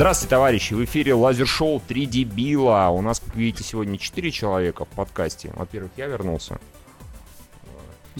Здравствуйте, товарищи! В эфире лазер-шоу «Три дебила». У нас, как видите, сегодня четыре человека в подкасте. Во-первых, я вернулся.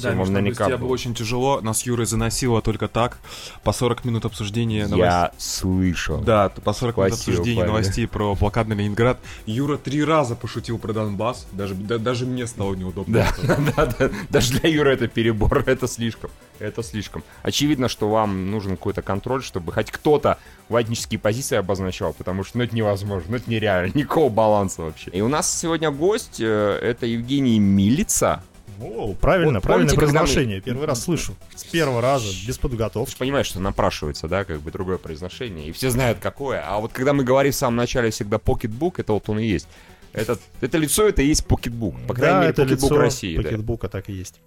Да, Миш, нам без тебя было очень тяжело. Нас Юрой заносило только так. По 40 минут обсуждения новостей. Я слышал. Да, по 40 минут Спасибо, обсуждения парни. новостей про блокадный Ленинград. Юра три раза пошутил про Донбасс. Даже, да- даже мне стало неудобно. Да, да, да. Даже для Юры это перебор, это слишком. Это слишком. Очевидно, что вам нужен какой-то контроль, чтобы хоть кто-то ватнические позиции обозначал, потому что ну, это невозможно, ну, это нереально, никакого баланса вообще. И у нас сегодня гость, э, это Евгений Милица. О, правильно, Вот правильное помните, когда мы- произношение. Первый раз слышу. С первого раза, без Ты подготовки. же понимаешь, что напрашивается, да, как бы другое произношение, и все знают какое. А вот когда мы говорим в самом начале всегда PocketBook, это вот он и есть. Это, это лицо, это и есть PocketBook. По крайней да, мере, это PocketBook лицо России. да. PocketBook а так и есть.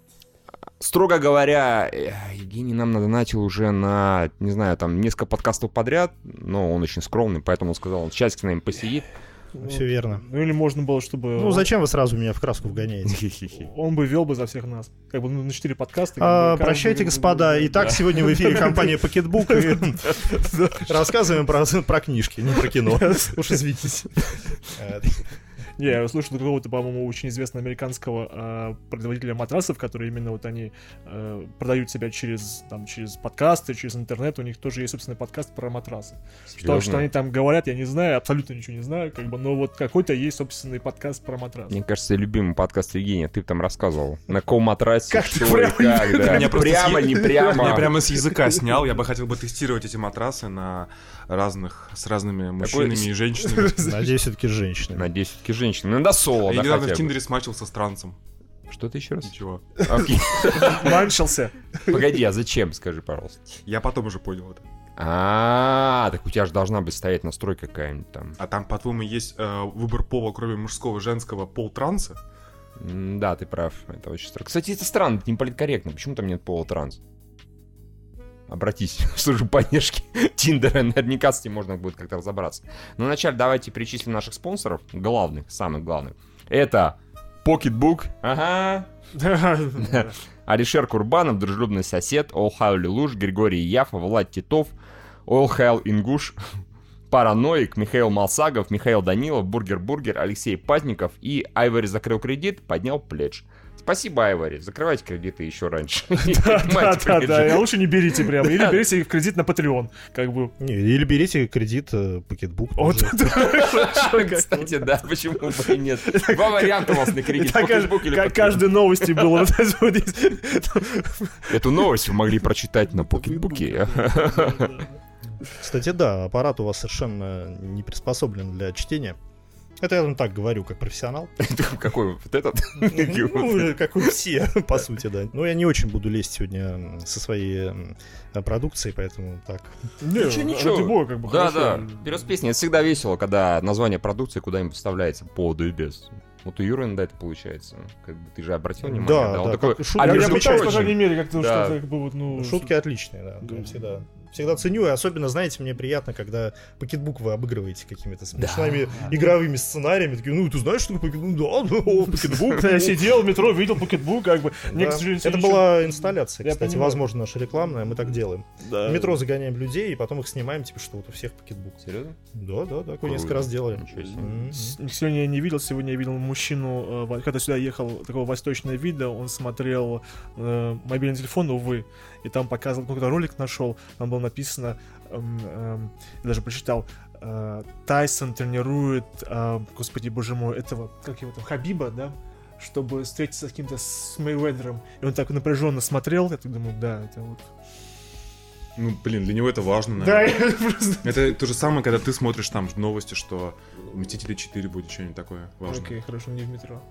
Строго говоря, э, Евгений нам надонатил уже на, не знаю, там, несколько подкастов подряд, но он очень скромный, поэтому он сказал, он с нами Все верно. Ну или можно было, чтобы Ну, зачем вы сразу меня в краску вгоняете? он бы вел бы за всех нас. Как бы ну, на 4 подкаста. А, бы прощайте, господа. Итак, сегодня в эфире компания Пакетбук. Рассказываем про, про книжки, не про кино. Уж извините. Э, Не, я слышал какого-то, по-моему, очень известного американского а, производителя матрасов, которые именно вот они э, продают себя через, там, через подкасты, через интернет. У них тоже есть, собственно, подкаст про матрасы. Что, Серьезно? что они там говорят, я не знаю, абсолютно ничего не знаю, как бы, но вот какой-то есть собственный подкаст про матрасы. Мне кажется, любимый подкаст Евгения, ты там рассказывал. На каком матрасе, Как что и прямо- как, да. Меня не прямо. Я прямо с языка снял. Я бы хотел бы тестировать эти матрасы на разных, с разными мужчинами и женщинами. Надеюсь, все-таки женщины. Надеюсь, все-таки женщины. Ну, да, соло, Я да, недавно в. Тиндере смачился с трансом. Что ты еще раз? Ничего. Манчился. Погоди, а зачем, скажи, пожалуйста? Я потом уже понял это. А, так у тебя же должна быть стоять настройка какая-нибудь там. А там, по-твоему, есть э, выбор пола, кроме мужского и женского, пол транса? Да, ты прав. Это очень странно. Кстати, это странно, это не политкорректно. Почему там нет пола транс? Обратись в службу поддержки Тиндера, наверняка с этим можно будет как-то разобраться. Но вначале давайте перечислим наших спонсоров, главных, самых главных. Это PocketBook, ага, Алишер Курбанов, дружелюбный сосед, Олхайл Лелуш, Григорий Яфа, Влад Титов, Олхайл Ингуш, Параноик, Михаил Малсагов, Михаил Данилов, Бургер Бургер, Алексей Патников и Айвори закрыл кредит, поднял пледж. Спасибо, Айвори. Закрывайте кредиты еще раньше. Да, да, да, а лучше не берите прям. Или Да. берите их в кредит на Patreon. Как бы. Не, Или берите кредит э, PocketBook. Как- Кстати, да, почему бы и нет. Два варианта у вас на кредит. Pocketbook или каждой новости было вот. Эту новость вы могли прочитать на покетбуке. Кстати, да, аппарат у вас совершенно не приспособлен для чтения. Это я вам так говорю, как профессионал. Какой вот этот? Ну, как и все, по сути, да. Но я не очень буду лезть сегодня со своей м, продукцией, поэтому так. Ничего, ничего. ради бога, как бы Да, хорошо. да. Вперед с песней. Это всегда весело, когда название продукции куда-нибудь вставляется по да и без. Вот у Юры иногда это получается. Как бы ты же обратил внимание, Да, Он да, такой, как шутка. а Я, пытаюсь, по крайней мере, как-то Да. что-то, как бы вот, ну... Шутки отличные, да. Да. Всегда, всегда ценю, и особенно, знаете, мне приятно, когда PocketBook вы обыгрываете какими-то смешными игровыми сценариями. Такие, ну, ты знаешь, что такое PocketBook? Да, да, о, PocketBook. Я сидел в метро, видел PocketBook, как бы. Да. Это была инсталляция, кстати, возможно, наша рекламная, мы так делаем. Да. В метро загоняем людей, и потом их снимаем, типа, что вот у всех пакетбук. Серьезно? Да, да, да, несколько раз делали. Сегодня я не видел, сегодня я видел мужчину, э, когда сюда ехал, такого восточного вида, он смотрел э, мобильный телефон, увы, и там показывал, какой-то ролик нашел, там было написано, эм, эм, я даже прочитал, э, Тайсон тренирует, э, господи, боже мой, этого, как его там, Хабиба, да? чтобы встретиться с каким-то с Мейведером. И он так напряженно смотрел, я так думаю, да, это вот... Ну, блин, для него это важно, Да, наверное. я просто... Это то же самое, когда ты смотришь там новости, что Мстители 4 будет что-нибудь такое важное. Окей, хорошо, не в метро.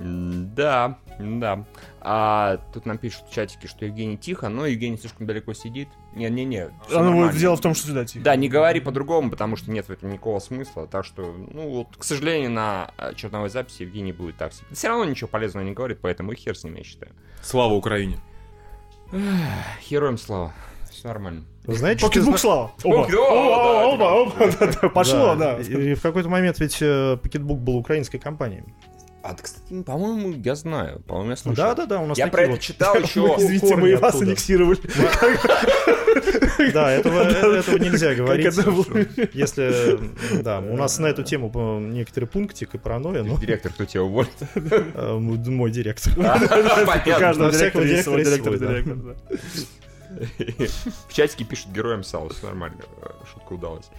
Да, да. А тут нам пишут в чатике, что Евгений тихо, но Евгений слишком далеко сидит. Не-не-не. ну, дело в том, что сюда тихо. Да, не говори по-другому, потому что нет в этом никакого смысла. Так что, ну вот, к сожалению, на э, черновой записи Евгений будет так себе. Все равно ничего полезного не говорит, поэтому и хер с ним, я считаю. Слава Украине. Хероям слава. Все нормально. Знаете, что Покетбук зна- слава. Оба. Оба, оба, Пошло, да. И, в какой-то момент ведь э, PocketBook был украинской компанией. А, кстати, по-моему, я знаю. По-моему, я слышал. Да, да, да, у нас Я про это читал еще. Извините, мы вас аннексировали. Да, этого, этого нельзя говорить. Если, да, у нас на эту тему некоторый пунктик и паранойя, но Директор, кто тебя уволит? э, мой директор. У каждого директора директор. В чатике пишут героям сала, все нормально, э, шутка удалась.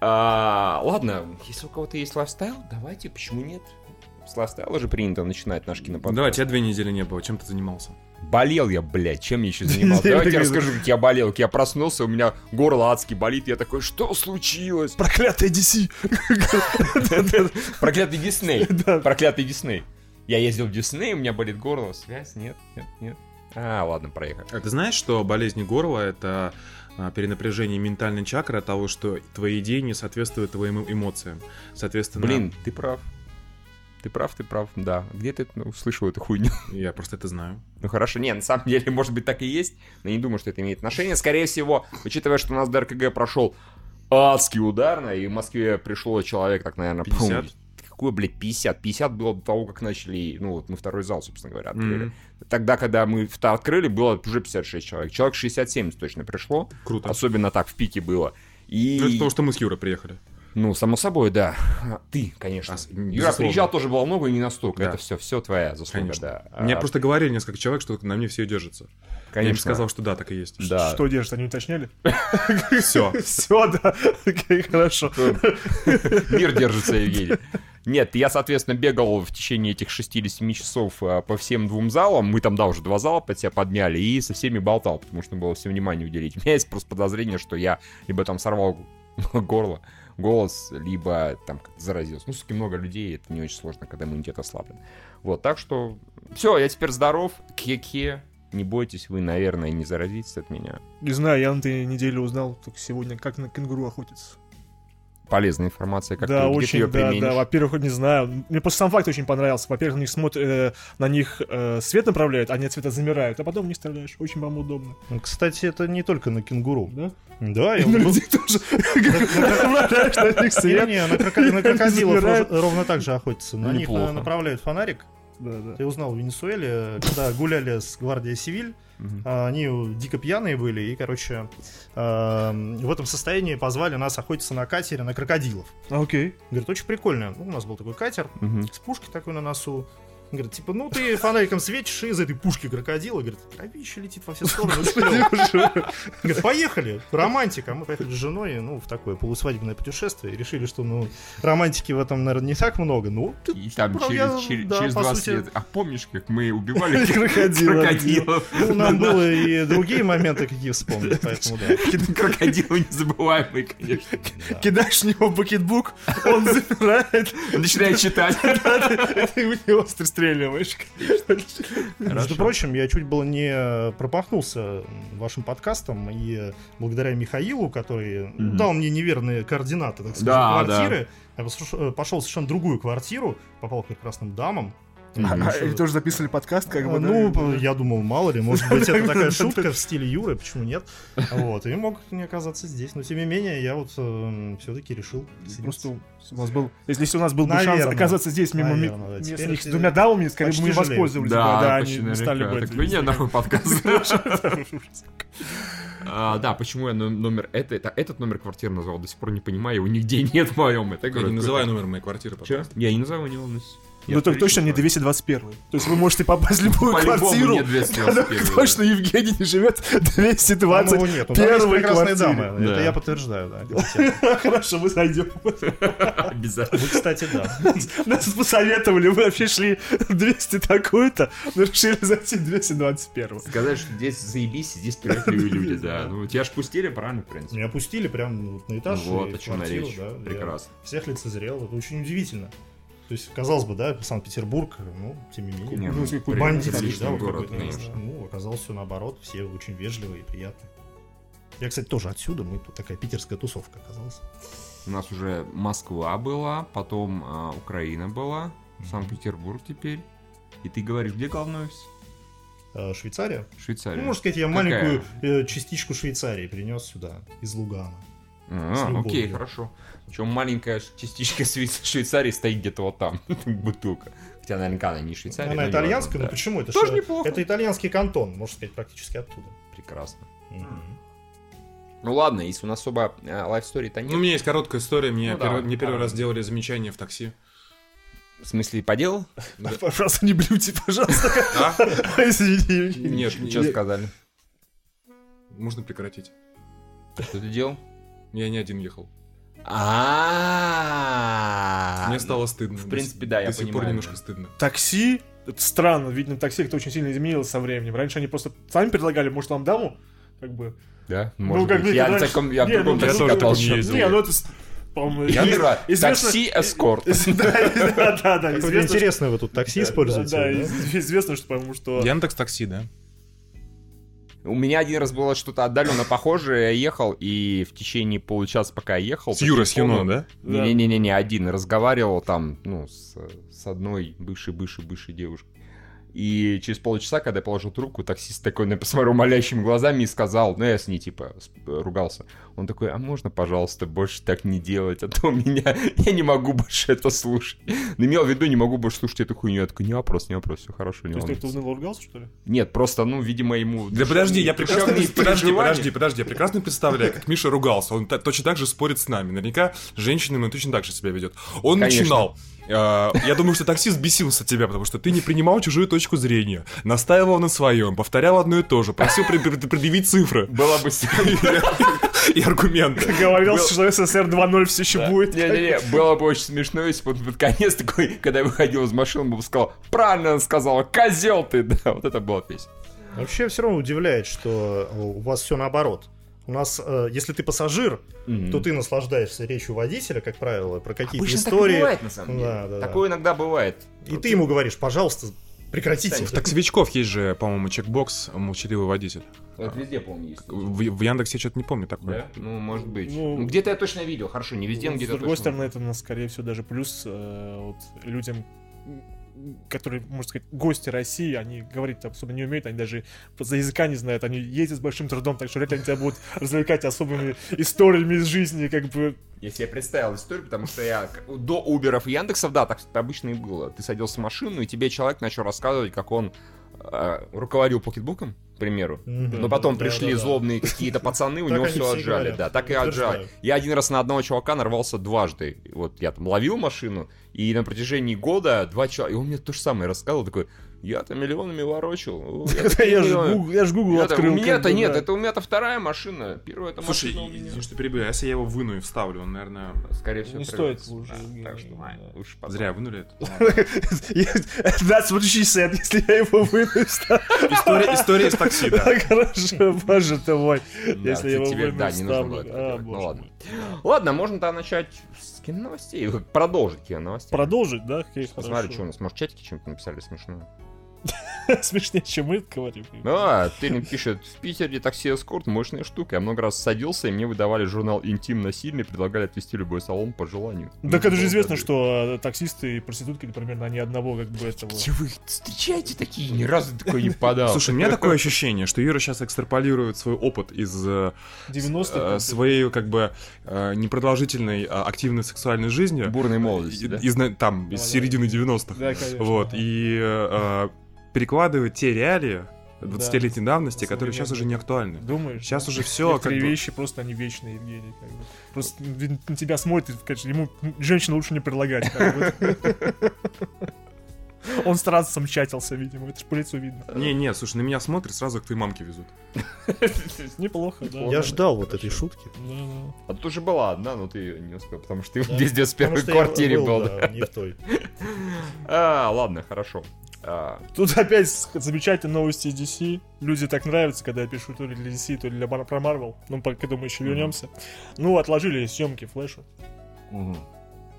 А, ладно, если у кого-то есть lifestyle, давайте, почему нет? С lifestyle а же принято начинать наш киноподкаст. Давай, тебя две недели не было, чем ты занимался? Болел я, блядь, чем я еще занимался? Давайте я расскажу, как я болел. Как я проснулся, у меня горло адски болит. Я такой, что случилось? Проклятая DC. Проклятый Дисней. Проклятый Дисней. Я ездил в Дисней, у меня болит горло. Связь? Нет, нет, нет. А, ладно, проехали. А ты знаешь, что болезнь горла — это а, перенапряжение ментальной чакры от того, что твои идеи не соответствуют твоим эмоциям. Соответственно, Блин, ты прав. Ты прав, ты прав, да. Где ты ну, услышал эту хуйню? я просто это знаю. Ну хорошо, не, на самом деле, может быть, так и есть, но не думаю, что это имеет отношение. Скорее всего, учитывая, что у нас ДРКГ прошел адский ударно, и в Москве пришло человек, так, наверное, 50? по-моему, Какое, блядь, 50? 50 было до того, как начали, ну, вот мы второй зал, собственно говоря, открыли. Мгм. Тогда, когда мы вта- открыли, было уже 56 человек. Человек 67 точно пришло. Круто. Особенно так в пике было. И... Ну, это потому, что мы с Юрой приехали. Ну, само собой, да. А, Ты, конечно. А, Юра приезжал тоже было много и не настолько. Да. Это все, все твоя заслуга, Конечно. да. Мне А, просто говорили несколько человек, что на мне все держится. Я им конечно. сказал, что да, так и есть. Да. Что держит, они уточняли? Все. Все, да. Окей, хорошо. Мир держится, Евгений. Нет, я, соответственно, бегал в течение этих 6-7 часов а, по всем двум залам. Мы там, да, уже два зала под себя подняли. И со всеми болтал, потому что было все внимание уделить. У меня есть просто подозрение, что я либо там сорвал горло, голос, либо там заразился. Ну, суки, много людей, это не очень сложно, когда иммунитет ослаблен. Вот, так что... Все, я теперь здоров. Ке-ке. Не бойтесь, вы, наверное, не заразитесь от меня. Не знаю, я на этой неделе узнал только сегодня, как на кенгуру охотиться. Полезная информация, как да, ты, ты очень, ее да, применишь. да. Во-первых, не знаю. Мне просто сам факт очень понравился. Во-первых, на них смотрят, э, на них э, свет направляют, они от света замирают, а потом не стреляешь. Очень вам удобно. Ну, Кстати, это не только на кенгуру. Да? Да, И на людей тоже. Направляешь на крокодилов ровно так же охотятся. На них на- направляют фонарик. Да, да. Я узнал в Венесуэле, когда гуляли с гвардией Сивиль, А, они дико пьяные были, и, короче, а, в этом состоянии позвали нас охотиться на катере на крокодилов. А, Окей. Говорит, очень прикольно. Ну, у нас был такой катер Мгм. с пушкой такой на носу. Говорит, типа, ну ты фонариком светишь из этой пушки крокодила. Говорит, кровище летит во все стороны. очень клёво». Говорит, поехали, романтика. Мы поехали с женой, ну, в такое полусвадебное путешествие. И решили, что, ну, романтики в этом, наверное, не так много. Ну, ты- И там через, через, да, через по 20 сути- лет. А помнишь, как мы убивали Крокодила. крокодилов? ну, нам было и другие моменты какие вспомнить, поэтому да. Крокодилы незабываемые, конечно. Кидаешь в него бакетбук, он замирает, Он начинает читать. и в него стреливаешь. Между прочим, я чуть было не пропахнулся вашим подкастом, и благодаря Михаилу, который дал мне неверные координаты, так сказать, Да, квартиры, я пошел- пошел в совершенно другую квартиру, попал к прекрасным дамам. А, Они тоже записывали подкаст, как бы, да? ну, я думал, мало ли, может быть, это такая шутка в стиле Юры, почему нет? Вот, и мог не оказаться здесь. Но, тем не менее, я вот все-таки решил. Просто у вас был... Если, у нас был бы шанс оказаться здесь мимо ми- Наверное, да. мест Теперь них с двумя дамами, скорее бы мы воспользовались Да, они стали бы... Так вести. нахуй подкаст. А, Да, почему я но- номер... это- это- Этот номер квартиры назвал, до сих пор не понимаю, его нигде нет в моем. Это Я говорю, не называю номер моей квартиры, пожалуйста. Я не не волнуйся. Ну, так точно не 221. То есть вы можете попасть в любую квартиру. 221, Точно Евгений не живет Там 220. его нет. Ну, там есть первой прекрасные квартире. дамы. Это я подтверждаю, да. Хорошо, мы зайдем. Обязательно. Вы, кстати, да. Нас посоветовали, мы вообще шли 200 такую-то, но решили зайти в 221. Сказать, что здесь заебись, здесь приятные люди, да. Ну, тебя ж пустили, правильно, в принципе? Меня пустили прям на этаж. Вот о чем речь. Прекрасно. Всех лицезрел. Это очень удивительно. То есть, казалось бы, да, Санкт-Петербург, ну, тем не менее. Не, Ну, ну, при- Бандитский, да, вот город, конечно. Ну, оказалось все наоборот, все очень вежливые и приятные. Я, кстати, тоже отсюда, мы тут такая питерская тусовка оказалась. У нас уже Москва была, потом а, Украина была, Санкт-Петербург теперь. И ты говоришь, где главный офис? Э, Швейцария? Швейцария. Ну, можно сказать, я Какая? маленькую э, частичку Швейцарии принес сюда, из Лугана. А, окей, хорошо. Причем маленькая частичка Швей- Швейцарии стоит где-то вот там, бутылка. Хотя наверняка она не Швейцария. Она но итальянская, ну да. почему? Это Тоже неплохо. Это итальянский кантон, можно сказать, практически оттуда. Прекрасно. Ну ладно, если у нас особо лайфстори-то Ну, у нет. меня есть короткая история. Мне, Ну, первый, давай, мне первый раз делали замечание в такси. В смысле, по делу? Пожалуйста, не блюйте, пожалуйста. А? Извини. Нет, не- сказали? можно прекратить. Что ты делал? Я не один ехал. А. Мне стало стыдно. в принципе, да, я До сих пор понимаю, немножко да. стыдно. Такси, это странно, видно, такси как-то очень сильно изменилось со временем. Раньше они просто сами предлагали, может, вам даму? Как бы. Да, Ну, может как быть. мне Я, раньше- в таком, я в Не, другом ну, такси тоже катался. таком ездил. Не, ну это, с- по-моему, Я известно- Такси эскорт. Да, да, да, да. Какое известно, интересное вы тут такси используете. Да, да? из- известно, что, по-моему, что... Яндекс такси, да? У меня один раз было что-то отдаленно похожее. Я ехал, и в течение получаса, пока я ехал... С по Юрой, с телефону- Юно, да? Да. Не-не-не, один разговаривал там, ну, с, с одной бывшей-бывшей-бывшей девушкой. И через полчаса, когда я положил трубку, таксист такой на посмотрел молящими глазами и сказал, ну, я с ней, типа, ругался. Он такой, а можно, пожалуйста, больше так не делать, а то у меня, я не могу больше это слушать. Но имел в виду, не могу больше слушать эту хуйню. Я такой, не вопрос, не вопрос, все хорошо, не То есть ты волнуйся». кто-то уныло ругался, что ли? Нет, просто, ну, видимо, ему... Да подожди, я прекрасно... Подожди, подожди, подожди, я прекрасно представляю, как Миша ругался. Он точно так же спорит с нами. Наверняка женщинами он точно так же себя ведет. Он начинал. Э, Я думаю, что таксист бесился от тебя, потому что ты не принимал чужую точку зрения, настаивал на своем, повторял одно и то же, просил пред- пред- предъявить цифры Было бы... и аргументы. Говорил, что СССР 2.0 все еще будет. Не-не-не, было бы очень смешно, если бы он под конец такой, когда я выходил из машины, он бы сказал, правильно он сказал, козел ты, да, вот это была песня. Вообще все равно удивляет, что у вас все наоборот. У нас, э, если ты пассажир, то ты наслаждаешься речью водителя, как правило, про какие-то Обычно так и истории. бывает, на самом деле. Да, да, да. Такое иногда бывает. И ты ему говоришь, пожалуйста, прекратите. Кстати, В таксовичков есть же, по-моему, чекбокс «Молчаливый водитель». Это везде, по-моему, есть. В, в Яндексе что-то не помню такое. Да? Ну, может быть. Ну, Ну, где-то я точно видел. Хорошо, не везде, но С где-то другой точно. стороны, это, скорее всего, даже плюс э, вот, людям, которые, можно сказать, гости России, они говорить особо не умеют, они даже за языка не знают, они ездят с большим трудом, так что вряд ли они тебя будут развлекать особыми историями из жизни, как бы. Я себе представил историю, потому что я до Уберов и Яндексов, да, так обычно и было. Ты садился в машину, и тебе человек начал рассказывать, как он э, руководил покетбуком, к примеру. Мгм. Но потом Да, пришли да, да. злобные какие-то пацаны, у него все отжали. Да, так и отжали. Я один раз на одного чувака нарвался дважды. Вот я там ловил машину, и на протяжении года два человека... И он мне то же самое рассказывал, такой, я-то миллионами ворочил. я же миллионы». Гугл- я ж Google открыл. У меня-то нет, это у меня-то вторая машина. Первая это Слушай, машина у меня. извини, что перебью, а если я его выну и вставлю, он, наверное... Скорее всего, Не стоит лучше, Так что, лучше потом. Зря вынули это. That's what she said, если я его выну. История, история из такси, да. Хорошо, боже ты мой. Если я его выну, да, не нужно вставлю. А. Ну ладно. Ладно, можно тогда начать с киноновостей. Продолжить киноновостей. Продолжить, да? Посмотри, что у нас, может, чатики чем-то написали смешное. Смешнее, чем мы говорим. А, Тырин пишет, в Питере такси эскорт мощная штука. Я много раз садился, и мне выдавали журнал «Интим» насильно и предлагали отвезти любой салон по желанию. Так это же Ну, известно, что э, таксисты и проститутки, примерно, они одного, как бы, этого... Где вы встречаете такие? Ни разу такой не подал. Слушай, у меня такое ощущение, что Юра сейчас экстраполирует свой опыт из э, 90-х. э, бы. своей, как бы, э, непродолжительной а, активной сексуальной жизни. бурной молодости? Из, там, из середины 90-х. Да, конечно. Вот, и перекладывает те реалии 20-летней давности, которые сейчас уже не актуальны. Думаешь? Сейчас да? уже все как Некоторые бы... вещи просто они вечные, Евгений. Как бы. Просто на тебя смотрит, конечно, ему женщину лучше не предлагать. как бы. Он с трансом чатился, видимо, это ж по лицу видно. Не, не, слушай, на меня смотрят, сразу к твоей мамке везут. Неплохо, да. Я ждал вот этой шутки. А тут уже была одна, но ты ее не успел, потому что ты в Потому первой что я квартире был. не в той. А, ладно, хорошо. А, Тут опять замечательные новости из DC. Люди так нравятся, когда я пишу то ли для DC, то ли для про Marvel. Ну, к этому еще вернемся. Ну, отложили съемки Флэша.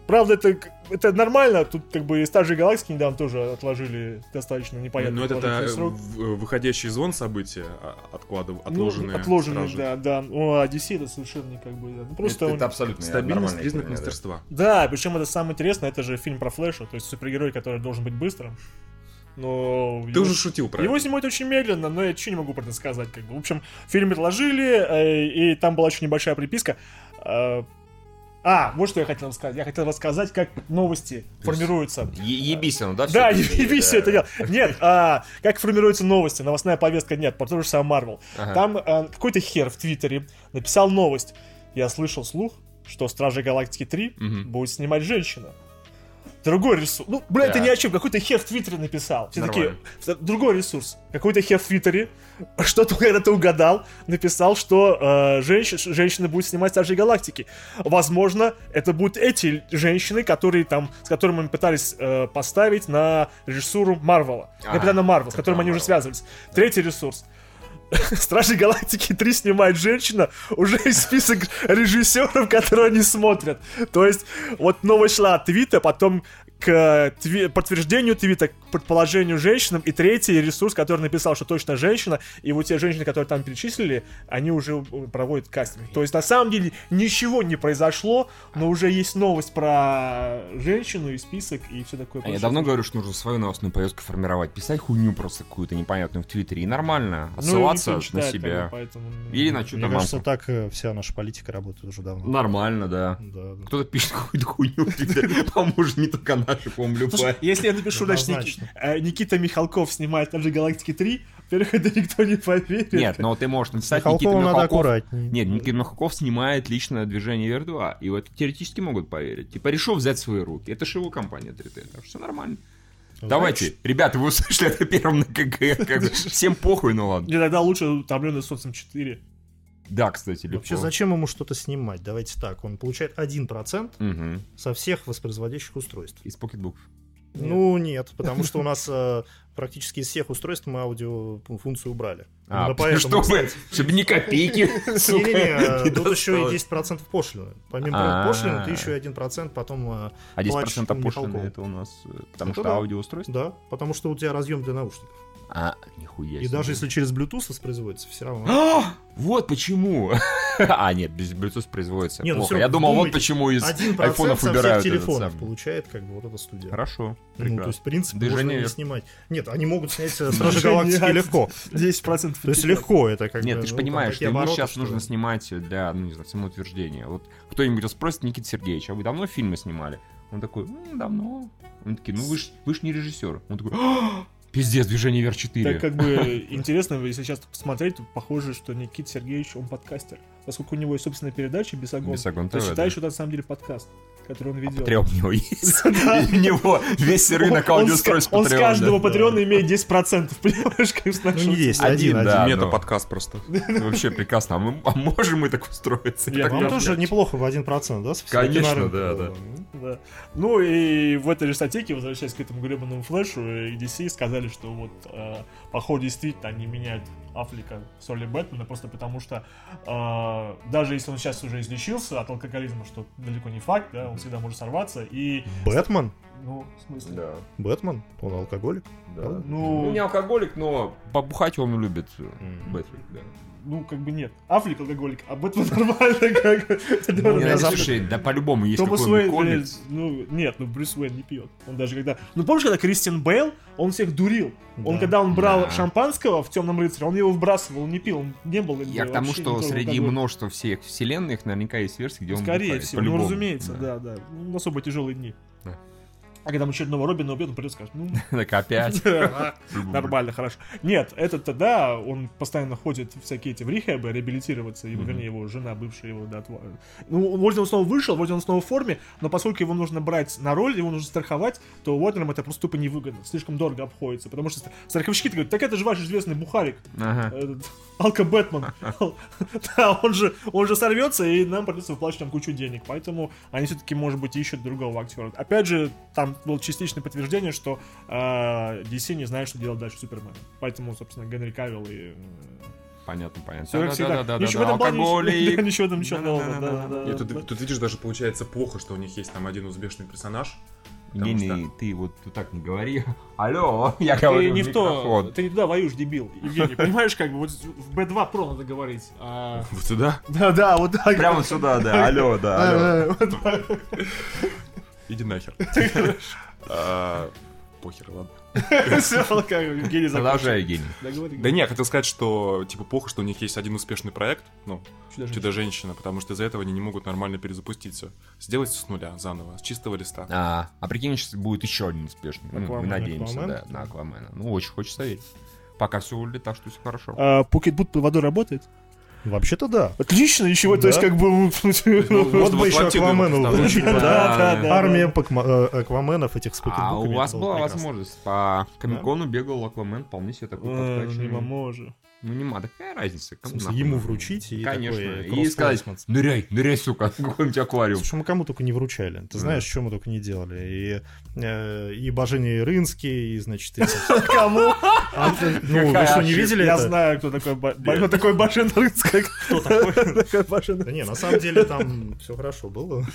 Правда, это, это нормально. Тут как бы и Стажи Галактики недавно тоже отложили достаточно непонятно. Но это продолжительный э, срок. в- выходящий из зон события, а, откладыв- Ну, отложенные. отложенные, сразу. да, да. Ну, а DC это совершенно не как бы... да. Ну, просто это, он- это абсолютно Стабильность, признак да. мастерства. Да, причем это самое интересное, это же фильм про Флэша, то есть супергерой, который должен быть быстрым. Но Ты его- уже шутил про Его это. снимают очень медленно, но я ничего не могу про это сказать. Как бы. В общем, фильм отложили, э, и там была очень небольшая приписка. А, вот что я хотел сказать. Я хотел рассказать, как новости формируются. Е- Ебись оно, да? Да, ебись все это дело. Нет, а, как формируются новости, новостная повестка нет, про то же самое Марвел. Ага. Там а, какой-то хер в Твиттере написал новость. Я слышал слух, что Стражи Галактики 3 Мгм. будет снимать женщина. Другой ресурс. Ну, бля, это Да. ни о чем. Какой-то хер в Твиттере написал. Все такие, Нормально. другой ресурс. Какой-то хер в Твиттере, что-то когда-то угадал, написал, что э, женщ- женщина будет снимать Стражи Галактики. Возможно, это будут эти женщины, которые там, с которыми мы пытались э, поставить на режиссуру Марвела. Капитана Марвел, с которым они уже связывались. Третий ресурс. Стражи Галактики 3 снимает женщина, уже есть список режиссеров, которые они смотрят. То есть, вот новость шла от твита, потом к тви- подтверждению твита, предположению женщинам, и третий ресурс, который написал, что точно женщина, и вот те женщины, которые там перечислили, они уже э, проводят кастинг. То есть, на самом деле, ничего не произошло, но уже есть новость про женщину и список, и все такое. А я давно говорю, что нужно свою новостную повестку формировать. Писать хуйню просто какую-то непонятную в Твиттере. И нормально. Ну, Отсылаться никто не на читает, себя. бы, поэтому... Или на что-то Мне кажется, мамку. так э, вся наша политика работает уже давно. Нормально, да. Да, да. Кто-то пишет какую-то хуйню в Твиттере. По-моему, не только наши, по-моему, любая. Если я напишу, значит, Однозначно. э, Никита Михалков снимает там же Галактики 3, во-первых, это никто не поверит. Нет, но ты можешь написать Никита Михалкову надо Михалков. аккуратнее. Нет, Никита Михалков снимает личное движение Вер-2, и в это теоретически могут поверить. Типа, решил взять свои руки. Это же его компания 3T, так что все нормально. Давайте, ребята, вы услышали это первым на КГ. Всем похуй, ну ладно. Мне тогда лучше утомленный солнцем 4. Да, кстати, легко. Вообще, зачем ему что-то снимать? Давайте так, он получает 1% Мгм. со всех воспроизводящих устройств. Из покетбуков. Ну, нет, потому что у нас э, практически из всех устройств мы аудиофункцию убрали. А, поэтому, чтобы, чтобы ни копейки, сука, Не-не-не, не тут еще и 10% пошлины. Помимо А-а-а. пошлины, ты еще и 1% потом... э, А 10% платишь пошлины это у нас, э, потому Это что аудиоустройство? Да, потому что у тебя разъем для наушников. А, нихуя И себе. даже если через Bluetooth воспроизводится, все равно... А, Вот почему. А, нет, без Bluetooth производится. Не, ну Плохо. всё, Я думал, вот вдумайтесь. почему из 1% айфонов убирают всех телефонов самый. получает как бы вот эта студия. Хорошо, Ну, то прекрасно. есть, в принципе, Движение можно не снимать. Нет, они могут снять э, Стражи Галактики легко. 10% То есть легко это как Нет, бы... ты же ну, понимаешь, ему сейчас что- нужно снимать для, ну, не знаю, самоутверждения. Вот кто-нибудь спросит, Никита Сергеевич, а вы давно фильмы снимали? Он такой, «М, давно. Он такие, ну вы ж, вы ж не режиссер. Он такой, «А, пиздец, движение вверх 4. Так как бы интересно, если сейчас посмотреть, то похоже, что Никита Сергеевич, он подкастер. Поскольку у него есть собственная передача «Бесогон», Бесогон то ТВ, считай, да. что это на самом деле подкаст, который он ведет. Патреон у него есть. У него весь рынок Он с- аудиоустройств Он с каждого да. патреона имеет 10%, понимаешь, как с Ну, нашего- не 10, Один, да. один. но- Мета-подкаст просто. Вообще прекрасно. А мы а можем мы так устроиться? Я- тоже неплохо в 1%, да? с Конечно, да, было? Да. Ну и в этой же статейке, возвращаясь к этому гребаному флешу, э, DC сказали, что вот э, походу действительно они меняют Аффлека с роли Бэтмена, просто потому что э, даже если он сейчас уже излечился от алкоголизма, что далеко не факт, да, он всегда может сорваться, и, Бэтмен? ну, в смысле, Да, Бэтмен? Он алкоголик? да. Ну- Ну, не алкоголик, но побухать он любит. Мгм. Бэтфлик, да. Ну, как бы нет. Аффлек алкоголик, а Бэтмен нормально, как бы. Это Ну, слушай, да по-любому есть Томас Уэйн, ну, нет, ну Брюс Уэйн не пьет. Он даже когда... Ну, помнишь, когда Кристиан Бейл, он всех дурил. Он, Да. когда он брал шампанского в Темном рыцаре, он его выбрасывал, он не пил, он не был... Я к тому, что среди множества всех вселенных наверняка есть версии, где он Скорее всего, ну, разумеется, да, да. Ну, особо тяжелые дни. А когда мы очередного Робина убьет, он придет и скажет, ну, Так опять. нормально, хорошо. Нет, этот-то, да, он постоянно ходит в всякие эти в рехабы, реабилитироваться, его, вернее, его жена, бывшая его, да, Ну, вроде он снова вышел, вроде он снова в форме, но поскольку его нужно брать на роль, его нужно страховать, то Уорнерам это просто тупо невыгодно, слишком дорого обходится, потому что страховщики говорят, так это же ваш известный бухарик, этот Алка Бэтмен. Да, он же, он же сорвется, и нам придется выплачивать там кучу денег. Поэтому они все-таки, может быть, ищут другого актера. Опять же, там было частичное подтверждение, что э, DC не знает, что делать дальше с Суперменом. Поэтому, собственно, Генри Кавилл и... э, Понятно, понятно. Все как всегда. Да-да-да-да-да, Ничего в этом плане, алкоголик. да, ничего там, ничего нового. Да, да, да, тут, да. тут видишь, даже получается плохо, что у них есть там один успешный персонаж. Потому Не-не, ты вот тут так не говори. Алло, я Ты говорю не в то, ты не туда воюешь, дебил. Евгений, понимаешь, как бы вот в B2 Pro надо говорить. а- Вот сюда. Да, да, вот так. Прямо сюда, да, алло, да, алло. Иди нахер. А, похер, ладно. Всё, как закончил. Продолжай, Евгений. Да, не, я хотел сказать, что типа плохо, что у них есть один успешный проект, ну, Чудо-женщина. Потому что из-за этого они не могут нормально перезапустить все. Сделать с нуля, заново, с чистого листа. А, а прикинь, сейчас будет еще один успешный. Ну, мы надеемся, да, на Аквамена. Ну, очень хочется верить. Пока все выглядит так, что все хорошо. А PocketBook под водой работает? Вообще-то да. Отлично, ничего, то есть Да. как бы... Вот Можно бы еще Аквамену Да, да? да, да. Армия э, Акваменов этих с А у вас была возможность. По Комикону бегал Аквамен, вполне себе такой А, подкачанный. Не поможет. Ну, нема, да какая разница? В Кому смысле, нахуй ему вручить и Конечно. такой И сказать, ныряй, ныряй, сука, какой-нибудь аквариум. Слушай, мы кому только не вручали. Ты знаешь, что мы только не делали. И, э, и Божений Рынский, и, значит, эти- Кому? А, Ну, вы что, не видели Я это? знаю, кто такой Ба- кто такой Башин Рыцкак. Кто такой? Башин Да не, на самом деле там все хорошо было.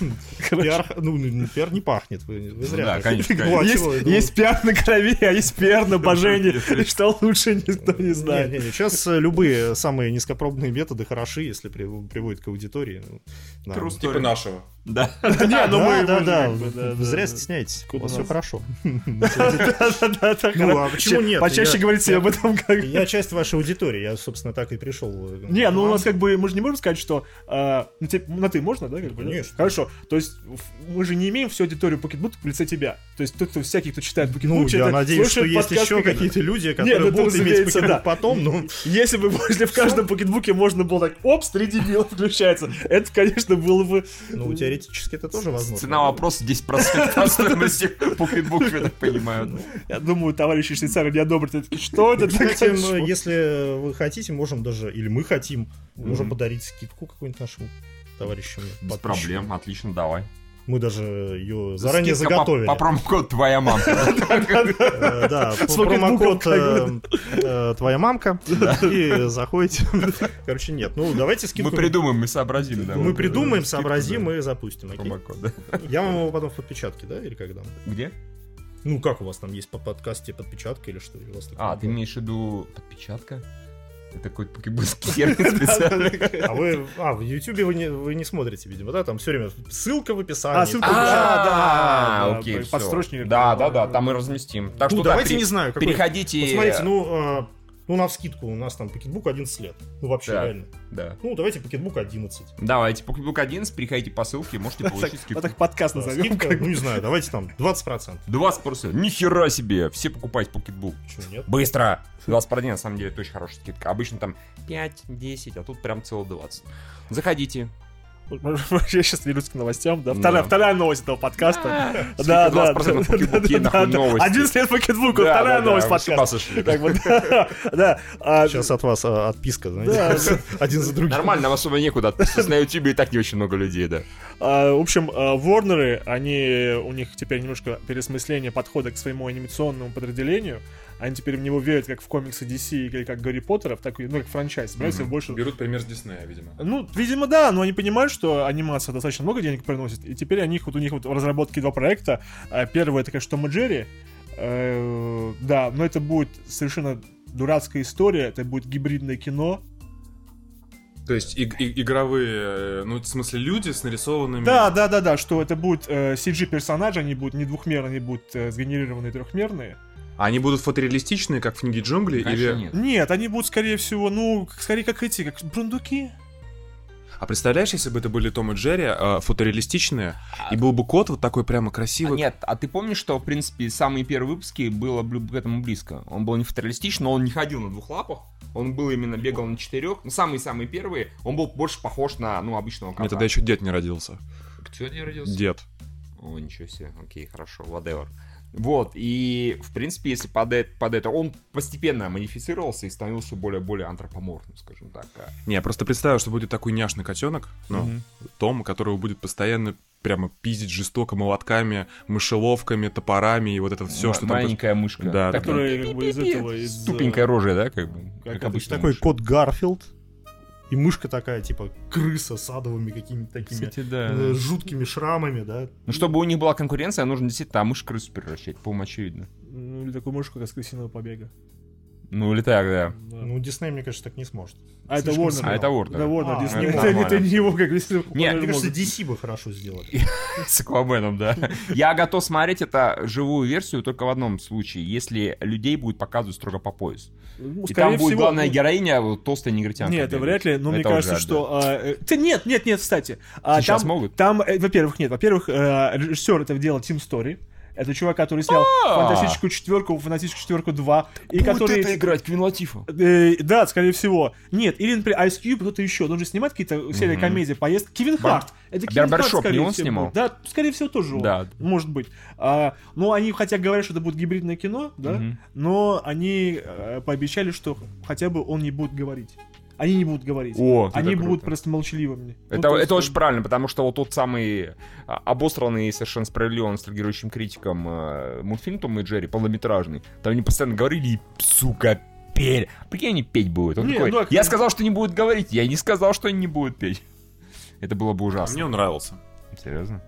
Пиар, ну, ну, пиар не пахнет, вы, вы зря. Да, конечно, Ну, Есть, ну, есть пиар на крови, а есть пиар на божении. И что лучше, никто не знает. не, не, сейчас э, любые самые низкопробные методы хороши, если при- приводят к аудитории. Ну, да. Типа нашего. Да. Не, ну Да, мы да, да, да, да, зря да. стесняетесь, у вас все хорошо. Ну, а почему нет? Почаще Я- говорите я- об этом как... Я часть вашей аудитории, я, собственно, так и пришел. э, Не, ну у нас как бы, мы же не можем сказать, что а, ну, те- на ты можно, да, как бы? да? Хорошо. То есть мы же не имеем всю аудиторию PocketBook в лице тебя. То есть тот, кто всякий, кто читает Ну, PocketBook, я надеюсь, что есть еще какие-то. какие-то люди, Нет, которые ну, это будут иметь PocketBook да. потом, ну, Если бы если в каждом PocketBook е можно было так, опс, три дебила включается, это, конечно, было бы... ну, теоретически это тоже возможно. Цена вопроса 10% от стоимости покетбук, я так понимаю. Ну, Я думаю, товарищи швейцары не одобрят. Такие, Что это Кстати, такое? ну, если вы хотите, можем даже, или мы хотим, можем подарить скидку какую-нибудь нашим товарищам. без проблем, отлично, давай. Мы даже ее заранее Скидка по- заготовили. По промокоду твоя мамка. Э, Да, по- промокод э, э, твоя мамка. И заходите. Короче, нет. Ну, давайте Мы скидку. придумаем, мы сообразим. да, Мы придумаем, сообразим и запустим. окей? промокод, да. Я вам его потом в подпечатке, да, или когда? Где? Ну, как у вас там есть по подкасте подпечатка или что? У вас А, ты имеешь в виду подпечатка? Это какой-то покебульский термин специальный. А вы, а, в Ютубе вы не, вы не смотрите, видимо, да? Там все время ссылка в описании. А, ссылка в. А, да, да, окей, подстрочник. Да, да, да, там мы разместим. Так Ну, что да, давайте не знаю, переходите. Смотрите, ну, а, ну, на вскидку у нас там PocketBook 11 лет. Ну, вообще, Так. реально. Да. Ну, давайте PocketBook 11. Давайте, PocketBook 11, переходите по ссылке, можете получить скидку. так подкаст Да, назовем. скидка, ну, не знаю, давайте там 20%. 20%. Нихера себе! Все покупайте PocketBook. Чего нет? Быстро! 20% на самом деле это очень хорошая скидка. Обычно там 5-10, а тут прям целых 20. Заходите. Я сейчас вернусь к новостям, да. Да. Вторая, вторая новость этого подкаста. А, Да, да, 20% на покетбуке, нахуй, новости. 11 лет покетбуку, Да, вторая новость подкаста. да, а, Сейчас от вас а, отписка, один за другим. Нормально, нам особо некуда отписываться. На ютубе и так не очень много людей, да. В общем, Ворнеры, они, у них теперь немножко пересмысление подхода к своему анимационному подразделению. Они теперь в него верят как в комиксы DC или как Гарри Поттера, в такой, ну, как франчайз. Собираются больше... Берут пример с Диснея, видимо. Ну, видимо, да, но они понимают, что анимация достаточно много денег приносит, и теперь у них вот у них вот в разработке два проекта. А, Первый это, конечно, Том и Джерри. Э, Да, но это будет совершенно дурацкая история, это будет гибридное кино. То есть и- и- игровые, э, ну, в смысле, люди с нарисованными... Да, да, да, да, что это будут э, CG-персонажи, они будут не двухмерные, они будут э, сгенерированные трехмерные. А Они будут фотореалистичные, как в книге джунглей, Конечно, или... нет. Нет, они будут, скорее всего, ну, скорее как эти, как бурундуки. А представляешь, если бы это были Том и Джерри, э, фотореалистичные, и был бы кот вот такой прямо А, красивый. Нет, а ты помнишь, что, в принципе, самые первые выпуски было к этому близко? Он был не фотореалистичный, но он не ходил на двух лапах. Он был именно бегал на четырех. Ну, самые-самые первые, он был больше похож на, ну, обычного кота. Мне тогда еще дед не родился. Кто не родился? Дед. О, ничего себе. Окей, хорошо, whatever. Вот, и, в принципе, если под это, под это он постепенно модифицировался и становился более-более антропоморфным, скажем так. Не, я просто представил, что будет такой няшный котенок, ну, Мгм. Том, которого будет постоянно прямо пиздить жестоко молотками, мышеловками, топорами и вот это все, Ма- что там... Маленькая мышка. Да, Так, Которые как бы из этого, из... Тупенькая рожа, да, как бы? как Как, обычно. Такой кот Гарфилд. И мышка такая, типа, крыса с адовыми какими-то такими Кстати, да. э, жуткими шрамами, да. Ну, чтобы у них была конкуренция, нужно действительно мышь крысу превращать, по-моему, очевидно. Ну, или такую мышку, как с крысиного побега. Ну, или так, да. Да. Ну, Дисней, мне кажется, так не сможет. а это Warner. А это Warner. Это Warner, А, Disney. это Это, это не его, как Disney. Нет, Мне кажется. DC бы хорошо сделали. С Акваменом, да. Я готов смотреть это живую версию только в одном случае, если людей будет показывать строго по пояс. Ну, И там будет главная ну, героиня, вот толстая негритянка. Нет, это вряд ли, но мне кажется, что... а, э, ты- нет, нет, нет, кстати. А, Сейчас там, могут? Там, э, во-первых, нет. Во-первых, э, режиссер этого делал Тим Стори. Это чувак, который снял А! «Фантастическую четверку», «Фантастическую четверку 2». И который... это играть Квин Латифа. Э, да, скорее всего. Нет, или, например, Ice Cube, кто-то еще. Он же снимает какие-то серии комедии, поезд. Кевин Харт. Это Кевин Барбершоп Харт, не он снимал? Да, скорее всего, тоже он. Да. Может быть. А, ну, они хотя говорят, что это будет гибридное кино, да, но они э, пообещали, что хотя бы он не будет говорить. Они не будут говорить. О, это Они круто. будут просто молчаливыми. Ну, Это, то есть, это очень правильно, потому что вот тот самый а, обосранный и совершенно справедливо ностальгирующим критиком э, мультфильм Том и Джерри, полнометражный, там они постоянно говорили, и, сука, пели. Прикинь, они петь будут. Он Не, такой, ну, а- я сказал, что не будут говорить, я не сказал, что они не будут петь. Это было бы ужасно. Мне он нравился. Серьезно?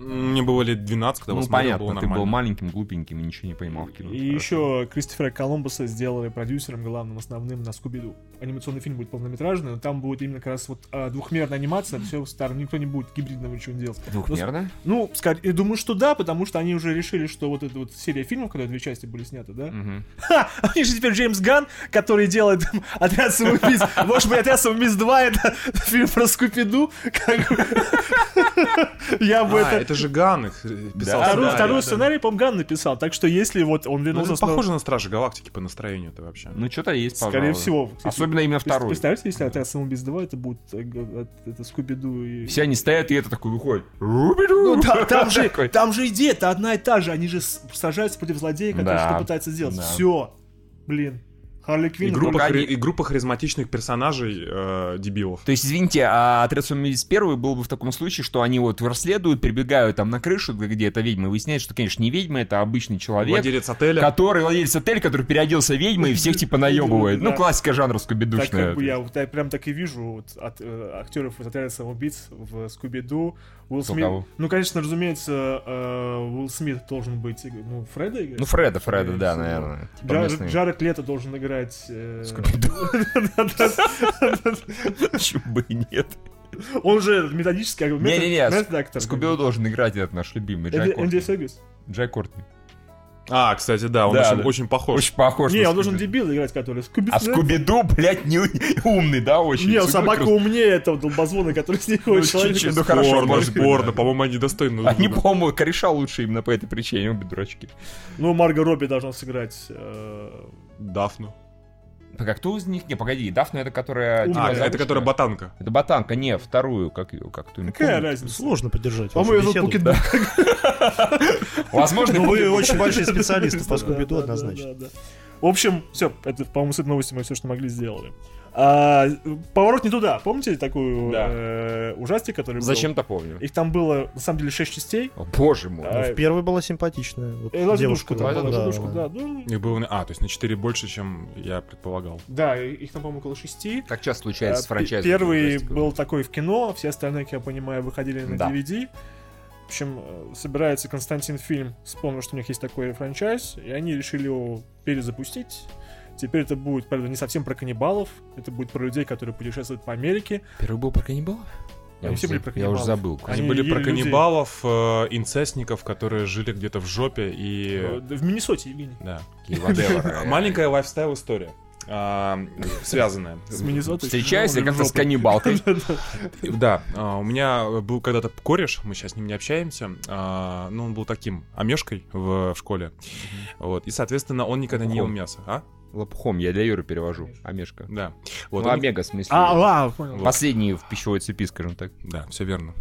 Мне было лет 12, когда Ну, его смотрел, понятно, было ты был нормально. маленьким, глупеньким и ничего не понимал в кино. И Хорошо. еще Кристофера Колумбуса сделали продюсером главным, основным на Скуби-Ду. Анимационный фильм будет полнометражный, но там будет именно как раз вот а, двухмерная анимация, все старое, никто не будет гибридного ничего не делать. Двухмерно? Ну, скорее, я думаю, что да, потому что они уже решили, что вот эта вот серия фильмов, когда две части были сняты, да? Мгм. Ха! У них же теперь Джеймс Ган, который делает там, «Отряд самоубийц». Может быть, «Отряд самоубийц 2» — это фильм про бы. Я бы А, это... это же Ган их э, писал. Второй, сценарий, по-моему, Ган написал. Так что если вот он Ну, вернулся... это похоже на Стражи Галактики по настроению-то вообще. Ну, что-то есть, Скорее всего. Кстати, Особенно именно второй. Представьте, если отряд самоубийц 2, это будет э, от- это Скуби-Ду и... Все они стоят, и это такой выходит. Ну, да, там, же, там же идея-то одна и та же. Они же сражаются против злодея, который Да. что-то пытается сделать. Да. Все. Блин. Харли И Квинн... группа, только хри- они- и группа харизматичных персонажей э, дебилов. То есть, извините, а отряд самоубийц первый был бы в таком случае, что они вот расследуют, прибегают там на крышу, где это ведьма, и выясняют, что, конечно, не ведьма, это обычный человек, Владелец отеля. который владелец отеля, который переоделся ведьмой и всех типа наебывает. Ну, классика жанра Так скубидушная. как бы я, вот я прям так и вижу вот, от э, актеров из отряда самоубийц в Скуби-Ду. Уилл Смит. кого? Ну, конечно, разумеется, э, Уилл Смит должен быть, ну, Фреда играть. Ну, Фреда, Фреда, да, всего. наверное. Типа Джар- местный. Джаред Лето должен играть... э, Скуби-Ду. Почему бы и нет? Он же методический как бы, метод- Не-не-не. Скубиду должен играть этот наш любимый, Джай Энди Кортни. Джай Кортни. А, кстати, да, он Да, очень, да. очень похож. Очень похож Не, на он должен дебил играть, который Скуби. А Скубиду, блядь, не умный, да, очень? Не, собака крут. умнее этого долбозвона, который с ней ходит. Ну, человек чуть-чуть, ну, хорошо, Порно, может да. по-моему, они достойны. Они, по-моему, кореша лучше именно по этой причине, обе дурачки. Ну, Марго Робби должна сыграть... э, Дафну. Так, а кто из них? Не, погоди, Дафна это которая... Умная. типа, А, это которая ботанка. Это ботанка, не, вторую, как ее, как ты Какая помню. разница? Сложно поддержать По-моему, зовут. PocketBook. Возможно, Ну, вы очень большие специалисты по Скуби-Ду, однозначно. В общем, все, это, по-моему, с этой новости мы все, что могли, сделали. А, поворот не туда. Помните такую Да. э, ужастик, который был? Зачем-то помню. Их там было, на самом деле, 6 частей. О, боже мой. А, В первой была симпатичная. вот э, девушка да, там, да, да, Лазадушка, да. да. Ну, Их было... на- А, то есть на 4 больше, чем я предполагал. да, их там, по-моему, около 6. Так часто случается с А, франчайзом. Первый был такой в кино, все остальные, как я понимаю, выходили на Да. DVD. В общем, э, собирается Константин фильм, вспомнил, что у них есть такой франчайз, и они решили его перезапустить. Теперь это будет, правда, не совсем про каннибалов, это будет про людей, которые путешествуют по Америке. Первый был про каннибалов? Я Они все были про Я уже каннибалов. забыл. Они Они были про людей. каннибалов, э, инцестников, которые жили где-то в жопе и... Э, В Миннесоте, Евгений. Да. Маленькая лайфстайл а, связанная. С Миннесотой. Встречайся Ну, как-то с каннибалкой. Да, а, у меня был когда-то кореш, мы сейчас с ним не общаемся, а, но он был таким омешкой в, школе. Вот, и, соответственно, он никогда не ел мясо. А? Лопухом, я для Юры перевожу. Омешка. Да. Вот, Ну, он- омега, в смысле. А, а, понял. Последний в пищевой цепи, скажем так. Да, все верно.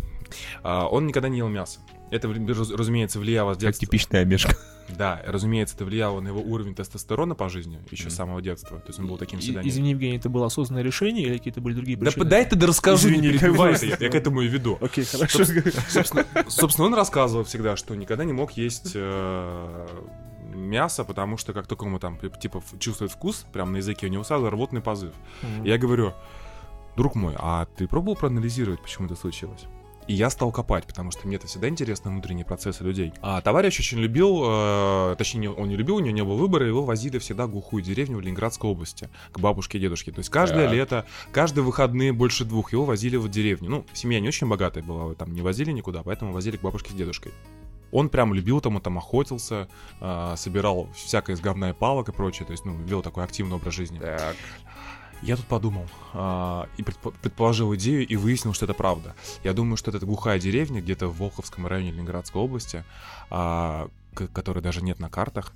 А, он никогда не ел мясо. Это, раз- разумеется, влияло с Как детства. типичная омешка. Да, разумеется, это влияло на его уровень тестостерона по жизни еще с самого детства. То есть он был таким всегда. Извини, Евгений, это было осознанное решение или какие-то были другие Да причины? дай ты да расскажу, Извини, не как перебивай я, я к этому и веду. Окей, хорошо. Собственно, собственно, он рассказывал всегда, что никогда не мог есть э, мясо, потому что как только ему там типа чувствует вкус, прям на языке у него сразу рвотный позыв. Я говорю, друг мой, а ты пробовал проанализировать, почему это случилось? И я стал копать, потому что мне это всегда интересны внутренние процессы людей. А товарищ очень любил, э, точнее, он не любил, у него не было выбора, его возили всегда в глухую деревню в Ленинградской области, к бабушке и дедушке. То есть каждое Так. лето, каждые выходные больше двух его возили в деревню. Ну, семья не очень богатая была, там не возили никуда, поэтому возили к бабушке с дедушкой. Он прям любил там, он там охотился, э, собирал всякое из говна и палок и прочее, то есть, ну, вел такой активный образ жизни. Так. Я тут подумал а, и предпо- предположил идею и выяснил, что это правда. Я думаю, что это глухая деревня где-то в Волховском районе Ленинградской области, а, к- которой даже нет на картах.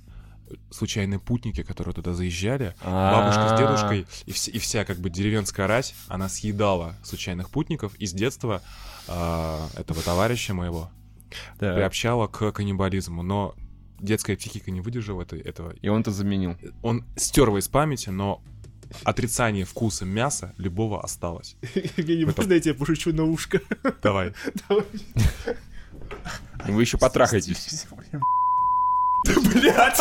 Случайные путники, которые туда заезжали, бабушка с дедушкой и, вс- и вся как бы деревенская рать, она съедала случайных путников и с детства а, этого товарища моего приобщала к каннибализму. Но детская психика не выдержала это- этого, И он это заменил. он стер его из памяти, но отрицание вкуса мяса любого осталось. Евгений, можно я тебе пошучу на ушко? Давай. Вы еще потрахаетесь. Блять!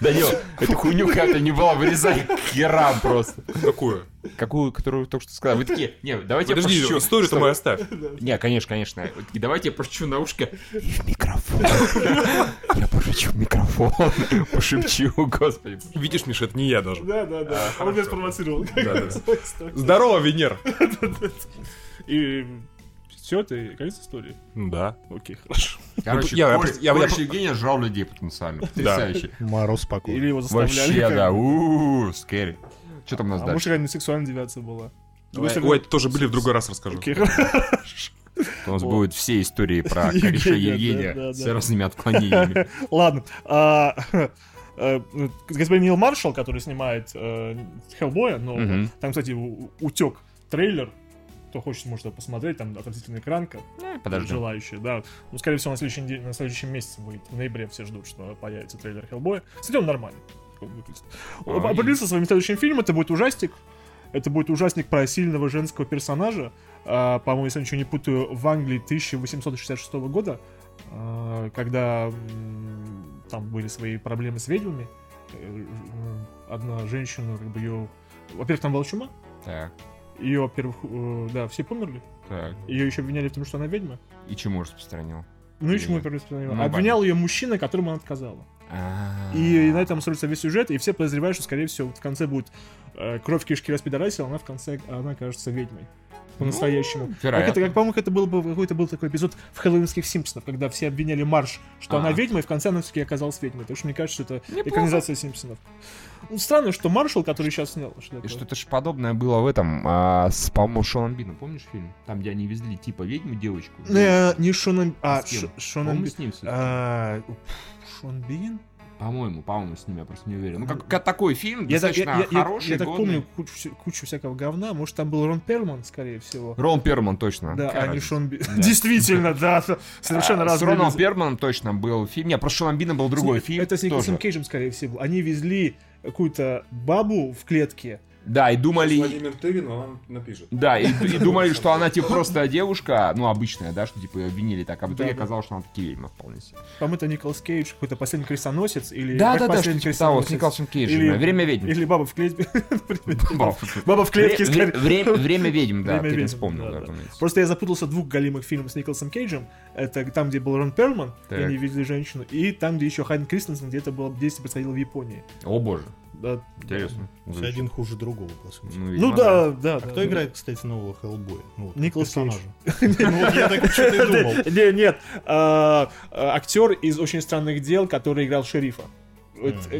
Данил, эту хуйню как-то не было, вырезай к херам просто. Какую? Какую, которую только что сказал. Вы такие, не, давайте Подожди, я пошучу. историю-то мою оставь. Не, конечно, конечно. Такие, Давайте я пошучу на ушко. И в микрофон. Я пошучу в микрофон. Пошепчу, господи. Видишь, Миша, это не я даже. Да, да, да. Он меня спровоцировал. Здорово, Венер! И все, ты конец истории. Ну Да. Окей, хорошо. Короче, Я- я просто- я- я- кореш Евгения жрал людей потенциально. Потрясающе. Мороз спокойно. Или его заставляли. Вообще, да. Ууу, скэри. Что там у нас А может, дальше? какая-нибудь сексуальная девиация была? Ой, это тоже были, в другой раз расскажу. Окей, хорошо. У нас будут все истории про кореша Евгения с разными отклонениями. Ладно. а, э, Господин Нил Маршалл, который снимает э, Хеллбоя, но Мгм. там, кстати, утек трейлер. Кто хочет, может его посмотреть, там относительно экранка. Подожди. Желающие, да. Ну, скорее всего, на следующем, де- на следующем месяце будет. В ноябре все ждут, что появится трейлер Хеллбоя. Кстати, он нормальный. Он Определился своим следующим фильмом. Это будет ужастик. Это будет ужастик про сильного женского персонажа. А, по-моему, если я ничего не путаю, в Англии 1866 года, а, когда там были свои проблемы с ведьмами. э, э, Одна женщина, как бы ее... Во-первых, там была чума. Так, Ее, во-первых, э, да, все померли. так. Ее еще обвиняли в том, что она ведьма. И чему распространил? Ну и чему распространено? Ну, Обвинял ее мужчина, которому она отказала. А. И на этом строится весь сюжет, и все подозревают, что, скорее всего, в конце будет э, кровь кишки распидорасил, она в конце, она кажется ведьмой. По-настоящему. как вероятно. это, как, по-моему, это был бы какой-то был такой эпизод в хэллоуинских Симпсонов, когда все обвиняли Марш, что А. она ведьма, и в конце она все-таки оказалась ведьмой. Так что мне кажется, что это экранизация Симпсонов. Ну, странно, что Маршал, который сейчас снял, что И? Что-то же подобное было в этом, а, с, по-моему, Шоном Бином. Помнишь фильм? Там, где они везли типа ведьму девочку. Э, не Шонан... А, С кем? Ш- Шонан По-моему, Би- с ним всё-таки. А, Шон Бин? По-моему, по-моему, с ним, я просто не уверен. Ну, как, как такой фильм, Я так, я, достаточно я- я- хороший, я так помню кучу, кучу всякого говна. Может, там был Рон Перлман, скорее всего. Рон Перман, точно. Да, Какая а не? Шон Би. Да. Действительно, да. Совершенно А, С разные Роном люди. Перманом точно был фильм. Не, про Шоном Бином был другой фильм. Это с Николасом. Кейджем, скорее всего. Они везли какую-то бабу в клетке. Да, и думали... Тывин, он напишет. Да, и, и думали, что она типа просто девушка, ну, обычная, да, что типа ее обвинили так, а в итоге Да, да. оказалось, что она таки ведьма вполне себе. По-моему, это Николас Кейдж, какой-то последний крестоносец. Или Да, да, да, последний что того, с. Николасом Кейджем. Или- да. Время ведьм. Или баба в клетке. Баба. В клетке, Время ведьм, да, Время ты вспомнил. Просто я запутался в двух галимых фильмах с Николасом Кейджем. Это там, где был Рон Перлман, и они везли женщину, и там, где еще Хайден Кристенсен, где это было действие происходило в Японии. О боже, Да. интересно. Все один хуже другого, по сути. Ну, Ну видимо, да, да. А да. кто играет, кстати, нового Хеллбоя? Ну, вот, Николас персонажа. Ну, вот я так что-то и думал. Не, нет, а, а, актер из очень странных дел, который играл шерифа.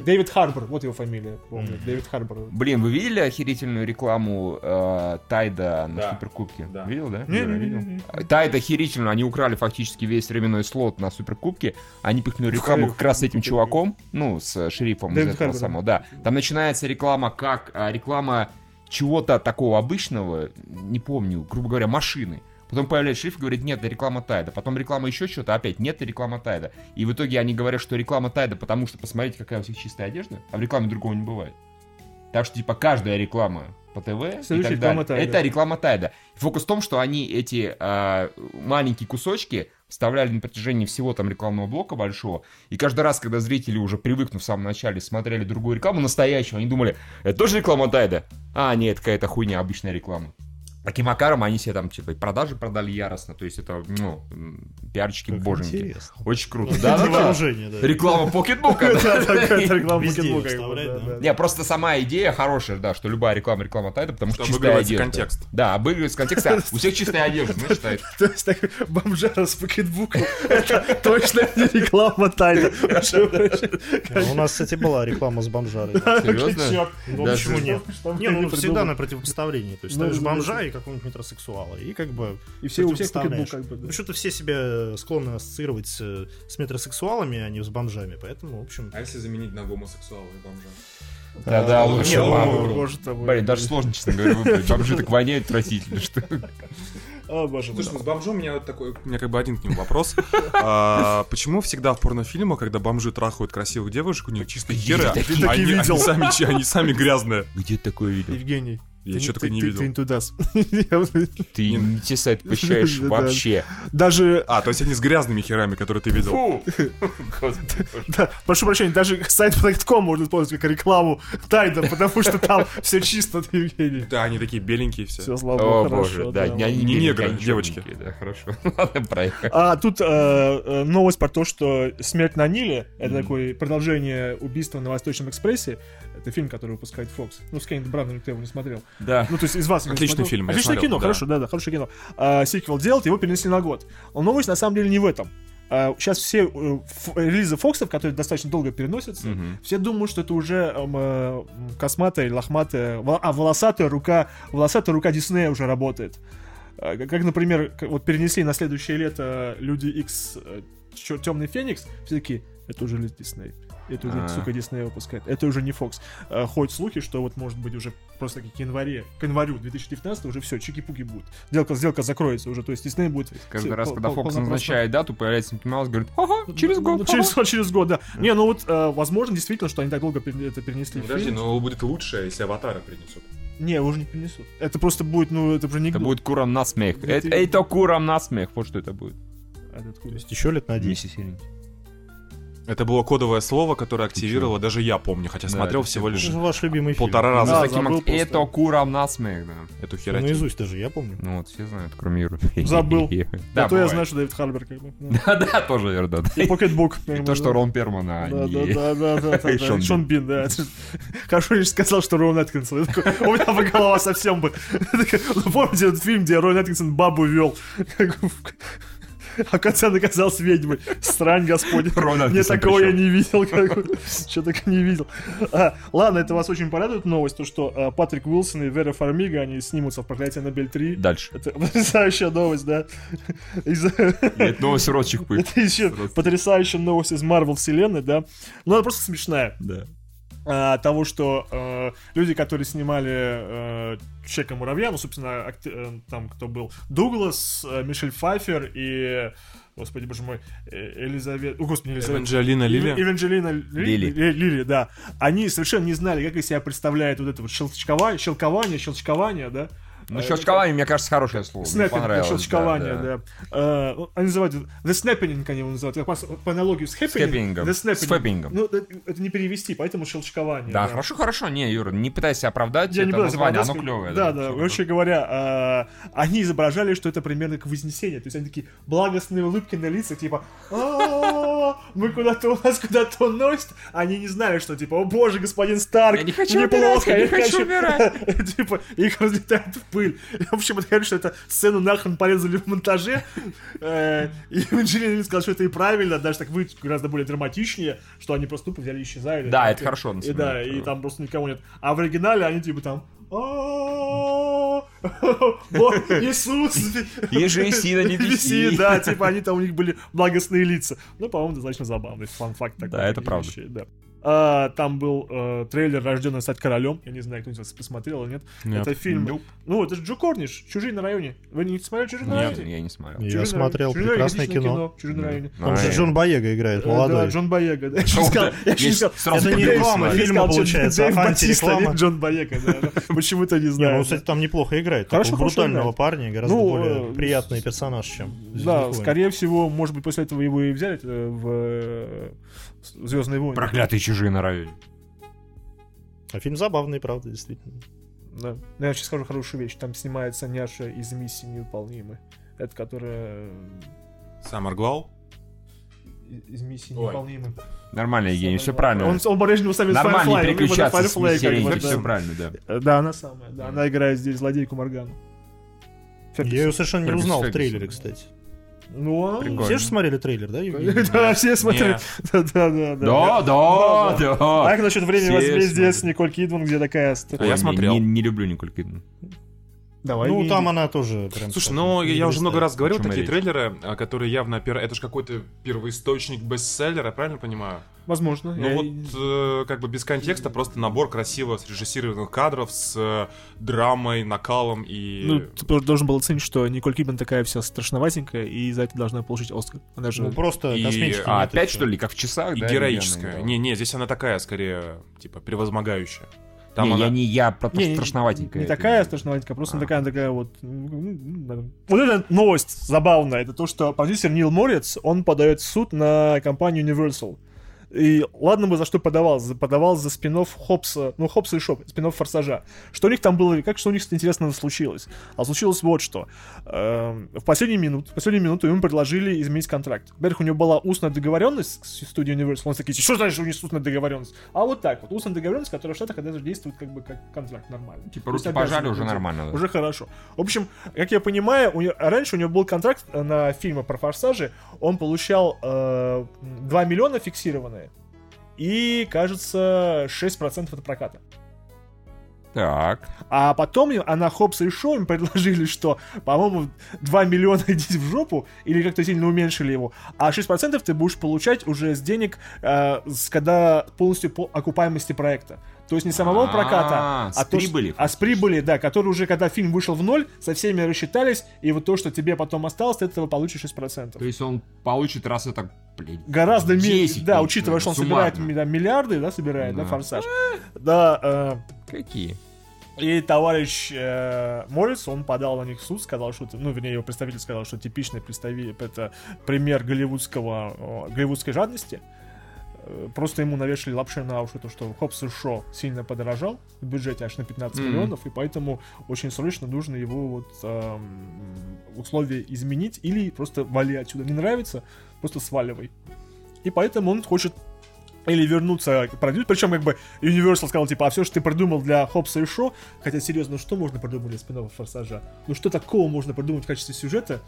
Дэвид Харбор, вот его фамилия, помню. Дэвид Харбор. Блин, вы видели охерительную рекламу э, Тайда на Да. Суперкубке? Да. Видел, да? Не, не, не, видел? не, не. Тайд охерительно, они украли фактически весь временной слот на Суперкубке, они пихнули рекламу как раз с этим чуваком, ну, с шерифом Дэвид из этого Харбор, самого, да. Там начинается реклама как а, реклама чего-то такого обычного, не помню, грубо говоря, машины. Потом появляется шрифт и говорит, нет, это реклама Тайда. Потом реклама еще что-то, опять нет, это реклама Тайда. И в итоге они говорят, что реклама Тайда, потому что посмотрите, какая у всех чистая одежда, а в рекламе другого не бывает. Так что, типа, каждая реклама по ТВ и Следующая так реклама далее, Тайда. это реклама Тайда. Фокус в том, что они эти а, маленькие кусочки вставляли на протяжении всего там рекламного блока большого, и каждый раз, когда зрители уже привыкнув в самом начале смотрели другую рекламу, настоящую, они думали, это тоже реклама Тайда? А, нет, какая-то хуйня, обычная реклама. Таким макаром они себе там, типа, и продажи продали яростно. То есть это, ну, пиарчики Как боженьки. интересно. Очень круто. Ну, Да, да, да. Реклама покетбука. Реклама. Не, просто сама идея хорошая, да, что любая реклама реклама тайда, потому что чистая одежда. контекст. Да, обыгрывается контекст. У всех чистая одежда, знаешь. То есть так, бомжара с покетбуком, это точно не реклама тайна. У нас, кстати, была реклама с бомжарой. Серьезно? Ну, почему нет? Не, ну всегда на противопоставлении. То есть Ну, ставишь ну, бомжа ну, и какого-нибудь метросексуала. И как бы И все, у всех как бы, да. Ну, что-то все себя склонны ассоциировать с, с метросексуалами, а не с бомжами. Поэтому, в общем... А если заменить на гомосексуала и бомжа? Да, да, лучше. ну, мой. Блин, даже сложно, честно говоря, выбрать. Бомжи так воняют отвратительно, что... О, боже мой. Слушай, ну с бомжом у меня вот такой, у меня как бы один к нему вопрос. А, Почему всегда в порнофильмах, когда бомжи трахают красивых девушек, у них чистые херы, а такие они, сами, они сами грязные? Где ты такое видел? Евгений. Я ты- что-то ты- не ты- видел. Ты не туда. с- Ты не те сайты посещаешь вообще. Даже, А, то есть они с грязными херами, которые ты видел. Боже. да, прошу прощения, даже сайт Black.com можно использовать как рекламу Тайда, потому что там все чисто, Евгений. Да, они такие беленькие все. Все, слава О богу, боже, хорошо. да, не негры, девочки. Да, хорошо. Ладно, проехали. А тут э, э, новость про то, что «Смерть на Ниле» — это такое продолжение убийства на Восточном экспрессе. Это фильм, который выпускает Fox. Ну, с Кеннет Браном никто его не смотрел. Да. Ну, то есть из вас Отличный смотрел. фильм, Отличное смотрел, кино, да. хорошо, да, да, хорошее кино. А, сиквел делать, его перенесли на год. Но новость на самом деле не в этом. А, сейчас все э, релизы Фоксов, которые достаточно долго переносятся, Мгм. все думают, что это уже эм, э, косматая лохматая, а волосатая рука, волосатая рука Диснея уже работает. А, Как, например, вот перенесли на следующее лето Люди X Темный Феникс, все таки это уже ли Дисней. Это уже, А. сука, Дисней выпускает. Это уже не Фокс. А, Ходят слухи, что вот может быть уже просто как к январе, к январю 2019 уже все, чики-пуки будут. Сделка, сделка закроется уже, то есть Дисней будет... Каждый всё, раз, пол- когда полноправно- назначает дату, появляется Микки Маус, говорит, ага, через год. Ну, через, ага». через год, да. Не, ну вот, э, возможно, действительно, что они так долго это перенесли. Подожди, но будет лучше, если аватара принесут. Не, уже не принесут. Это просто будет, ну, это уже не Это будет курам на смех. Это- Это курам на смех. Вот что это будет. А откуда? То есть еще лет на 10. Миссис Сирень. Это было кодовое слово, которое активировало даже я помню, хотя Да, смотрел всего все лишь ваш любимый фильм. полтора раза Да, таким забыл просто. Это курам на смех, да. эту Ну, херотень. Наизусть даже, я помню. Ну вот, все знают, кроме Юры. Забыл. Да, а то я знаю, что Дэвид Харбор как бы. Ну. Да, да, тоже верно. да. И PocketBook. И то, что Рон Перман, а не... да, да, да, да, И да, Шон Бин, да. Хорошо, я сказал, что Рон такой, У меня бы голова совсем бы. Ну, Помните этот фильм, где Рон Эткинсон бабу вел? А он оказался ведьмой. Срань господи. Рон Мне такого я причем. не видел. Что так не видел. А, ладно, это вас очень порадует новость, то что а, Патрик Уилсон и Вера Фармига, они снимутся в «Проклятие Аннабель 3». Дальше. Это потрясающая новость, да. Из- Это новость родчих пыль. Это еще потрясающая новость из Марвел вселенной, да. Ну, она просто смешная. Да. А, того, что э, люди, которые снимали э, Человека муравья, ну, собственно, акте- э, там кто был, Дуглас, э, Мишель Пфайфер и, господи, боже мой, э, Элизавет, о, господи, Элизавет, Эванджелина Лили. Ли- Лили. Ли- Лили, да. Они совершенно не знали, как из себя представляет вот это вот щелчкование, щелкование, щелчкование, да. Ну, щелчкование, мне кажется, хорошее слово. Снэппинг, щелчкование, да. Э, они называют the snapping, они его называют. По, аналогии с хэппингом. The snapping. Ну, это, не перевести, поэтому щелчкование. Да, хорошо, хорошо. Не, Юра, не пытайся оправдать это название, оно клевое. Да, да. Вообще говоря, э, они изображали, что это примерно к вознесению. То есть они такие благостные улыбки на лицах, типа, «А, мы куда-то, у нас куда-то уносит. Они не знали, что типа, о боже, господин Старк, Я не хочу неплохо, я не хочу умирать». Типа, их разлетают в пыль. И, в общем, это говорят, что это сцену нахрен порезали в монтаже. Э, И Анджелина Ли сказал, что это и правильно, даже так выйдет гораздо более драматичнее, что они просто тупо взяли и исчезали. Да, это хорошо, на И да, и там просто никого нет. А в оригинале они типа там «А, О, Иисус! Ежи, сина, не виси. Да, типа они там, у них были благостные лица. Ну, по-моему, достаточно забавный фан-факт такой. Да, это правда. Да. А, там был э, трейлер «Рожденный стать королем». Я не знаю, кто из вас посмотрел или нет. Нет. Это фильм... Nope. Ну, это же Джо Корниш, «Чужие на районе». Вы не смотрели «Чужие на Нет, районе»? я не смотрел. Я «Чужие на смотрел районе». «Чужие на районе» прекрасное отличное кино. «Чужие на районе». Там же Джон Боега играет, Э, молодой. Да, Джон Боега. Да. Я не сказал- Это не реклама фильма, получается, а антиреклама. Джон Боега, да, да. Почему-то не Не, знаю. ну, кстати, там неплохо играет. Хорошо, брутального парня, гораздо Ну, более э, приятный персонаж, чем Да, скорее всего, может быть, после этого его и взяли э, в Звездные войны. Проклятые чужие на районе. А фильм забавный, правда, действительно. Да. Но я сейчас скажу хорошую вещь. Там снимается няша из миссии невыполнимы. Это которая... Саммер Глоу? и- Из миссии Ой. невыполнимы. Нормально, Евгений, все правильно. Он, он по-прежнему ставит Нормально, Firefly, переключаться с Firefly, как серии, бы, все да. правильно, да. Э, Да, она самая. Да, она играет здесь злодейку Моргану. Я ее совершенно не узнал в трейлере, кстати. Ну, а- Прикольно. Все же смотрели трейлер, да, Евгений? Да, все смотрят. Да, да, да. Да, да, А да. как насчет времени возмездия с Николь Кидман, где такая... А я смотрел. Не люблю Николь Кидман. Давай, Ну, Евгений. там она тоже прям... Слушай, ну я уже много раз говорил, такие речь? трейлеры, а, которые явно опира... Это же какой-то первоисточник бестселлера, правильно понимаю? Возможно. Ну Я- вот, э, как бы без контекста, просто набор красиво срежиссированных кадров с э, драмой, накалом и... Ну, ты просто должен был оценить, что Николь Кидман такая вся страшноватенькая, и за это должна получить Оскар. Она же... Ну, просто И- А и опять что ли, как в часах, и да? героическая. Не-не, здесь она такая, скорее, типа, превозмогающая. Там Не, она... я не я про Не, не- страшноватенькая. Не это. такая страшноватенькая, просто А. такая, такая вот... Вот эта новость забавная, это то, что продюсер Нил Мориц, он подает в суд на компанию Universal. И ладно бы за что подавал, подавал за спин-офф Хоббса, ну Хоббса и Шоу, спин-офф Форсажа. Что у них там было, как что у них интересного случилось? А случилось вот что. Эм, в последнюю минуту, в последнюю минуту ему предложили изменить контракт. Во-первых, у него была устная договоренность с студией Universal. Он такие, что значит у них устная договоренность? А вот так вот, устная договоренность, которая в Штатах даже действует как бы как контракт нормально. Типа руки пожали, уже нормально. да. Уже хорошо. В общем, как я понимаю, у раньше у него был контракт на фильмы про форсажи. Он получал э, 2 миллиона фиксированные. И, кажется, 6% от проката. Так. А потом им- она Хопса и Шоу им предложили, что, по-моему, 2 миллиона идите в жопу, или как-то сильно уменьшили его, а 6% ты будешь получать уже с денег, э, с- когда полностью по окупаемости проекта. То есть не самого А, проката, с а, то, прибыли, а с прибыли, да, который уже, когда фильм вышел в ноль, со всеми рассчитались, и вот то, что тебе потом осталось, ты этого получишь 6%. То есть он получит раз это, блин, Гораздо меньше, 10, да, учитывая, что он суммарно. собирает да, миллиарды, да, собирает, да, Да. форсаж. Да, э, Какие? и товарищ э, Моррис, он подал на них в суд, сказал, что это, ну, вернее, его представитель сказал, что типичный представитель, это пример голливудского, э, голливудской жадности. Э, Просто ему навешали лапши на уши, то, что Хопс и Шо сильно подорожал в бюджете аж на 15 Мгм. миллионов, и поэтому очень срочно нужно его вот эм, условия изменить или просто вали отсюда. Не нравится, просто сваливай. И поэтому он хочет или вернуться к продюсеру. Причем, как бы, Universal сказал, типа, а все, что ты придумал для Хопса и Шо, хотя, серьезно, что можно придумать для спин Форсажа? Ну что такого можно придумать в качестве сюжета?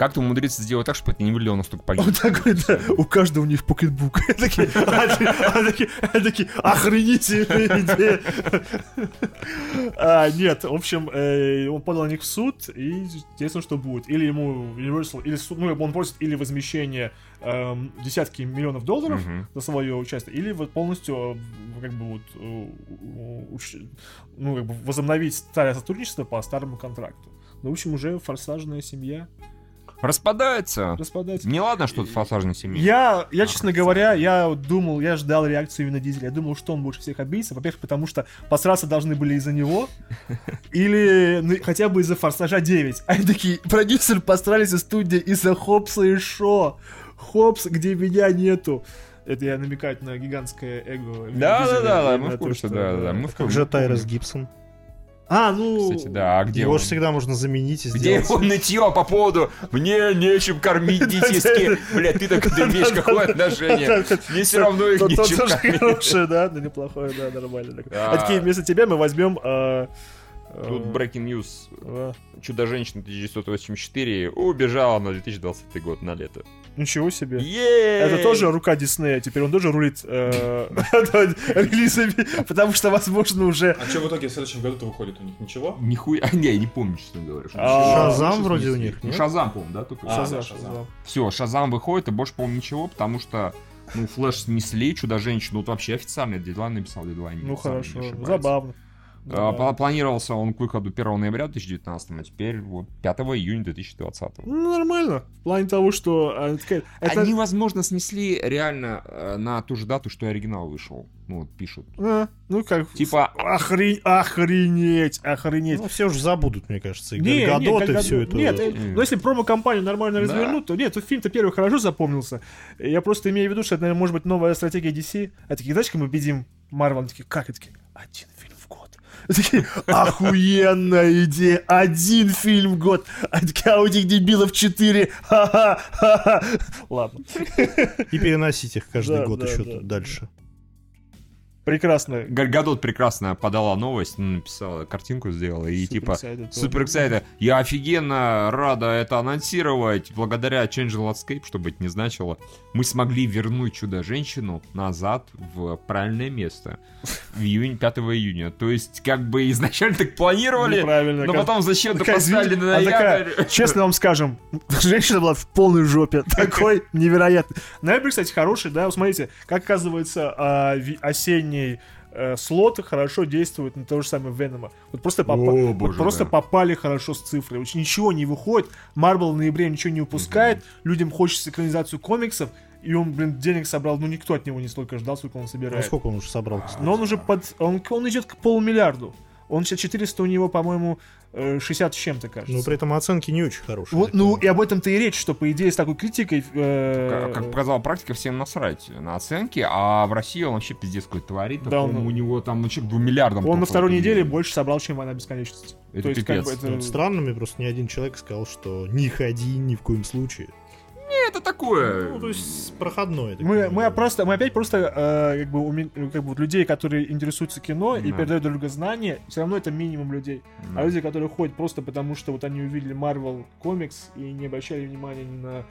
Как ты умудриться сделать так, чтобы это не выглядело настолько погиб? Он такой, да, у каждого у них покетбук. Такие, они- они такие, охренительная идея. А, Нет, в общем, э, он подал на них в суд, и интересно, что будет. Или ему Universal, или суд, ну, он просит или возмещение эм, десятки миллионов долларов за свое участие, или вот полностью, э, как бы вот, э, уч- ну, как бы возобновить старое сотрудничество по старому контракту. Ну, в общем, уже форсажная семья Распадается. распадается. Не ладно, что это форсажная семья. Я, я, честно говоря, я вот думал, я ждал реакцию именно Дизеля. Я думал, что он больше всех обидится. Во-первых, потому что посраться должны были из-за него. Или ну, хотя бы из-за Форсажа 9. Они такие, продюсер посрались из студии из-за Хопса и Шо. Хопс, где меня нету. Это я намекаю на гигантское эго. Да, да, да, да, мы в курсе, да, да, мы в Как курсе. же Тайрес Гибсон. А, ну... Кстати, да, а где Его он? же всегда можно заменить и Где сделать. его нытье по поводу «Мне нечем кормить детиски». Бля, ты так имеешь какое отношение? Мне все равно их нечем кормить. хороший, да, да, неплохой, да, нормально. А такие, вместо тебя мы возьмем... э, э, Тут breaking news. э, Чудо-женщина 1984 убежала на 2020 год на лето. Ничего себе. Это тоже рука Диснея, теперь он тоже рулит э, релизами, потому что, возможно, уже... А что в итоге в следующем году-то выходит у них? Ничего? Нихуя, а, не, я не помню, что А, ничего. Шазам вроде у них, Ну? Шазам, по-моему, да, только. А, Шазам. Все, Шазам выходит, и больше, по-моему, ничего, потому что, ну, Флэш снесли, Чудо-женщину, вот вообще официально дедлайн написал, дедлайн. Ну хорошо, забавно. А, Забавно. пла- Планировался он к выходу 1 ноября 2019, а теперь вот 5 июня 2020. Ну, нормально. В плане того, что... э, это- Они, возможно, снесли реально э, на ту же дату, что и оригинал вышел. Ну, вот пишут. а, ну, как... Типа, Охрень... Охренеть, охренеть. Ну, все уже забудут, мне кажется. И Не, Галь не, и все это. Нет, Мгм. но если промо-компанию нормально Да. развернуть, то нет, тут фильм-то первый хорошо запомнился. Я просто имею в виду, что это, наверное, может быть новая стратегия DC. А такие, знаешь, как мы убедим Марвел, они такие, как? И такие, один. Такие, охуенная идея, один фильм в год, а у этих дебилов четыре, ха-ха-ха-ха. Ладно, И переносить их каждый Да, год да, еще да. дальше. Прекрасно. Гальгадот прекрасно подала новость, написала, картинку сделала, и Супер типа... excited. Супер excited. Я офигенно рада это анонсировать. Благодаря Change Landscape, что бы это ни значило, мы смогли вернуть Чудо-женщину назад в правильное место. В июне, 5 июня. То есть, как бы изначально так планировали, Неправильно. но как- потом зачем-то Такая, поставили на а такая, ноябрь. честно вам скажем, женщина была в полной жопе. Такой невероятный. Ноябрь, кстати, хороший, да, смотрите, как оказывается, а, осенний э, слот хорошо действует на то же самое Венома. Вот просто, попа- О, вот боже, просто да. попали хорошо с цифрой. Очень ничего не выходит. Марвел в ноябре ничего не выпускает. Людям хочется экранизацию комиксов. И он, блин, денег собрал. Ну, никто от него не столько ждал, сколько он Ну, собирает. сколько он уже собрал? кстати? Но он уже под... Он, он идет к полумиллиарду. Он сейчас 400 у него, по-моему, 60 с чем-то, кажется. Но при этом оценки не очень хорошие. Вот, ну, и об этом-то и речь, что, по идее, с такой критикой... э, Как, как показала практика, всем насрать на оценки, а в России он вообще пиздец какой творит. Да, он- у него там ну, человек 2 миллиардом. он на второй неделе больше собрал, чем «Война бесконечности». Это То есть, как пипец. бы, это... Вот странными просто ни один человек сказал, что не ходи ни в коем случае. Это такое. Ну, то есть проходное. Мы, мы просто, мы опять просто э, как бы, уме- как бы людей, которые интересуются кино и Да. передают друг другу знания, все равно это минимум людей. Да. А люди, которые ходят просто потому, что вот они увидели Marvel комикс и не обращали внимания ни на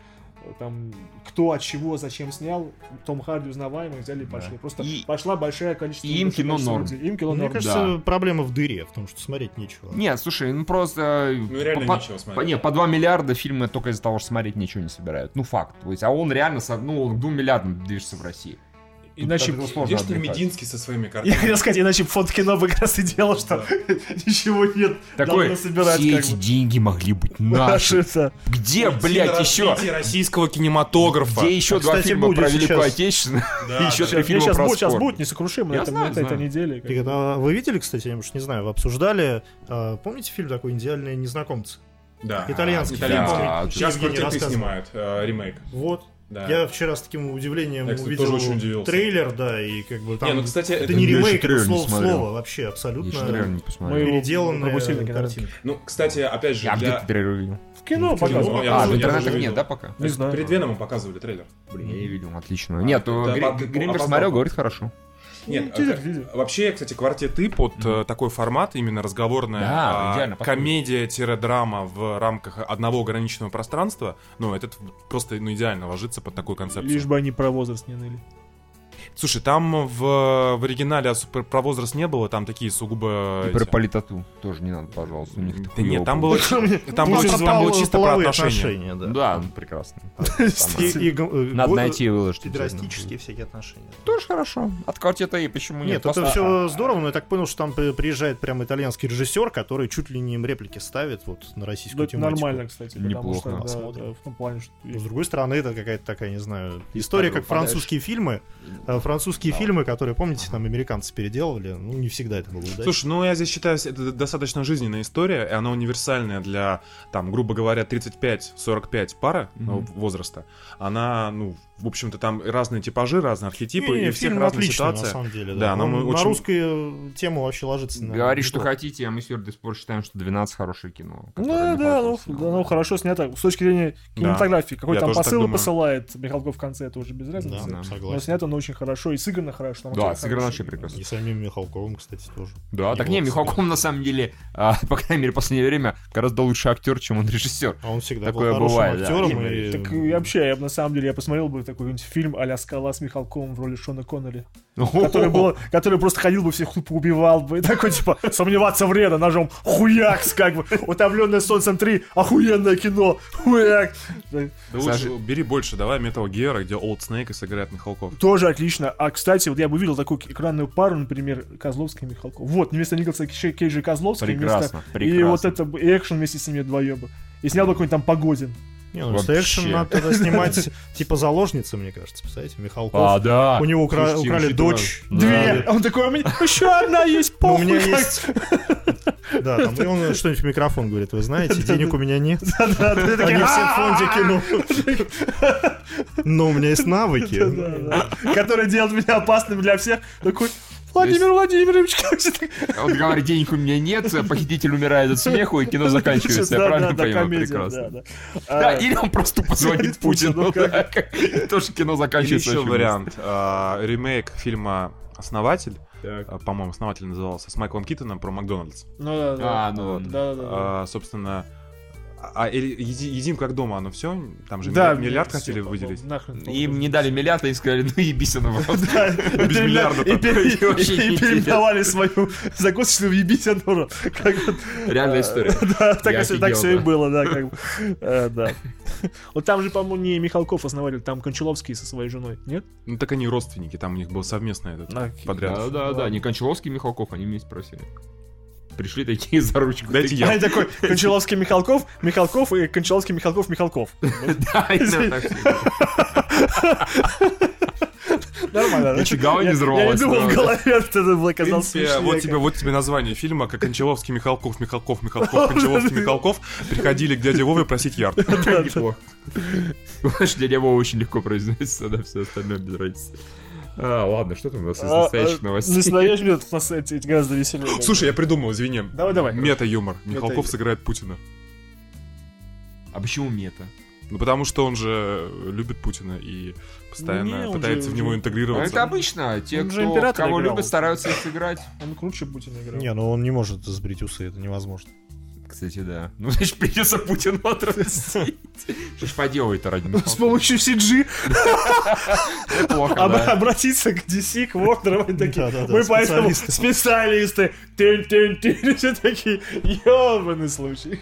там кто от чего зачем снял Том Харди узнаваемый взяли и Да. пошли просто И- пошла большая количество и им кино норм. людей. им кино Мне норм кажется, проблема в дыре, в том, что смотреть нечего. Нет, слушай, ну просто... Ну, реально по, нечего по- смотреть. не, по 2 миллиарда фильмы только из-за того, что смотреть ничего не собирают. Ну, факт. То есть, а он реально, ну, он к 2 миллиардам движется в России. Иначе отвлекать. Мединский со своими я картами? хотел сказать иначе фонд кино бы как раз и делал что ничего нет собирать все эти деньги могли быть наши. Где, блядь, еще? российского кинематографа. Где еще А, два кстати, фильма будет про Великую сейчас. Отечественную? Еще три фильма про будет, сейчас спорт. будет несокрушимо Я на этой знаю. неделе. когда вы видели, кстати, я уж не знаю, вы обсуждали, э, помните фильм такой «Идеальные незнакомцы»? Да. Итальянский фильм, Итальянский. Сейчас рассказывал. снимают, э, ремейк. Вот. Да. Я вчера с таким удивлением Я, кстати, увидел тоже очень удивился. трейлер, да, и как бы там... Не, ну, кстати, это это не ремейк, это слово в слово, вообще абсолютно переделанная картинка. Ну, кстати, опять же, А где для... ты трейлер видел? В кино Ну, в кино, показывают. я А, в интернетах тоже нет, да, пока? Не знаю. Перед Веномом показывали трейлер. Блин, я не видел, отлично. Нет, да, то по- Гри- Гримбер опоздал. смотрел, говорит, хорошо. Нет, тизер э, видел. вообще, кстати, квартеты под э, такой формат, именно разговорная Да, а, комедия-драма в рамках одного ограниченного пространства, ну, этот просто ну, идеально ложится под такую концепцию. Лишь бы они про возраст не ныли. Слушай, там в, в оригинале особо про возраст не было, там такие сугубо... И про политоту тоже не надо, пожалуйста. У них Да нет, там было, там было, про чисто- там было чисто про отношения. да. Да, прекрасно. Э, Надо найти и выложить. Педерастические всякие отношения. Тоже хорошо. От квартета И почему нет? Нет, это все здорово, но я так понял, что там при- приезжает прям итальянский режиссер, который чуть ли не им реплики ставит вот на российскую тематику. нормально, кстати, Неплохо. в том плане, что... С другой стороны, это какая-то такая, не знаю, история, как французские фильмы. Французские фильмы, которые, помните, там американцы переделывали, ну, не всегда это было удачно. Слушай, ну я здесь считаю, это достаточно жизненная история, и она универсальная для, там, грубо говоря, 35-45 пары ну, возраста. Она, ну, в общем-то, там разные типажи, разные архетипы, Не-не, и всех фильм разная отличный, ситуация. на самом деле. Да, Да, нам Он на очень- русскую тему вообще ложится. на- Говори, что хотите, а мы с Юрой до сих пор считаем, что 12 хорошее кино. Ну, которое да, ну, да, ну, хорошо снято. С точки зрения кинематографии, какой Я там так посыл посылает Михалков в конце, это уже без разницы. Да, Да. согласен. Но снято оно очень хорошо и сыграно хорошо. там Да, сыграно вообще прекрасно. И самим Михалковым, кстати, тоже. Да, так Неплохо не, Михалков на самом деле, а, по крайней мере, в последнее время гораздо лучше актер, чем он режиссер. А он всегда Такое был хорошим бывает, да. актером. И- и- Так и вообще, я бы на самом деле, я посмотрел бы такой-нибудь фильм а-ля «Скала» с Михалковым в роли Шона Коннелли. Который, был, который просто ходил бы всех тупо убивал бы. И такой, типа, сомневаться вредно, ножом хуякс, как бы. Утомленное солнцем 3, охуенное кино, хуяк. Да лучше бери больше, давай Metal Gear, где Old Snake и сыграет Михалков. Тоже отлично. А, кстати, вот я бы увидел такую экранную пару, например, Козловский и Михалков. Вот, вместо Николаса Кейджа Кейджа Козловский. Прекрасно, вместо... И вот прекрасно. это, бы- и экшен вместе с ними вдвоем бы. И снял бы какой-нибудь там Погодин. Не, ну, Вообще. экшен надо тогда снимать типа заложницы, мне кажется. Представляете, Михалков. А, да. У него укра- Слушайте, украли дочь. Да. Две. Он такой, у меня еще одна есть, Ну, у похуй. меня как». есть... Да, там, и он что-нибудь в микрофон говорит, вы знаете, денег у меня нет. Они все фонде кино. Но у меня есть навыки. Который делает меня опасным для всех. Такой, Владимир Владимирович, как же так? Он говорит, денег у меня нет, похититель умирает от смеху, и кино заканчивается. Я правильно понимаю? Прекрасно. да, А, или он просто позвонит Путину. Как- Тоже кино заканчивается. еще вариант. а, Ремейк фильма «Основатель», а, по-моему, «Основатель» назывался, с Майклом Китоном про Макдональдс. Ну да, да. А, ну, Да, да, да. А, Собственно, а едим как дома, оно все? Там же Да, миллиард, миллиард хотели потом выделить. нахрен. Им не дали миллиард, и сказали, ну ебись оно Без миллиарда и переименовали свою закусочную в Ебисянуру. Реальная история. Да, так все и было, да, как бы. Э, Да. Вот там же, по-моему, не Михалков основатель, там Кончаловский со своей женой, нет? Ну так они родственники, там у них был совместный этот подряд. Да, да, да, не Кончаловский и Михалков, они вместе просили. Пришли такие за ручку. Дайте я. Такой, Кончаловский Михалков, Михалков и Кончаловский Михалков Михалков. Да. Нормально. он не Я- Я не думал в голове, это было казалось смешнее, вот тебе, вот тебе название фильма, как Кончаловский, Михалков, Михалков, Михалков, Кончаловский, Михалков приходили к дяде Вове просить ярд. Неплохо. Для него очень легко произносится, да, все остальное без разницы. А, ладно, что там у нас из А, настоящих а, новостей? Настоящий метод у нас эти гораздо веселее. Слушай, я придумал, извини. Давай, давай. Мета-юмор. Михалков сыграет Путина. А почему мета? Ну, потому что он же любит Путина и постоянно Не, пытается же- в него Ну, интегрироваться. это обычно. Те, Он же кто кого играл. любят, стараются их сыграть. Он круче Путина играл. Не, ну он не может сбрить усы, это невозможно. Кстати, да. Ну, значит, придется Путину отрастить. Что ж поделать-то ради С Михалкова? помощью CG обратиться к DC, к Warner, они такие, мы поэтому специалисты. тын-тын-тын, все такие, ёбаный случай.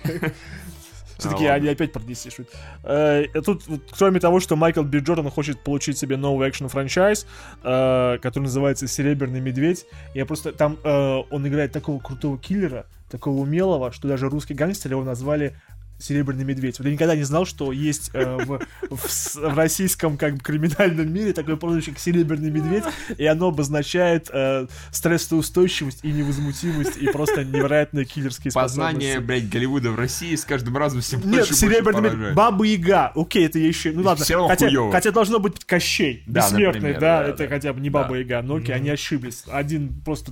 Все-таки А, они опять про DC шутят. Э, Тут, кроме того, что Майкл Би Джордан хочет получить себе новый экшен франчайз, э, который называется Серебряный медведь. Я просто там э, он играет такого крутого киллера, такого умелого, что даже русские гангстеры его назвали Серебряный медведь. Вот я никогда не знал, что есть э, в, в в российском как бы криминальном мире такое прозвище, как Серебряный медведь, и оно обозначает э, стрессоустойчивость и невозмутимость и просто невероятные киллерские Познание, способности. блядь, Голливуда в России с каждым разом все больше Нет, и больше серебряный медведь. поражает. Баба Яга. Окей, это я еще. Ну ладно. Хотя, хуёво. хотя должно быть Кощей. Да, бессмертный, например, да, да, это да. хотя бы не Баба Да. Яга. Но окей, они ошиблись. Один просто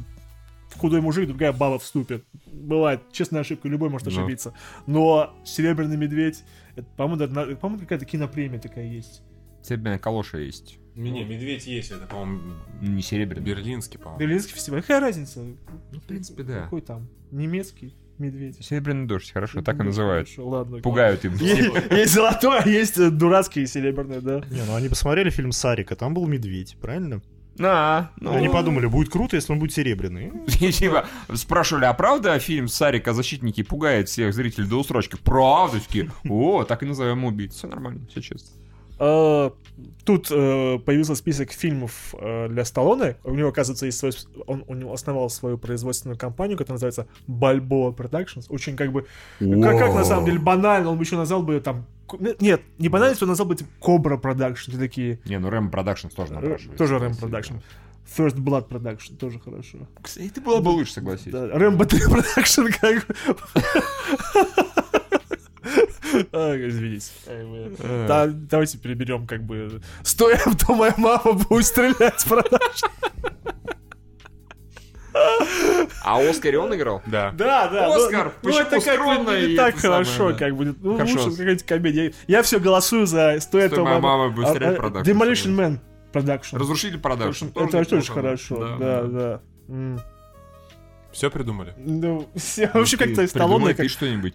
худой мужик, другая баба вступит. Бывает, честная ошибка, любой может Ну. ошибиться. Но Серебряный медведь, это, по-моему, да, по-моему, какая-то кинопремия такая есть. Серебряная калоша есть. Не, медведь есть, это, по-моему, Не серебряный. берлинский, по-моему. Берлинский фестиваль. Какая разница? Ну, в принципе, да. Какой там? Немецкий медведь. Серебряный дождь, хорошо, так и называют. хорошо, ладно. Пугают им. Есть, золотой, а есть дурацкий серебряный, да. Не, ну они посмотрели фильм Сарика, там был медведь, правильно? На, ну, Они подумали, будет круто, если он будет серебряный. Типа спрашивали, а правда фильм Сарика «Защитники» пугает всех зрителей до устрочки? Правда? Такие, о, так и назовем убийц. Все нормально, все честно. Э, Тут э, появился список фильмов э, для Сталлоне. У него, оказывается, есть свой... Он, у него основал свою производственную компанию, которая называется Balboa Productions. Очень как бы... Как, как на самом деле банально, он бы еще назвал бы там... Нет, не банально, он назвал бы типа Cobra Production. Ты такие... Не, ну Рэм Production тоже э, напрашивается. Тоже Рэм. Production. First Blood Production, тоже хорошо. Кстати, ты было бы лучше, согласись. Да, Рэмбо 3 Production как Извините. Вы- Э. Да, давайте переберем как бы... Стой, а то моя мама будет стрелять Production. А Оскаре он играл? Да. Да, да. ну- Оскар, ну, почему это как скромно бы не и так это самое, хорошо, да. как бы. Ну, Хорошо. лучше какая-нибудь комедия. Я все голосую за «Стой, Что то моя моя мама будет стрелять Production. Demolition Man Production. Разрушитель Production. Это тоже очень хорошо. Да, да. М. Все придумали? Ну, все- вообще как-то Сталлоне... Придумай как- ты что-нибудь.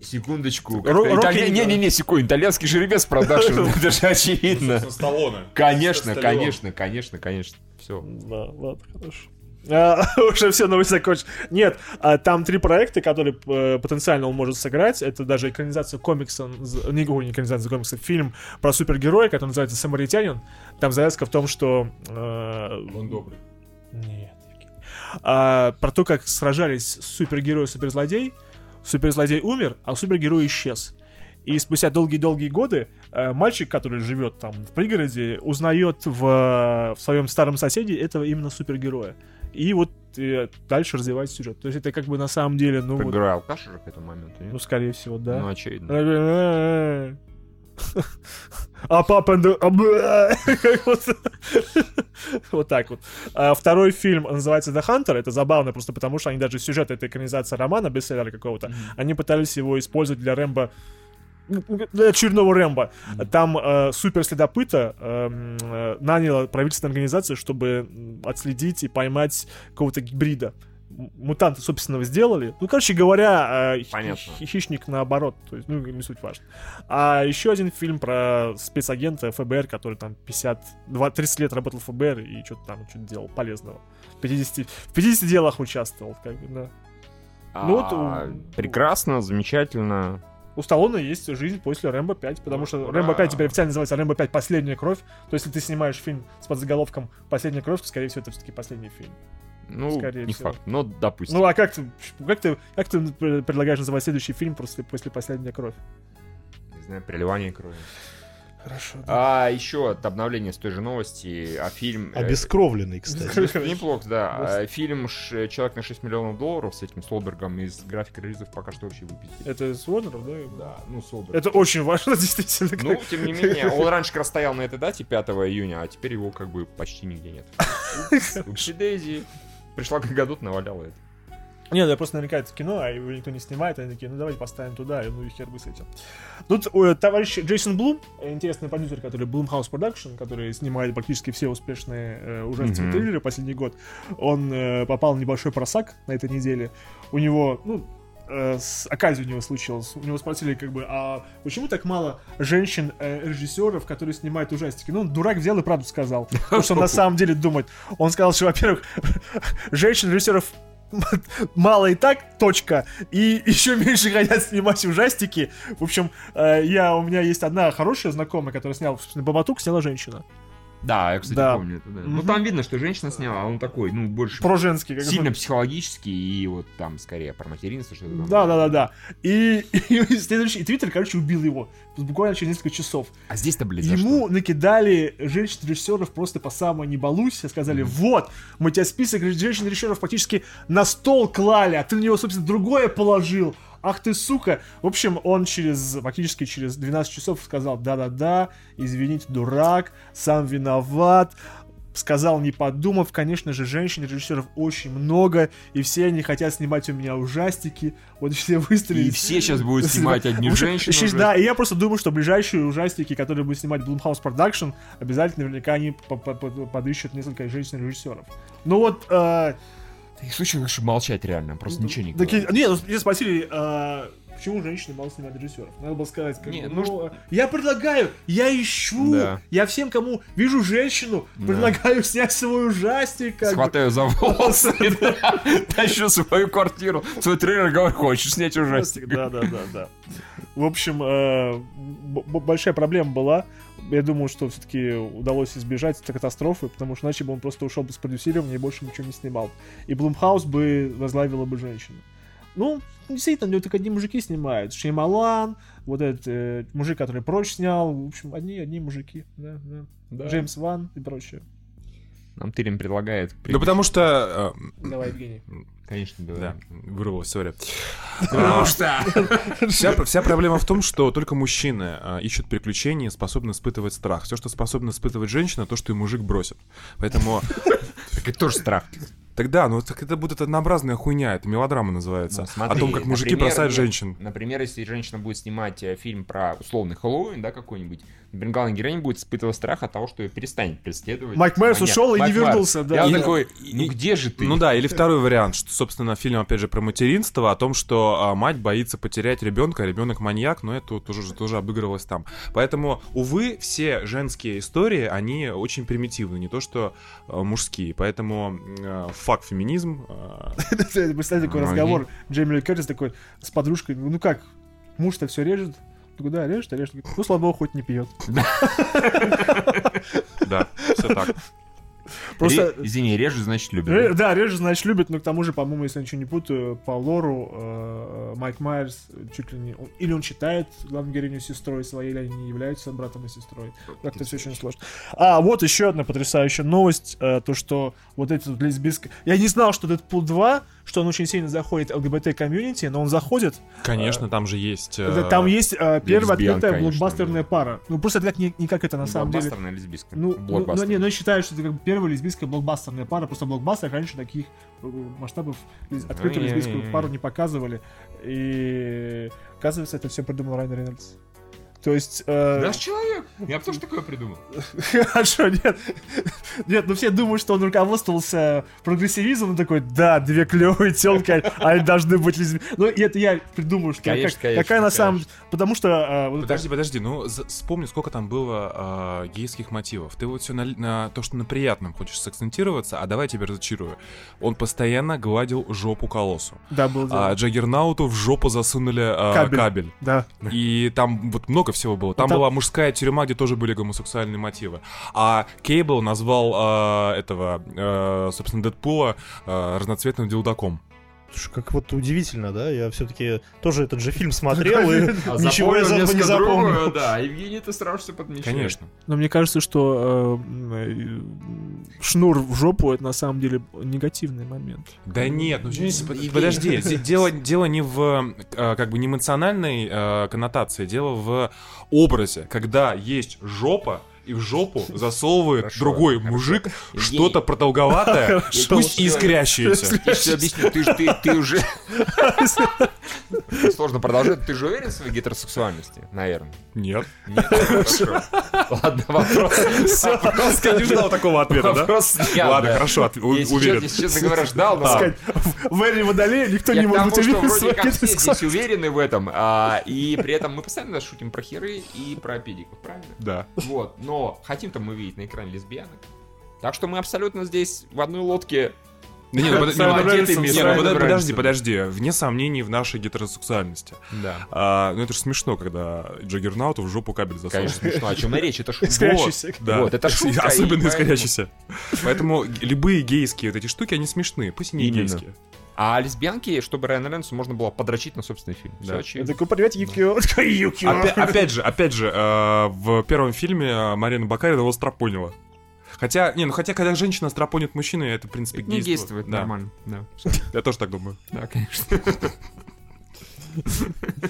Секундочку. Италья- не- Не-не-не, секунду. Итальянский жеребец Production. Это же очевидно. Сталлоне. Конечно, конечно, конечно, конечно. Все. Да, ладно, хорошо. А, уже все новости закончились. Нет, а, там три проекта, которые э, потенциально он может сыграть. Это даже экранизация комикса, не, ой, не экранизация комикса, фильм про супергероя, который называется «Самаритянин». Там завязка в том, что... э, Он добрый. Нет. А, про то, как сражались супергерой и суперзлодей. Суперзлодей умер, а супергерой исчез. И спустя долгие-долгие годы э, мальчик, который живет там в пригороде, узнает в, в своем старом соседе этого именно супергероя. И вот э, дальше развивается сюжет. То есть это как бы на самом деле, ну, вот, Играл алкаш уже к этому моменту, ну нет? скорее всего, да. Ну, очевидно. А папа... а. Вот. Так вот. А Второй фильм называется The Hunter. Это забавно просто потому, что они даже сюжет этой экранизации романа, бестселлера какого-то, они пытались его использовать для Рэмбо очередного Рэмбо. Там э, супер следопыта эм, э, наняла правительственная организация, чтобы отследить и поймать какого-то гибрида. Мутанты, собственно, сделали. Ну, короче говоря, э, Понятно. хи- хищник наоборот. То есть, ну, не суть важно. А еще один фильм про спецагента ФБР, который там 50, 20, 30 лет работал в ФБР и что-то там что-то делал полезного. В 50, в 50 делах участвовал, как бы, да. Ну вот, А, Прекрасно, замечательно. У Сталлоне есть жизнь после Рэмбо 5, потому что Ура! Рэмбо 5 теперь официально называется Рэмбо 5 Последняя кровь. То есть, если ты снимаешь фильм с подзаголовком Последняя кровь, то, скорее всего, это все-таки последний фильм. Ну, Скорее не всего. факт, но допустим. Ну а как ты, как ты, как ты пр- предлагаешь называть следующий фильм после, после Последняя кровь? Не знаю, переливание крови. Хорошо. А еще от обновления с той же новости, а фильм... э, Обескровленный, кстати. Неплохо, да. А, Фильм ш- «Человек на 6 миллионов долларов» с этим Солбергом из графика релизов пока что вообще выпустили. Это с Уорнеров, да? Да, ну Солберг. Это очень важно, действительно. Ну, тем не менее, он раньше как раз стоял на этой дате, 5 июня, а теперь его как бы почти нигде нет. Упси Дейзи. Пришла к году, наваляла это. Нет, я просто наверняка это кино, а его никто не снимает, они такие, ну давайте поставим туда, и ну и хер бы с этим. Тут э, товарищ Джейсон Блум, э, интересный продюсер, который Blumhouse Production, который снимает практически все успешные э, ужастики Мгм. триллеры последний год, он э, попал в небольшой просак на этой неделе. У него, ну, э, с оказией у него случилось. У него спросили, как бы, а почему так мало женщин-режиссеров, которые снимают ужастики? Ну, он дурак взял и правду сказал. Потому что он на самом деле думает. Он сказал, что, во-первых, женщин-режиссеров мало и так, точка. И еще меньше хотят снимать ужастики. В общем, э, я, у меня есть одна хорошая знакомая, которая сняла, собственно, Бабатук, сняла женщина. Да, я, кстати, Да. помню это, да. Мгм. Ну, там видно, что женщина сняла, а он такой, ну, больше Про женский. как сильно бы. психологический и вот там скорее про материнство, что-то там. Да, да, да, да. И, и следующий, и Твиттер, короче, убил его. Буквально через несколько часов. А здесь-то, блядь, Ему что? накидали женщин-режиссеров просто по самой не балуйся, сказали, вот, мы тебе список женщин-режиссеров фактически на стол клали, а ты на него, собственно, другое положил. Ах ты, сука. В общем, он через, фактически через 12 часов сказал, да-да-да, извините, дурак, сам виноват. Сказал, не подумав, конечно же, женщин-режиссеров очень много, и все они хотят снимать у меня ужастики. Вот все выстрелили. И все сейчас будут снимать одни женщины. уже. Да, и я просто думаю, что ближайшие ужастики, которые будет снимать Blumhouse Production, обязательно наверняка они по- по- по- подыщут несколько женщин-режиссеров. Ну вот, э, таких случаях лучше молчать реально, просто ничего не говорить. не, ну, меня спросили, э, почему женщины мало снимают режиссеров. Надо было сказать, как Не, бы, ну, ну, я предлагаю, я ищу, Да. я всем, кому вижу женщину, Да. предлагаю снять свой ужастик. как бы. Схватаю за волосы, тащу свою квартиру, свой трейлер, говорю, хочешь снять ужастик? Да, да, да, да. В общем, э, большая проблема была. Я думаю, что все-таки удалось избежать этой катастрофы, потому что иначе бы он просто ушел бы с продюсирования и больше ничего не снимал. И Блумхаус бы возглавила бы женщину. Ну, действительно, у него только одни мужики снимают. Шеймалан, вот этот э, мужик, который прочь снял. В общем, одни, одни мужики. Да, да. Джеймс Ван и прочее. Нам Тырин предлагает... Да потому что... э, Давай, Евгений. Конечно, Да, да. вырвалось, сори. Потому А, что... Вся, вся проблема в том, что только мужчины а, ищут приключения способны испытывать страх. Все, что способна испытывать женщина, то, что и мужик бросит. Поэтому Так это тоже страх. Тогда, ну так это будет однообразная хуйня, это мелодрама называется. Ну, смотри, о том, как мужики например, бросают женщин. Например, если женщина будет снимать э, фильм про условный Хэллоуин, да, какой-нибудь, например, главная героиня будет испытывать страх от того, что ее перестанет преследовать. Майк Майерс ушел и не Майк Майерс. вернулся, да. Я И- такой, и- ну где же ты? Ну да, или второй вариант, что, собственно, фильм, опять же, про материнство, о том, что а, мать боится потерять ребенка, ребенок маньяк, но это тоже, тоже обыгрывалось там. Поэтому, увы, все женские истории, они очень примитивны, не то что а, мужские. Поэтому э, факт феминизм. а, Представьте такой разговор. Джейми Ли Кертис такой с подружкой. Ну как, муж-то все режет? Ну да, режет, а режет. Ну, слава богу, хоть не пьет. Да, все так. Просто... Ре- Извини, режу, значит, любит. Ре- Да, режет, значит, любит, но к тому же, по-моему, если я ничего не путаю, по лору э, Майк Майерс чуть ли не... он- Или он считает главную героиню сестрой своей, или они не являются братом и сестрой. Как-то все очень сложно. А, вот еще одна потрясающая новость. э, то, что вот эти вот лесбийские... Я не знал, что Дэдпул 2, что он очень сильно заходит ЛГБТ-комьюнити, но он заходит, Конечно, там же есть... это- э, там есть э, первая открытая конечно, блокбастерная пара. Ну, просто это как, не, не как это на самом деле. Блокбастерная лесбийская. Ну, ну, ну, не, ну, я считаю, что это как первая лесбийская блокбастерная пара. Просто блокбастер раньше таких э, масштабов открытую лесбийскую пару не показывали. И оказывается, это все придумал Райан Рейнольдс. То есть... э, Наш человек. Я бы тоже такое придумал. Хорошо, нет. Нет, ну все думают, что он руководствовался прогрессивизмом, такой, да, две клевые телки, они должны быть лесби... Ну, это я придумаю, что Конечно, как- конечно, какая на самом... конечно. Потому что... э, вот Подожди, подожди, ну за- вспомни, сколько там было а, гейских мотивов. Ты вот все на, на то, что на приятном хочешь сакцентироваться, а давай я тебя разочарую. Он постоянно гладил жопу колоссу. Да, был дело. А Джаггернауту в жопу засунули а, Кабель. кабель. Да. И там вот много всего было. Там, там- была мужская тюрьма, где тоже были гомосексуальные мотивы. А Кейбл назвал а, этого, а, собственно, Дэдпула а, разноцветным дилдаком. Слушай, как вот удивительно, да? Я все-таки тоже этот же фильм смотрел и А ничего из этого не запомнил. Да, Евгений, ты сразу все подмечаешь. Конечно. Но мне кажется, что э, шнур в жопу это на самом деле негативный момент. Да нет, ну подожди, дело не в э, как бы не эмоциональной э, коннотации, дело в образе, когда есть жопа, и в жопу засовывает Хорошо, другой хорошо. мужик Евгений. что-то продолговатое, Хорошо. пусть и искрящееся. Я все объясню, ты, ты, ты уже... Сложно продолжать. Ты же уверен в своей гетеросексуальности? Наверное. Нет. Нет? Хорошо. Ладно, вопрос. Вопрос, Я не ждал такого ответа, да? Вопрос Ладно, хорошо, уверен. если честно говоря, ждал, но... В Эре Водолея никто не может быть что уверен вроде как все здесь уверены в этом, а, и при этом мы постоянно шутим про херы и про педиков, правильно? Да. Вот, но хотим-то мы видеть на экране лесбиянок. Так что мы абсолютно здесь в одной лодке. Да не, ну, под- С Райаном Рейнольдсом, не, с Райаном подо- подожди, подожди, вне сомнений в нашей гетеросексуальности. Да. А, ну это же смешно, когда Джаггернауту в жопу кабель засовывает. Конечно, смешно. О чем и речь? Это шутка. Искрящийся. Да, Вот, это шутка, особенно искрящийся. Поэтому любые гейские вот эти штуки, они смешные, пусть и не Именно. гейские. А лесбиянки, чтобы Райана Рейнольдсу можно было подрочить на собственный фильм. Да. Я очевидно. такой, привет, Юкио. Опять же, опять же, э, в первом фильме Марина Бакарина его страпонила. Хотя, не, ну хотя, когда женщина страпонит мужчину, это, в принципе, Не гейство. действует Да, нормально. Да, Я тоже так думаю. Да, конечно.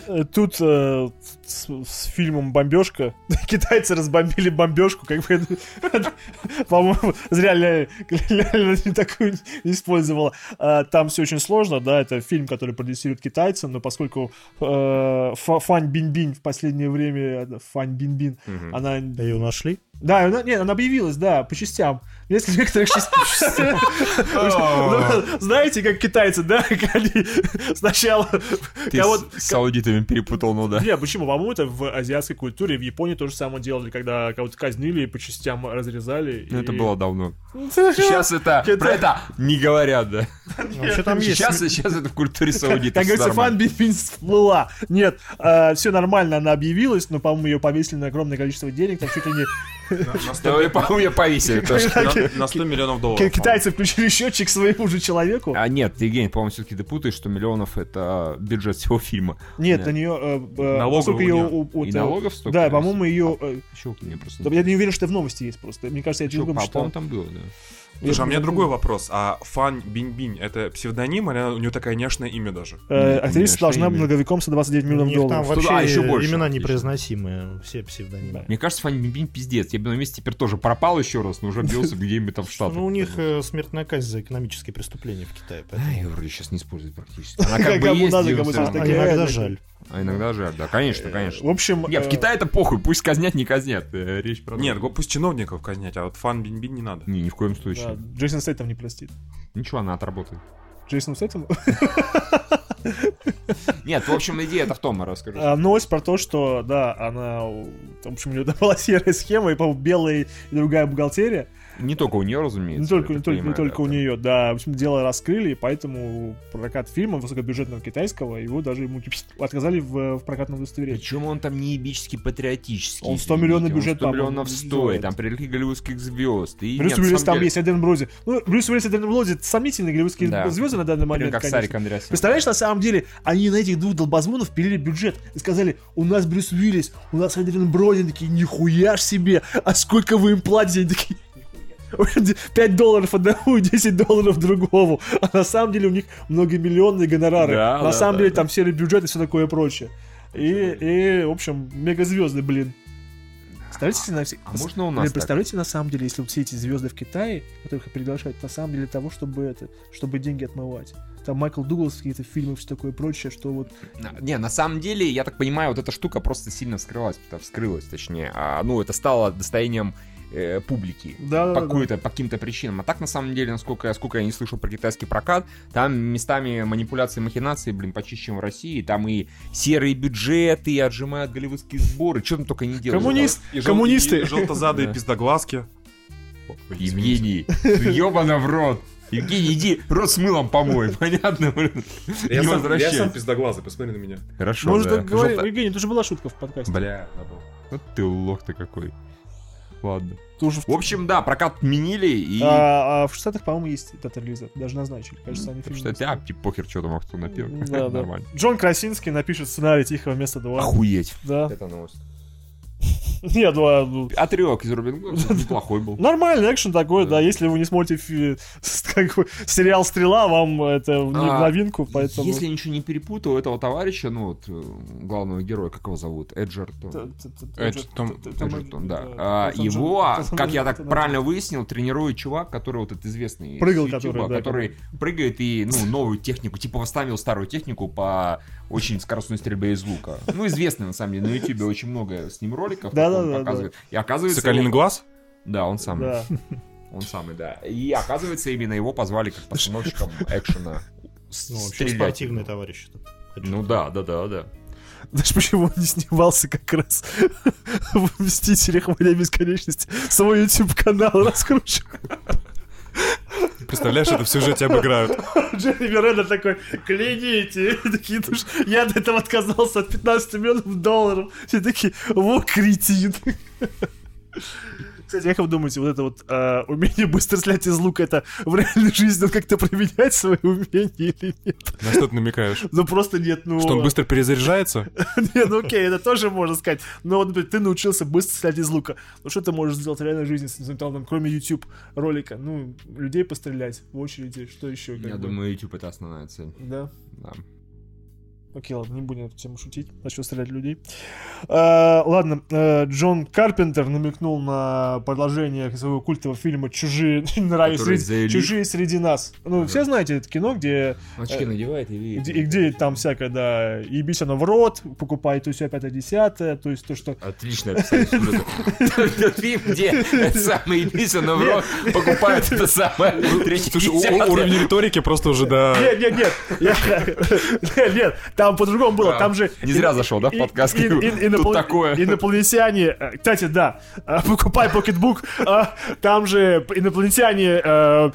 Э, Тут э, с, с фильмом «Бомбежка» китайцы разбомбили бомбежку, как бы, по-моему, зря Ля не такую не использовала. А, Там все очень сложно, да, это фильм, который продюсируют китайцы, но поскольку э, Фа- Фань Бинбин в последнее время, э, Фань Бинбин, Мгм. она... Ее нашли? Да, она, нет, она объявилась, да, по частям. Несколько некоторых частей. Ну, Знаете, как китайцы, да, они сначала Ты с аудитами перепутал, ну да. не, почему? По-моему, это в азиатской культуре, в Японии то же самое делали, когда кого-то казнили и по частям разрезали. Ну, Это было давно. Сейчас это, про это не говорят, да. Есть... Сейчас, это в культуре саудитов. Как говорится, фан всплыла. Нет, все нормально, она объявилась, но, по-моему, ее повесили на огромное количество денег, чуть ли не... Ее повесили. На 100 миллионов долларов. Китайцы включили счетчик своему же человеку. А нет, Евгений, по-моему, все-таки ты путаешь, что миллионов это бюджет всего фильма. Нет, на нее... Налогов неё. у- у- И это- налогов столько. Да, по-моему, ее... Просто. Я не уверен, что это в новости есть просто. Мне кажется, я а, читал. по-моему, там было, да. Слушай, а у меня другой вопрос. А Фан Бинь-Бинь это псевдоним, или у нее такая няшное имя даже? Э, Актриса должна имя. многовеком 129 У миллионов них там долларов. вообще А, еще больше, имена непроизносимые, все псевдонимы. Мне кажется, Фанни Бинбин пиздец. Я бы на месте теперь тоже пропал еще раз, но уже бился где-нибудь там в Штатах. Ну, у них э, смертная казнь за экономические преступления в Китае. Да, поэтому- вроде сейчас не используют практически. Она как бы есть, надо, иногда жаль. А иногда жаль, да, конечно, В конечно. общем... Нет, в э, Китае это похуй, пусть казнят, не казнят. Э, Речь про... Нет, пусть чиновников казнять, а вот Фан Бинь-Бинь не надо. Не, ни в коем да, случае. Джейсон Стэйтем не простит. Ничего, она отработает. Джейсон Стэйтем? Нет, в общем, идея-то в том, расскажи. А, Новость про то, что, да, она... В общем, у нее была серая схема, и, по-моему, белая и другая бухгалтерия. Не только у нее, разумеется. Не только, не только, не только у нее, да. В общем, дело раскрыли, и поэтому прокат фильма высокобюджетного китайского, его даже ему типа, отказали в, в прокатном удостоверении. Причем он там не ебически патриотический. Он 100 извините, миллионов он бюджет, 100 по-моему, миллионов стоит, там привлекли голливудских звезд. И Брюс нет, Уиллис там деле, есть, Эден Броди. Ну, Брюс Уиллис и Эден Броди это сомнительные голливудские Да. звезды на данный Прям момент, как конечно. Сарик Андреасян. Представляешь, на самом деле, они на этих двух долбозмонов пилили бюджет и сказали, у нас Брюс Уиллис, у нас Эдриан Броди, такие, нихуя ж себе, а сколько вы им платите? Они такие, 5 долларов одному и 10 долларов другому. А на самом деле у них многомиллионные гонорары. Да, на да, самом да, деле да. там серый бюджет и все такое прочее. И, и, в общем, мегазвезды, блин. Представляете, себе на все- А можно у Блин, нас так? представляете, на самом деле, если вот все эти звезды в Китае, которых приглашают, на самом деле того, чтобы это, чтобы деньги отмывать. Там Майкл Дуглас, какие-то фильмы, все такое прочее, что вот Не, на самом деле, я так понимаю, вот эта штука просто сильно вскрылась, вскрылась, точнее. А, ну, это стало достоянием э, публики. Да, да, по, да. какой-то, по каким-то причинам. А так, на самом деле, насколько, сколько я не слышал про китайский прокат, там местами манипуляции, махинации, блин, почище, чем в России. Там и серые бюджеты, и отжимают голливудские сборы. Что там только не делают. Коммунист, И жел- коммунисты. и желтозадые Да. пиздоглазки. Евгений, ебано в рот. Евгений, иди рот с мылом помой, понятно? блин? Я Не сам, я сам пиздоглазый, посмотри на меня. Хорошо, уже да. так говорим. Желто- Евгений, это же была шутка в подкасте. Бля, забыл. Вот ты лох ты какой. Ладно. Ты уже в- В общем, да, прокат отменили, и... А, а в Штатах, по-моему, есть дата релиза. Даже назначили. Кажется, они фильм что, а, типа, похер, что там, а кто напел. Да, да. Нормально. Джон Красинский напишет сценарий Тихого места 2. Охуеть. Да. Это новость. Нет, ну, а, Отрывок из Робин Гуда неплохой был. Нормальный экшен такой, да. Если вы не смотрите сериал «Стрела», вам это не А, новинку, поэтому... Если я ничего не перепутал, этого товарища, ну, вот, э, главного героя, как его зовут? Эджертон. Эджертон, да. А, Его, как я так правильно выяснил, тренирует чувак, который вот этот известный Прыгал, который прыгает и, ну, новую технику, типа восстановил старую технику по очень скоростной стрельбе из лука. Ну, известный, на самом деле, на Ютубе очень много с ним роликов, Да-да-да, он да. показывает. И оказывается... Соколиный его- глаз? Да, он самый. Да. Он самый, да. И оказывается, именно его позвали как постановщиком экшена. Ну, вообще спортивный товарищ. Ну да, да, да, да. Знаешь, почему он не снимался как раз в «Мстителях. Война бесконечности»? Свой YouTube-канал раскручивал. Представляешь, это в сюжете обыграют. Джереми Реннер такой, Такие, «Ну я от этого отказался от 15 миллионов долларов. Все такие, во, кретин. Кстати, как вы думаете, вот это вот а, умение быстро стрелять из лука, это в реальной жизни он как-то применяет свои умения или нет? На что ты намекаешь? Ну просто нет, ну... Что он быстро перезаряжается? Не, ну окей, это тоже можно сказать. Но вот, например, ты научился быстро стрелять из лука. Ну что ты можешь сделать в реальной жизни, с- там, кроме YouTube ролика? Ну, людей пострелять в очереди, что еще? Я думаю, YouTube это основная цель. Да. Да. Окей, ладно, не будем эту тему шутить. Начал стрелять людей. А, ладно, э, Джон Карпентер намекнул на продолжение своего культового фильма «Чужие, среди. «Чужие среди нас». Ну, все знаете это кино, где Очки Э, надевает и видит. где, и где там всякое, да, ебись оно в рот, покупай то все пятое, десятое, то есть то, что... Отлично описали фильм, где это самое Ебисона в рот покупают это самое Слушай, уровень риторики просто уже до... Нет, нет, нет, нет, нет, там по-другому было, Да. там же... Не зря зашел, да, в и- подкаст? и- и- Тут инопол- такое. Инопланетяне, э, кстати, да, э, покупай покетбук, а, там же инопланетяне э,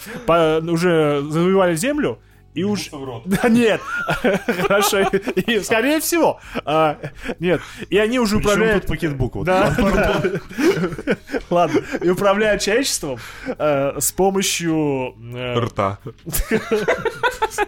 уже завоевали Землю, и уж... Да нет, хорошо, и, скорее всего, а, нет, и они уже Причем управляют... тут пакетбук? Вот. Да, да. Ладно, и управляют человечеством э, с помощью... э, Рта.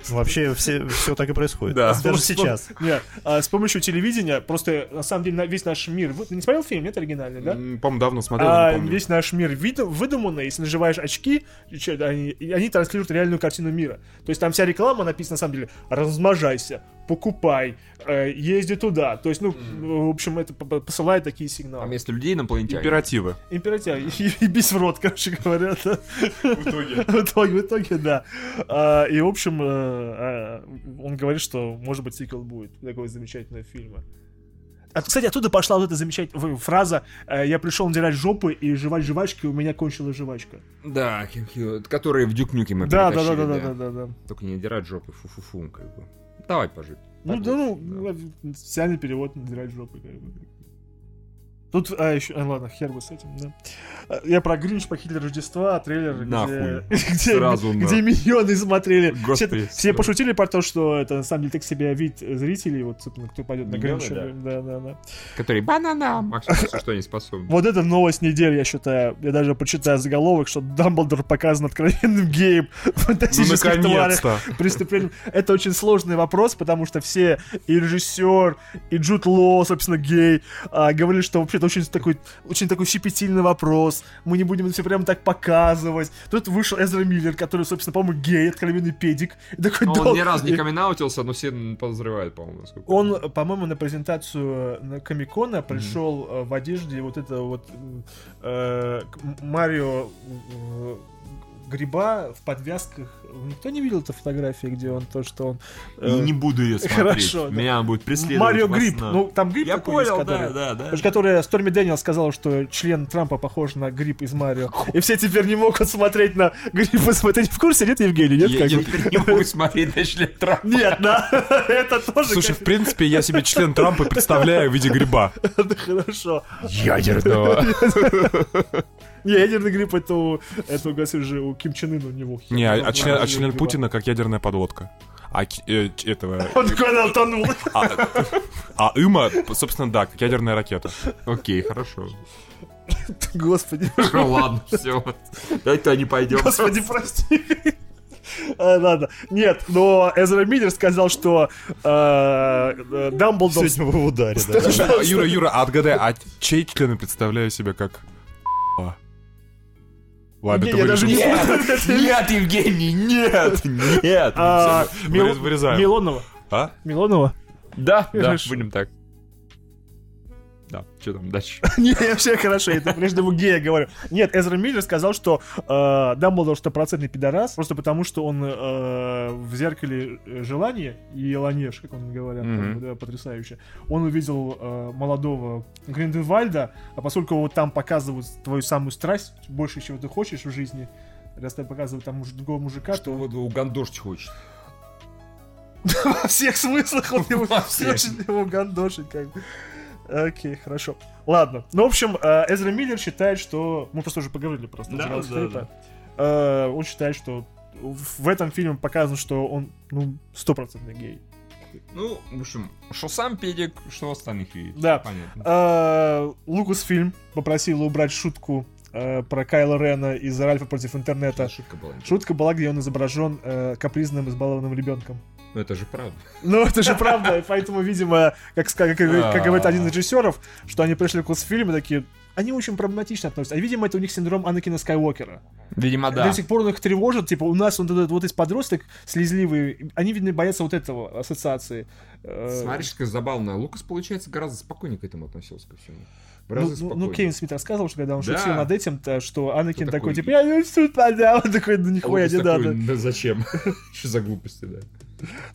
Вообще все, все так и происходит. Да. Даже сейчас. Нет, а, с помощью телевидения, просто на самом деле весь наш мир... Вы ты не смотрел фильм, нет, оригинальный, да? По-моему, давно смотрел, А, весь наш мир выдуманный, если наживаешь очки, они, они транслируют реальную картину мира. То есть там вся реклама написана на самом деле размножайся, покупай, э, езди туда. То есть, ну, в общем, это посылает такие А сигналы. вместо людей инопланетяне. Императивы. Императив, и бись в рот, короче говоря. да. В итоге. В итоге, в итоге, да. А, и, в общем, э, а, он говорит, что, может быть, сиквел будет такого замечательного фильма. А, кстати, оттуда пошла вот эта замечательная фраза э, «Я пришел надирать жопы и жевать жвачки, у меня кончилась жвачка». Да, которые в Дюк-Нюке мы Да, да, да, да, да, да, да. Только не дирать жопы, фу-фу-фу, как бы. Давай пожить. Ну, да, ну, э, официальный перевод надирать жопы. Как бы. Тут, а, еще, а, ладно, хер бы с этим, да. А, Я про Гринч похитили Рождества, трейлер, где, Нахуй. где, Сразу на- где миллионы смотрели. Господи, все, все пошутили про то, что это на самом деле так себе вид зрителей, вот, собственно, кто пойдет на Гринча. да. Да, да, да. Который банана, максимум, если что, не способен. Вот это новость недели, я считаю. Я даже почитаю заголовок, что Дамблдор показан откровенным геем Ну, фантастических тварях. наконец-то. преступлением. Это очень сложный вопрос, потому что все, и режиссер, и Джуд Ло, собственно, гей, а, говорили, что вообще-то это очень такой, очень такой щепетильный вопрос. Мы не будем это все прямо так показывать. Тут вышел Эзра Миллер, который, собственно, по-моему, гей, откровенный педик. И такой, Ну, «Да, Он ни разу не и- камин но все подозревают, по-моему. насколько Он, по-моему, на презентацию на Комикона пришел э, в одежде вот это вот э, Марио э, гриба в подвязках. Никто не видел эту фотографию, где он то, что он... э, И не буду ее смотреть. хорошо, да. Меня будет преследовать. Марио Гриб. Ну, там гриб Я такой есть, понял, который- да, да, да. Которая Сторми Дэниел сказала, что член Трампа похож на гриб из Марио. И все теперь не могут смотреть на гриб не в курсе, нет, Евгений? Нет, Я, как я теперь не могу смотреть на член Трампа. Нет, да. Это тоже Слушай, в принципе, я себе член Трампа представляю в виде гриба. как-то хорошо. Ядерного. Не, ядерный гриб это у, это у, господи, же, у Ким Чен Ына у него. Не, а, а член, а член. Путина как ядерная подводка. А э, этого... Он она утонул. А, а Има, собственно, да, как ядерная ракета. Окей, хорошо. Господи, Ну ладно, все. Давай-то не пойдем. господи, прости. А, Ладно, нет, но Эзра Миллер сказал, что э, э, Дамблдор... Сегодня вы в ударе, да. Слушай, а, Юра, Юра, а отгадай, а чей члены представляю себе как... Ладно, я даже не. Нет, Евгений, нет, нет. А, вырезаем. Милонова. А? Милонова? Да, да, будем так. Да, что там дальше? Не, вообще хорошо, это прежде всего гея говорю. Нет, Эзра Миллер сказал, что э, Дамблдор стопроцентный пидорас, просто потому что он э, в зеркале э, желания и Ланеш, как он говорят, да, потрясающе. Он увидел э, молодого Гринденвальда, а поскольку вот там показывают твою самую страсть, больше, чего ты хочешь в жизни, раз тебе показывают там другого мужика, Что то вот угандошить хочет. во всех смыслах он его его гандошит, как бы. Окей, хорошо. Ладно. Ну, в общем, э, Эзра Миллер считает, что... Мы просто уже поговорили просто. Да, да, это. Э, Он считает, что в этом фильме показано, что он, ну, стопроцентный гей. Ну, в общем, что сам педик, что остальных видит. Да. Понятно. Э, Лукас фильм попросил убрать шутку про Кайла Рена из Ральфа против интернета. Шутка была. Шутка была, где он изображен капризным, избалованным ребенком. Ну, это же правда. Ну, это же правда, и поэтому, видимо, как, как, говорит- как говорит один из режиссеров, что они пришли к фильм и такие, они очень проблематично относятся. А, видимо, это у них синдром Анакина Скайуокера. Видимо, До да. сих пор он их тревожит, типа, у нас вот этот вот из подросток слезливый, они, видно, боятся вот этого ассоциации. Э, Смотришь, как забавно. Лукас, получается, гораздо спокойнее к этому относился ко всему. Ну, Гораздо ну, ну. Кевин Смит рассказывал, что когда он Да. шутил над этим, то, что Анакин такой, такое? типа, я не суд подал. Он такой, да А нихуя не такой, надо. Да зачем? Что за глупости, да?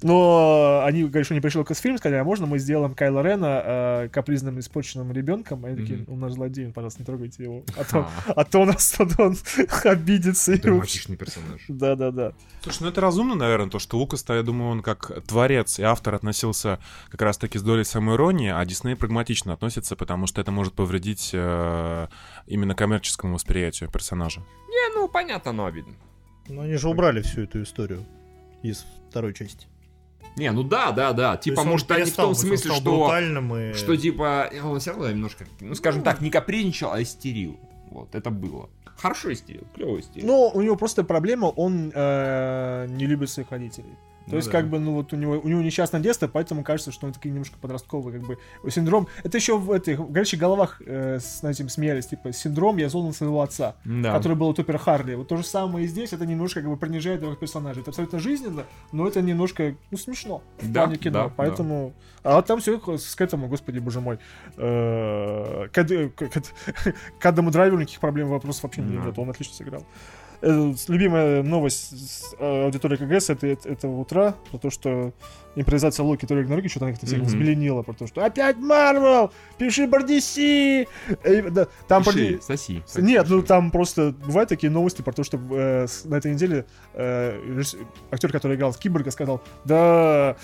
Но они, что не пришли к фильм, сказали, а можно мы сделаем Кайла Рена э, капризным, испорченным ребенком? Они такие, он наш злодей, пожалуйста, не трогайте его. А то, А, а то он, а то он обидится. Драматичный персонаж. Да-да-да. Слушай, ну это разумно, наверное, то, что Лукас-то, я думаю, он как творец и автор относился как раз-таки с долей самоиронии, а Дисней прагматично относится, потому что это может повредить э, именно коммерческому восприятию персонажа. Не, ну, понятно, но обидно. Но они же убрали всю эту историю из второй части. Не, ну да, да, да. То Типа, может, они в том смысле, что... и... Что типа, он все равно немножко, ну скажем так, не капризничал, а истерил. Вот, это было. Хорошо истерил, клево истерил. Но у него просто проблема, он э, не любит своих родителей. То Ну есть, да. как бы, ну вот у него, у него несчастное детство, поэтому кажется, что он такой немножко подростковый, как бы, синдром. Это еще в этих в горячих головах э, с этим смеялись, типа, синдром я зол на своего отца. да. который был у Харли. Вот то же самое и здесь, это немножко как бы принижает его персонажей. Это абсолютно жизненно, но это немножко, ну, смешно в Да, плане кино. да, поэтому... А вот там все к этому, господи, боже мой. Э, К Адаму Драйверу никаких проблем, вопросов вообще Да. нет. Он отлично сыграл. Э, Любимая новость э, аудитории КГС это, это- этого утра, про то, что импровизация Локи Толик на руки что-то их всех Мгм. взбеленила, про то, что опять Марвел, пиши DC. Э, Там Пиши, соси. нет, ну там просто бывают такие новости про то, что на этой неделе актер, который играл в Киборга, сказал, да,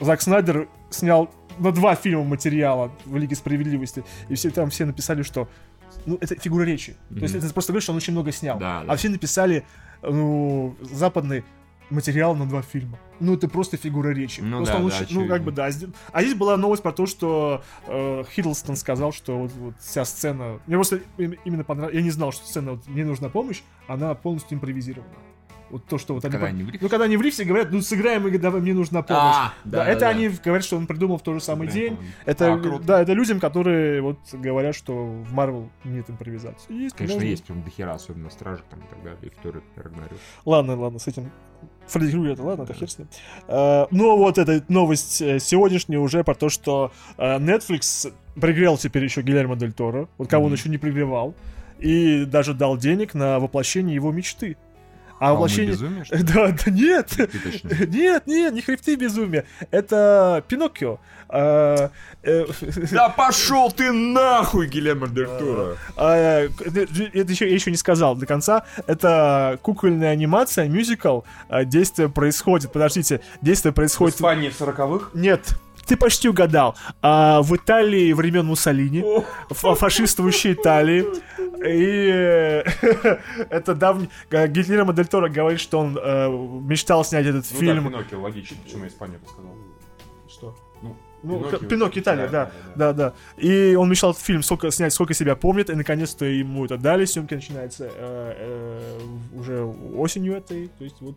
Зак Снайдер снял на два фильма материала в Лиге Справедливости, и все там все написали, что ну, это фигура речи. То есть это просто говорит, что он очень много снял. Да, А да. все написали, ну, западный материал на два фильма. Ну, это просто фигура речи. Ну Просто да, он да, очень- ну, как бы, да. А здесь была новость про то, что э, Хиддлстон сказал, что вот, вот вся сцена... Мне просто им- именно понравилось... Я не знал, что сцена вот, «Мне нужна помощь», она полностью импровизирована. Вот то, что вот они... Когда они в? Ну, когда они в лифте говорят, ну, сыграем, и давай, мне нужна помощь. А, да, да, это да, они говорят, что он придумал в тот же самый день. Это, А, круто. да, это людям, которые вот говорят, что в Марвел нет импровизации. Есть, Конечно, можно. есть прям дохера, особенно стражи там и так далее, и в Торе Рагнарёк. Ладно, ладно, с этим Фредди Крюгер, это ладно, это хер с ним. А, ну, вот эта новость э, сегодняшняя уже про то, что э, Netflix пригрел теперь еще Гильермо Дель Торо, вот кого он еще не пригревал, и даже дал денег на воплощение его мечты. А А воплощение... безумие, что? Да, да нет, нет, нет, не хребты безумия. Это Пиноккио. А, э, Да пошел ты нахуй, Гильермо Дель Торо! а, Это еще, я еще не сказал до конца. Это кукольная анимация, мюзикл. а, Действие происходит. Подождите, действие происходит. Испании в сороковых? Нет. Ты почти угадал. А, в Италии времен Муссолини, фа- фашистующей Италии. И э, это давний... Гильермо Дель Торо говорит, что он э, мечтал снять этот Ну фильм. да, Пиноккио, логично, почему я Испанию сказал. Что? Ну, Ну, Пиноккио. Пиноккио, Италия, да, да, да, да. И он мечтал этот фильм сколько, снять, сколько себя помнит, и наконец-то ему это дали. Съемки начинаются э, э, уже осенью этой, то есть вот.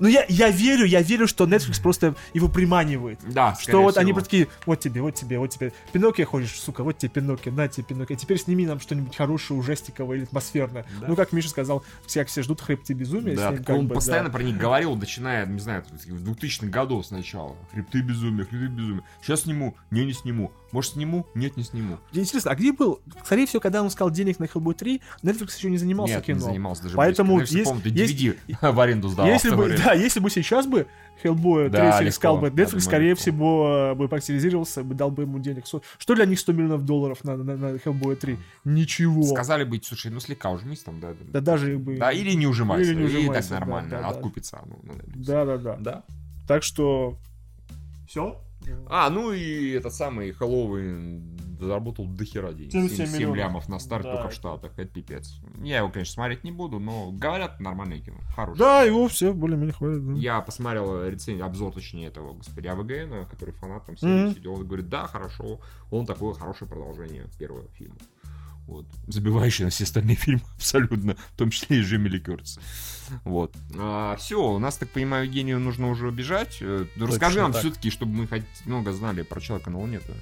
Ну я, я верю, я верю, что Netflix просто его приманивает. Да, Что вот они просто такие, вот тебе, вот тебе, вот тебе. Пиноккио хочешь, сука, вот тебе Пиноккио, на тебе Пиноккио. Теперь сними нам что-нибудь хорошее, ужастиковое или атмосферное. Да. Ну, как Миша сказал, все, все ждут хребты безумия. Да, ним он бы, постоянно да. про них говорил, начиная, не знаю, в 2000-х годов сначала. Хребты безумия, хребты безумия. Сейчас сниму, не, не сниму. Может, сниму? Нет, не сниму. Интересно, а где был? Скорее всего, когда он сказал денег на Hellboy 3, Netflix еще не занимался Нет, кино. не занимался даже Поэтому близко. есть- помню, есть- DVD в аренду сдавал. Если бы, время. да, если бы сейчас бы Hellboy Да, 3 легко. искал бы Netflix, думаю, скорее легко. всего, э, бы активизировался, бы дал бы ему денег. Что для них 100 миллионов долларов на, на, на Hellboy 3? Ничего. Сказали быть, слушай, ну слегка ужимись там, да. Да даже бы... Да, или не ужимайся. Или не и ужимайся, так да, нормально, да, да. откупится. Да, да, да. да. Так что... Все? А, ну и этот самый Хэллоуин заработал дохера денег. 77 7 миллионов. лямов на старт Да. только в Штатах. Это пипец. Я его, конечно, смотреть не буду, но говорят, нормальное кино. Хорошее. Да, его все более-менее хвалят. да. Я посмотрел рецензию, обзор, точнее, этого, господи, АВГН, который фанат там Мгм. сидел, он говорит, да, хорошо, он такое хорошее продолжение первого фильма. Вот. Забивающий на все остальные фильмы абсолютно, в том числе и Джимми Ли Кёртиса. Вот. все, у нас, так понимаю, гению нужно уже убежать. Э, Расскажи нам так. все-таки, чтобы мы хоть много знали про человека на Луне-то.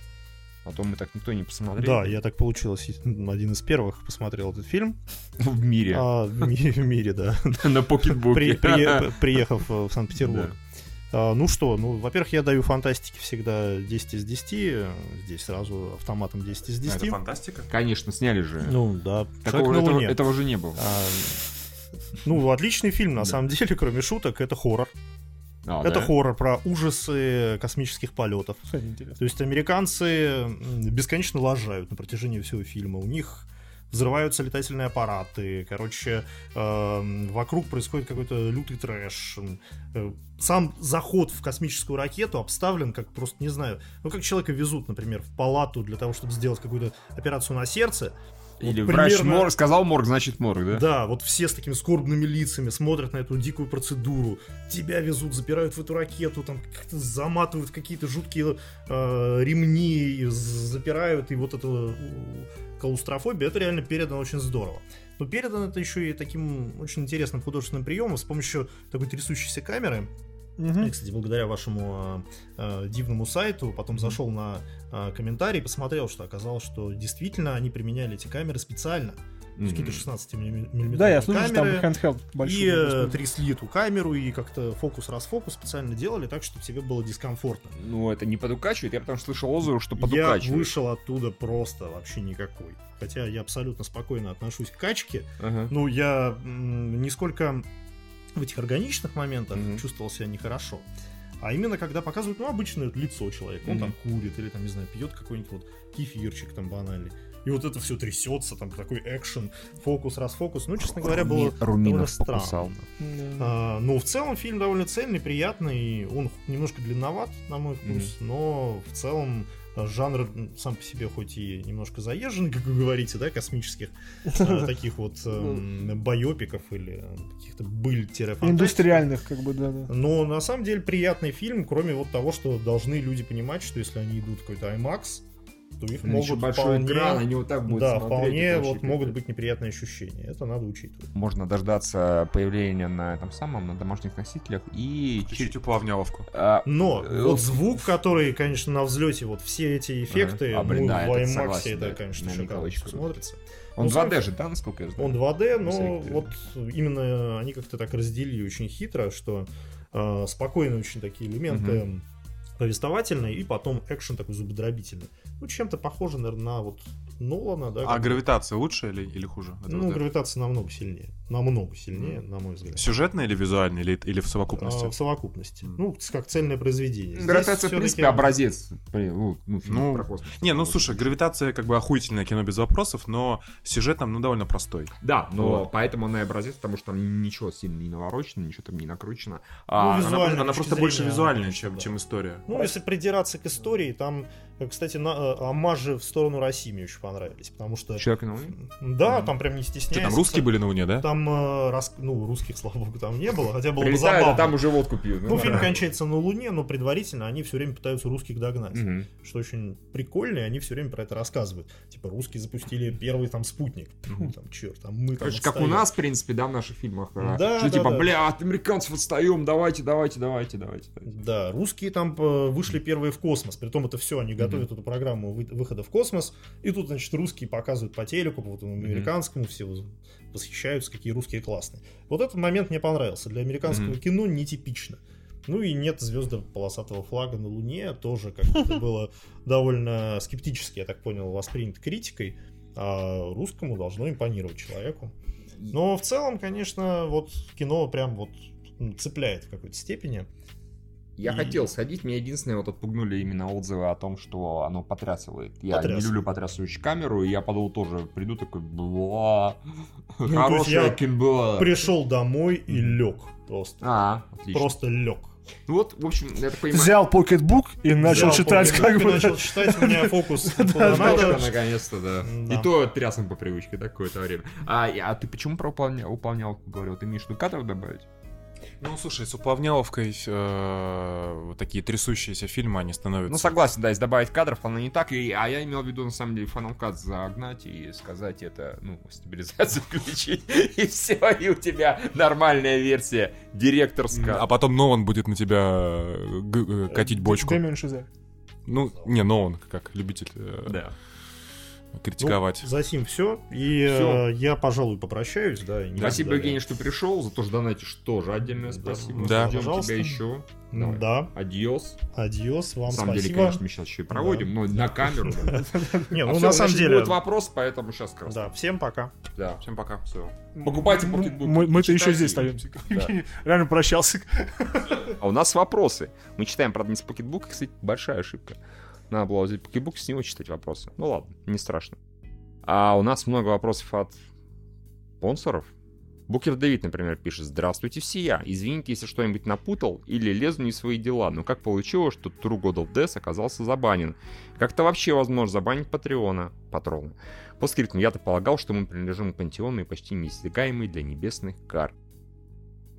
А то мы так никто не посмотрели. Да, я так получилось. Один из первых посмотрел этот фильм. В мире. А, в, ми- в мире, да. На покетбуке. При- прие- приехав э, в Санкт-Петербург. А, ну что, ну, во-первых, я даю фантастике всегда 10 из 10. э, Здесь сразу автоматом 10 из А, 10. Это фантастика? Конечно, сняли же. Ну, да. Такого, этого, Луне. этого же не было. А, ну, отличный фильм, на Да. самом деле, кроме шуток, это хоррор. А, это да? хоррор про ужасы космических полетов. То есть американцы бесконечно лажают на протяжении всего фильма. У них взрываются летательные аппараты. Короче, эм, вокруг происходит какой-то лютый трэш. Э, Сам заход в космическую ракету обставлен как просто, не знаю, ну как человека везут, например, в палату для того, чтобы сделать какую-то операцию на сердце. Или Вот врач примерно- морг, сказал морг, значит морг, да? Да, вот все с такими скорбными лицами смотрят на эту дикую процедуру. Тебя везут, запирают в эту ракету, там как-то заматывают какие-то жуткие э, ремни, запирают, и вот эта э, клаустрофобия, это реально передано очень здорово. Но передано это еще и таким очень интересным художественным приемом с помощью такой трясущейся камеры. Мгм. Я, кстати, благодаря вашему э, дивному сайту потом зашел на э, комментарий посмотрел, что оказалось, что действительно они применяли эти камеры специально. Мгм. Какие-то 16 миллиметровые Да, я слышу, что там камеры. handheld большой. И э, трясли эту камеру, и как-то фокус-расфокус специально делали так, чтобы тебе было дискомфортно. Ну, это не подукачивает, я потому что слышал отзывы, что Я подукачивает. вышел оттуда просто вообще никакой. Хотя я абсолютно спокойно отношусь к качке. Ага. Ну, я м, нисколько в этих органичных моментах Мгм. чувствовал себя нехорошо. А именно когда показывают, ну, обычное вот лицо человека. Он Мгм. там курит или там, не знаю, пьет какой-нибудь вот кефирчик там банальный. И вот это все трясется, там такой экшен, фокус, расфокус. Ну, честно говоря, было Руми- Руминов довольно странно. Да. А, ну, в целом фильм довольно цельный, приятный. Он немножко длинноват, на мой вкус, но в целом жанр сам по себе хоть и немножко заезженный, как вы говорите, да, космических, а, таких вот эм, байопиков или э, каких-то быль-фантастик. Индустриальных, как бы, да, да. Но на самом деле приятный фильм, кроме вот того, что должны люди понимать, что если они идут в какой-то IMAX, то их еще могут большой вполне, экран, они вот так будут да, смотреть, вполне это вот могут быть неприятные ощущения. Это надо учитывать. Можно дождаться появления на этом самом, на домашних носителях и... Включить уплавняловку. А, Но Э, вот звук, который, конечно, на взлете, вот все эти эффекты, А, блин, ну, да, в это IMAX согласен, это, да, конечно, шикарно смотрится. Он Ну, 2D сам- же, да, насколько я знаю? Он 2D, но вот именно они как-то так разделили очень хитро, что э, спокойные очень такие элементы повествовательные, и потом экшен такой зубодробительный. Ну, чем-то похоже, наверное, на вот Нолана, да. А гравитация лучше или, или хуже? Это Ну, вот гравитация намного сильнее. Намного сильнее, на мой взгляд. Сюжетно или визуально, или, или в совокупности? А, в совокупности. Ну, как цельное произведение. Здесь Гравитация, в принципе, образец. Ну, ну, Ну, про космос. Не, ну слушай, гравитация как бы охуительное кино без вопросов, но сюжет там, ну, довольно простой. Да, но Вот. поэтому она и образец, потому что там ничего сильно не наворочено, ничего там не накручено. Ну, А, Она, она просто больше визуальная, чем, да. чем история. Ну, если придираться к истории, там, э, кстати, на, э, омажи в сторону России мне очень понравились, потому что... Человек на Луне? Да, Мгм. там прям не стесняясь. Что там, русские были на Луне, да? Там, э, рас- ну, русских, слава богу, там не было, хотя было бы Прилетают, забавно. а там уже водку пьют. Ну, фильм да. кончается на Луне, но предварительно они все время пытаются русских догнать. Мгм. Что очень прикольно, и они все время про это рассказывают. Типа, русские запустили первый там спутник. Фу, там, черт, там мы там Короче, как у нас, в принципе, да, в наших фильмах. э, Да, что да, типа, да. бля, от американцев отстаем, давайте, давайте, давайте, давайте. Да, русские там э, вышли первые в космос. Притом это все, они готовят эту программу вы- выхода в космос. И тут, значит, русские показывают по телеку, по вот американскому, все восхищаются, какие русские классные. Вот этот момент мне понравился. Для американского Мгм. кино нетипично. Ну и нет звезды полосатого флага на Луне, тоже как-то было довольно скептически, я так понял, воспринято критикой. А русскому должно импонировать человеку. Но в целом, конечно, вот кино прям вот м, цепляет в какой-то степени. Я И- хотел сходить, меня единственное вот отпугнули именно отзывы о том, что оно потрясывает. Я не Потрясывает. люблю потрясающую камеру, и я подумал тоже, приду такой, бла, Ну, хорошая кино. Пришел домой и лег просто. А, отлично. Просто лег. Ну вот, в общем, я так понимаю, Взял покетбук и начал Взял читать, как бы. начал читать, у меня фокус надо. наконец-то, да. Да. И то трясом по привычке, да, какое-то время. А, а ты почему про уполня- уполнялку говорил? Ты имеешь виду кадров добавить? Ну, слушай, с уплавняловкой э, вот такие трясущиеся фильмы, они становятся... Ну, согласен, да, если добавить кадров, оно не так. И, а я имел в виду, на самом деле, Final Cut загнать и сказать это, ну, стабилизацию включить, и все, и у тебя нормальная версия директорская. А потом Нолан будет на тебя э, э, катить бочку. Ну, не, Нолан, как любитель э, Да. Критиковать. Ну, затем все. И Всё. э, я, пожалуй, попрощаюсь. Да, не Спасибо, буду Евгений, что пришел. За то, что донатишь, тоже отдельное Да. спасибо. Да. Ждем Пожалуйста. тебя еще. далее. Давай. Да, Адьос. адьос, вам На самом деле, спасибо. конечно, мы сейчас еще и проводим, но на камеру. да. Не, А ну всё, на самом деле... Будет вопрос, поэтому сейчас как раз. Да, всем пока. Да. Всем пока, все. Покупайте Мы-то еще здесь остаемся. Да. Реально прощался. А у нас вопросы. Мы читаем, правда, не с покетбука, кстати, большая ошибка. Надо было взять покетбук, с него читать вопросы. Ну ладно, не страшно. А у нас много вопросов от спонсоров. Букер Дэвид, например, пишет «Здравствуйте все я. Извините, если что-нибудь напутал или лезу не в свои дела, но как получилось, что True God of Death оказался забанен? Как-то вообще возможно забанить Патреона, патрона? По скриптам, я-то полагал, что мы принадлежим к пантеону и почти неиздегаемый для небесных кар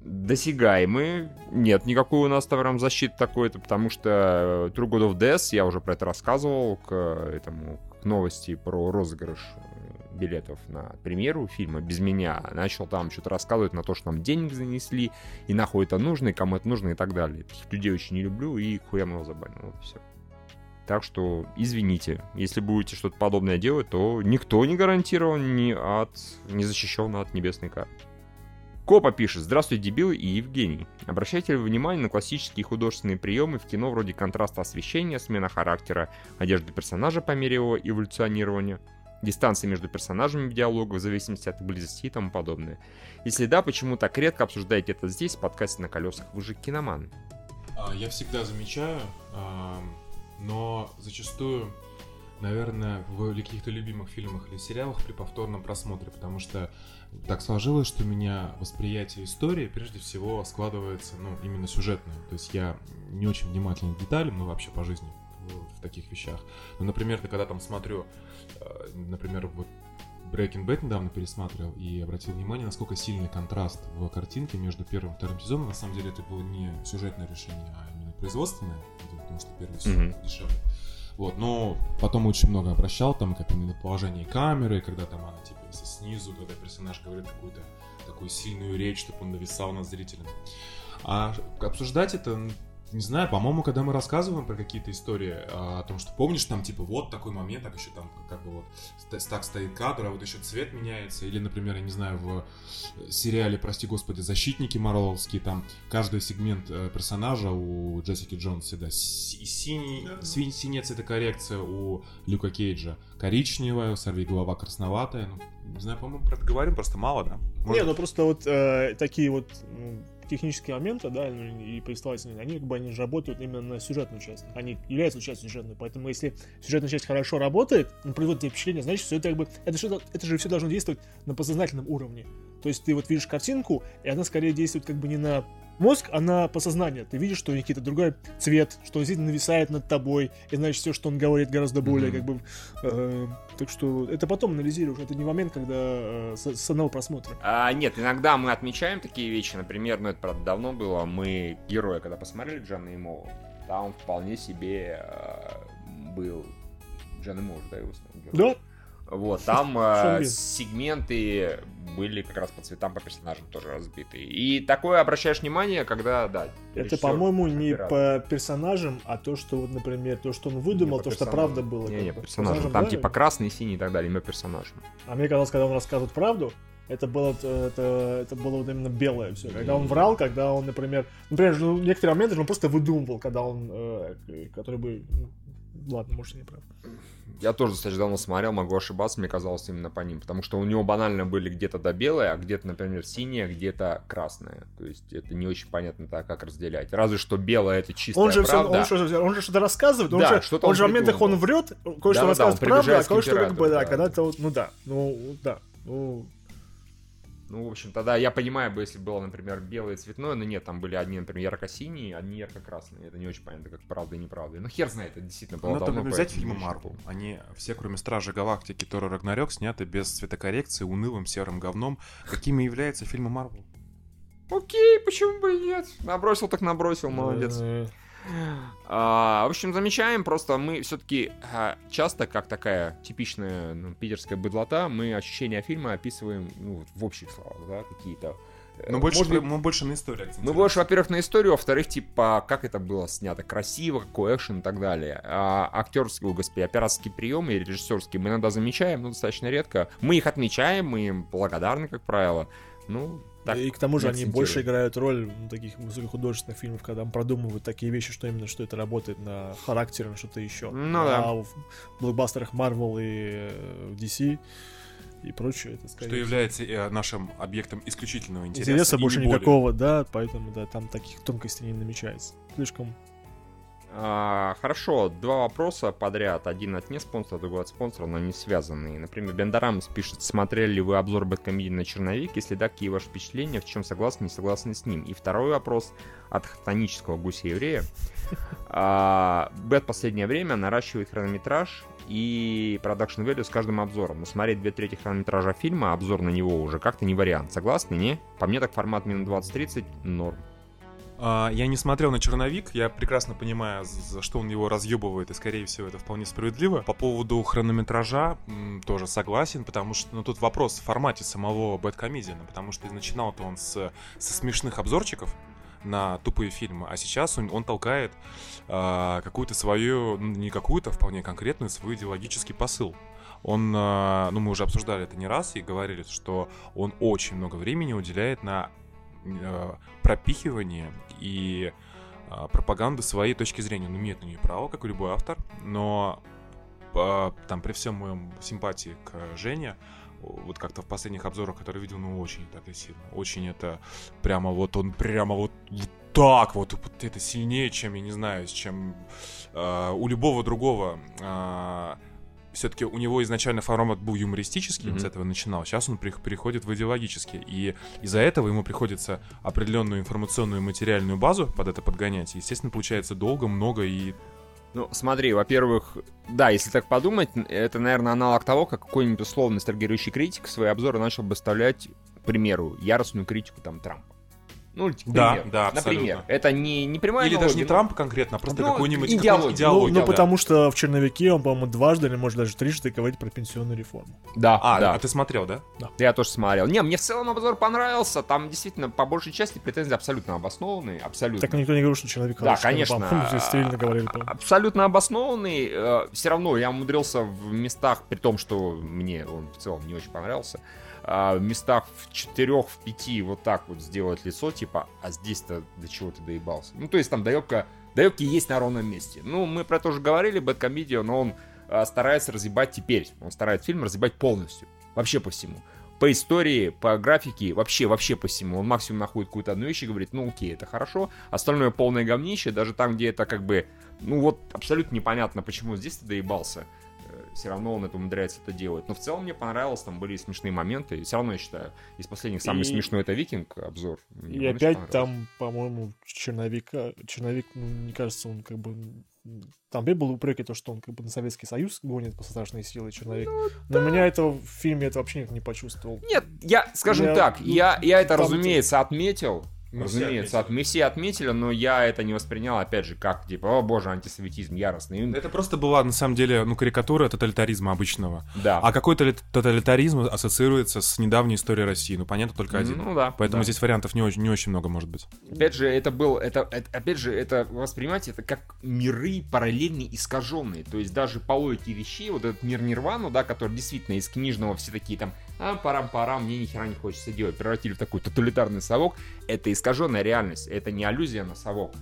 досягаемые. Нет никакой у нас там защиты такой-то, потому что э, True God of Death, я уже про это рассказывал, к этому к новости про розыгрыш э, билетов на премьеру фильма без меня. Начал там что-то рассказывать на то, что нам денег занесли, и нахуй это нужно, и кому это нужно, и так далее. Таких людей очень не люблю, и хуям его забанил. Вот все. Так что, извините, если будете что-то подобное делать, то никто не гарантирован, не от, не защищен от небесной карты. Копа пишет, здравствуйте, дебилы и Евгений. Обращайте внимание на классические художественные приемы в кино вроде контраста освещения, смена характера, одежды персонажа по мере его эволюционирования, дистанции между персонажами в диалогах в зависимости от близости и тому подобное. Если да, почему так редко обсуждаете это здесь, в подкасте на колесах? Вы же киноман. А, Я всегда замечаю, ам, но зачастую, наверное, в каких-то любимых фильмах или сериалах при повторном просмотре, потому что так сложилось, что у меня восприятие истории прежде всего складывается, ну, именно сюжетное. То есть я не очень внимательный к деталям, ну, вообще по жизни в, таких вещах. Ну, например, ты когда там смотрю, э, например, вот Breaking Bad недавно пересматривал и обратил внимание, насколько сильный контраст в картинке между первым и вторым сезоном. На самом деле это было не сюжетное решение, а именно производственное, потому что первый сезон Мгм. дешевле. Вот, но потом очень много обращал, там, как именно положение камеры, когда там она, типа, если снизу, когда персонаж говорит какую-то такую сильную речь, чтобы он нависал над зрителем. А обсуждать это, не знаю, по-моему, когда мы рассказываем про какие-то истории а, о том, что помнишь, там, типа, вот такой момент, так еще там, как бы вот, так стоит кадр, а вот еще цвет меняется, или, например, я не знаю, в сериале, прости господи, «Защитники» Марвеловские, там, каждый сегмент э, персонажа у Джессики Джонс всегда си- синий, сви- синяя цветокоррекция у Люка Кейджа, коричневая, у Сорви голова красноватая, ну, не знаю, по-моему, про это говорим, просто мало, да? Не, Может, ну просто вот э, такие вот технические моменты, да, ну, и повествовательные, они как бы они же работают именно на сюжетную часть. Они являются частью сюжетной. Поэтому если сюжетная часть хорошо работает, ну, производит тебе впечатление, значит, все это как бы. Это, же, это же все должно действовать на подсознательном уровне. То есть ты вот видишь картинку, и она скорее действует как бы не на мозг, а на подсознание. Ты видишь, что у них какой-то другой цвет, что он действительно нависает над тобой, и значит, все, что он говорит, гораздо более Мгм. как бы. э, так что это потом анализируешь, это не момент, когда э, с, с одного просмотра. А, нет, иногда мы отмечаем такие вещи, например, ну это правда давно было, мы героя, когда посмотрели Джана Имова, там вполне себе э, был Джан Имов, да, его? Да, Вот, там э, сегменты были как раз по цветам, по персонажам тоже разбиты. И такое обращаешь внимание, когда, да. Это, по-моему, не по персонажам, а то, что вот, например, то, что он выдумал, Не, по то, что персонажам. правда было. Не, не, по персонажам. Там да? типа красный, синий и так далее, именно персонажам. А мне казалось, когда он рассказывает правду, это было, это, это было вот именно белое все. Когда он врал, когда он, например, например, ну, некоторые моменты он просто выдумывал, когда он, э, который бы, ну, ладно, может, я не прав. Я тоже достаточно давно смотрел, могу ошибаться, мне казалось именно по ним. Потому что у него банально были где-то да белое, а где-то, например, синее, где-то красное. То есть это не очень понятно так, как разделять. Разве что белое это чистая Он же, правда. он, что, он же что-то рассказывает, он Да, же, что-то он он же в моментах он врет, кое-что Да-да-да, рассказывает он правда, а кое-что как бы, да, да. когда-то ну да, ну да, ну Ну, в общем, тогда я понимаю бы, если было, например, белое и цветное, но нет, там были одни, например, ярко-синие, одни ярко-красные. Это не очень понятно, как правда и неправда. Ну, хер знает, это действительно было Ну, давно. например, взять фильмы Марвел. Они все, кроме Стражи Галактики, Тора Рагнарёк, сняты без цветокоррекции, унылым серым говном. Какими являются фильмы Марвел? Окей, почему бы и нет? Набросил так набросил, молодец. Э, А, в общем, замечаем, просто мы все-таки часто, как такая типичная ну, питерская быдлота, мы ощущения фильма описываем ну, в общих словах, да, какие-то. Э, Но больше, может мы больше на истории мы больше, во-первых, на историю, во-вторых, типа, как это было снято, красиво, какой экшен и так далее. А актерские, о, господи, операторские приемы и режиссерские мы иногда замечаем, но достаточно редко. Мы их отмечаем, мы им благодарны, как правило. Ну, так, и к тому же они акцентируем. больше играют роль ну, таких высокохудожественных фильмов, когда там продумывают такие вещи, что именно что это работает на характере, на что-то еще. Ну а да. в блокбастерах Marvel и э, DC и прочее, это скорее Что является э, нашим объектом исключительного интереса. интереса больше более. никакого, да, поэтому да, там таких тонкостей не намечается. Слишком. А, хорошо, два вопроса подряд. Один от не спонсора, другой от спонсора, но не связанные. Например, Бендарамс пишет, смотрели ли вы обзор Бэткомедии на черновик? Если да, какие ваши впечатления, в чем согласны, не согласны с ним? И второй вопрос от хтонического гуся-еврея. А, Бэд последнее время наращивает хронометраж и production value с каждым обзором. Но смотреть две трети хронометража фильма, обзор на него уже как-то не вариант. Согласны, не? По мне так формат минут 20-30 норм. А, Я не смотрел на черновик, я прекрасно понимаю, за что он его разъебывает, и скорее всего это вполне справедливо. По поводу хронометража тоже согласен, потому что ну, тут вопрос в формате самого Бэдкомедиана, потому что начинал-то он с, со смешных обзорчиков на тупые фильмы, а сейчас он, он толкает а, какую-то свою, ну, не какую-то, а вполне конкретную свой идеологический посыл. Он, ну мы уже обсуждали это не раз и говорили, что он очень много времени уделяет на э, пропихивание и э, пропаганды своей точки зрения. Он имеет на нее право, как и любой автор, но э, там при всем моем симпатии к Жене, вот как-то в последних обзорах, которые видел, ну очень так и. Очень это прямо вот он прямо вот, вот так вот, вот это сильнее, чем, я не знаю, чем э, у любого другого э, все-таки у него изначально формат был юмористический, он Мгм. с этого начинал. Сейчас он при- переходит в идеологический. И из-за этого ему приходится определенную информационную и материальную базу под это подгонять. Естественно, получается долго, много и Ну, смотри, во-первых, да, если так подумать, это, наверное, аналог того, как какой-нибудь условно ностальгирующий критик свои обзоры начал бы вставлять, к примеру, яростную критику там Трампа. Ну, к Да, да, Например, абсолютно. это не, не прямая Или даже аналогия, не но- Трампа конкретно, а просто Ну, какую-нибудь идеологию. идеологию. ну, ну, да. потому что в черновике он, по-моему, дважды или, может, даже трижды говорит про пенсионную реформу. Да, А, да. а ты смотрел, да? Я тоже смотрел. Не, мне в целом обзор понравился. Там действительно по большей части претензии абсолютно обоснованные. Абсолютно. Так никто не говорил, что черновик Да, конечно. По-моему, здесь стерильно говорили. а- по-моему. Абсолютно обоснованный. Все равно я умудрился в местах, при том, что мне он в целом не очень понравился, а, в местах в четырех, в пяти вот так вот сделать лицо, типа, а здесь-то до чего ты доебался? Ну, то есть там доебка, доебки есть на ровном месте. Ну, мы про это уже говорили, Бэткомедио, но он а, старается разъебать теперь. Он старается фильм разъебать полностью. Вообще по всему. По истории, по графике, вообще, вообще по всему. Он максимум находит какую-то одну вещь и говорит, ну окей, это хорошо. Остальное полное говнище, даже там, где это как бы, ну вот, абсолютно непонятно, почему здесь ты доебался. Все равно он это умудряется это делать. Но в целом мне понравилось, там были смешные моменты. И все равно я считаю, из последних самый И- смешной это Викинг обзор. Мне И опять там, по-моему, черновика, черновик, ну, мне кажется, он как бы... Там опять был упреки, то, что он как бы на Советский Союз гонит по страшной силы черновик. Ну Но меня этого в фильме это вообще никак не почувствовал. Нет, я, скажем Я- так, я, я это, там- разумеется, отметил. Мы разумеется, от- мы все отметили, но я это не воспринял, опять же, как, типа, о боже, антисоветизм яростный. Это просто была, на самом деле, ну, карикатура тоталитаризма обычного. Да. А какой тоталитаризм ассоциируется с недавней историей России? Ну, понятно, только один. Ну да. Поэтому да. здесь вариантов не очень, не очень много может быть. Опять же, это был, это, это- опять же, это воспринимать это как миры параллельные, искаженные. То есть даже по логике вещей, вот этот мир Нирвану, да, который действительно из книжного все такие там, а, парам-парам, мне ни хера не хочется делать, превратили в такой тоталитарный совок, это искаженная реальность, это не аллюзия на совок.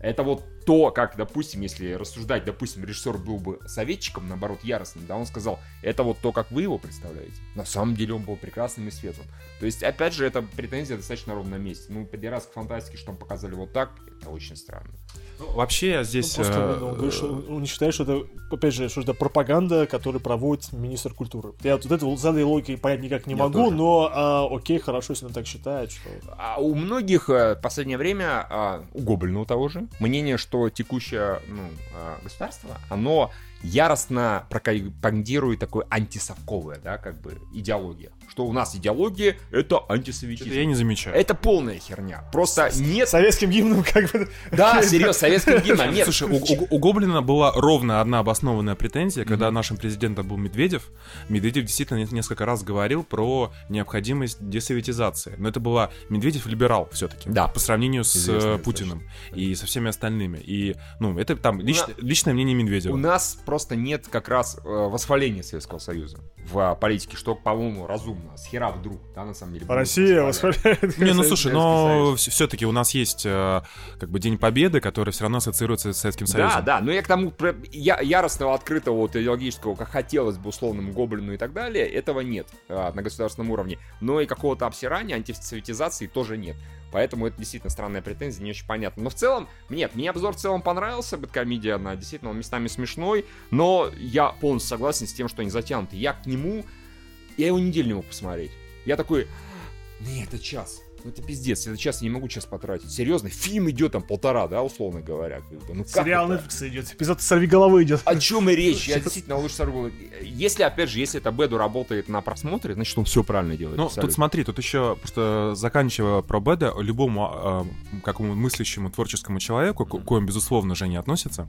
Это вот то, как, допустим, если рассуждать, допустим, режиссер был бы советчиком, наоборот, яростным, да, он сказал, это вот то, как вы его представляете. На самом деле он был прекрасным и светлым. То есть, опять же, эта претензия достаточно ровно на месте. Ну, пидорас к фантастике, что там показали вот так, это очень странно. Вообще, я здесь... Ну, просто, э, ну, он говорит, что он- он не считает, что это, опять же, что это пропаганда, которую проводит министр культуры. Я вот это за этой логикой понять никак не Я могу, тоже. но а, окей, хорошо, если он так считает, что... А у многих э, в последнее время, а, у Гоблина у того же, мнение, что текущее ну, а, государство, оно яростно пропагандирует такое антисовковое, да, как бы идеология. Что у нас идеология — это антисоветизм. я не замечаю. Это полная херня. Просто нет... Советским гимном как бы... Да, серьезно, советским гимном нет. Слушай, у, у- у Гоблина была ровно одна обоснованная претензия, когда нашим президентом был Медведев. Медведев действительно не- несколько раз говорил про необходимость десоветизации. Но это была Медведев либерал все-таки. Да. По сравнению с э, Путиным и со всеми остальными. И, ну, это там лич- личное мнение Медведева. У нас просто нет как раз э, восхваления Советского Союза в а, политике, что, по-моему, разумно. С хера вдруг, да, на самом деле. Россия восхваляет. Не, ну слушай, но все-таки у нас есть э, как бы День Победы, который все равно ассоциируется с Советским Союзом. Да, да, но я к тому я, яростного, открытого, вот, идеологического, как хотелось бы условному гоблину и так далее, этого нет а, на государственном уровне. Но и какого-то обсирания, антисоветизации тоже нет. Поэтому это действительно странная претензия, не очень понятно. Но в целом, нет, мне обзор в целом понравился, Бэткомедия, она действительно он местами смешной, но я полностью согласен с тем, что они затянуты. Я к нему, я его неделю не мог посмотреть. Я такой, нет, это час. Ну это пиздец, это час я не могу час потратить. Серьезно, фильм идет там полтора, да, условно говоря. как бы. Ну, как Сериал это? Netflix идет, эпизод «Сорви головы» идет. О чем и речь? Я действительно лучше сорву. Если, опять же, если это Беду работает на просмотре, значит, он все правильно делает. Ну, абсолютно. тут смотри, тут еще просто заканчивая про Беда, любому э, какому мыслящему творческому человеку, к коим, безусловно, Женя относится,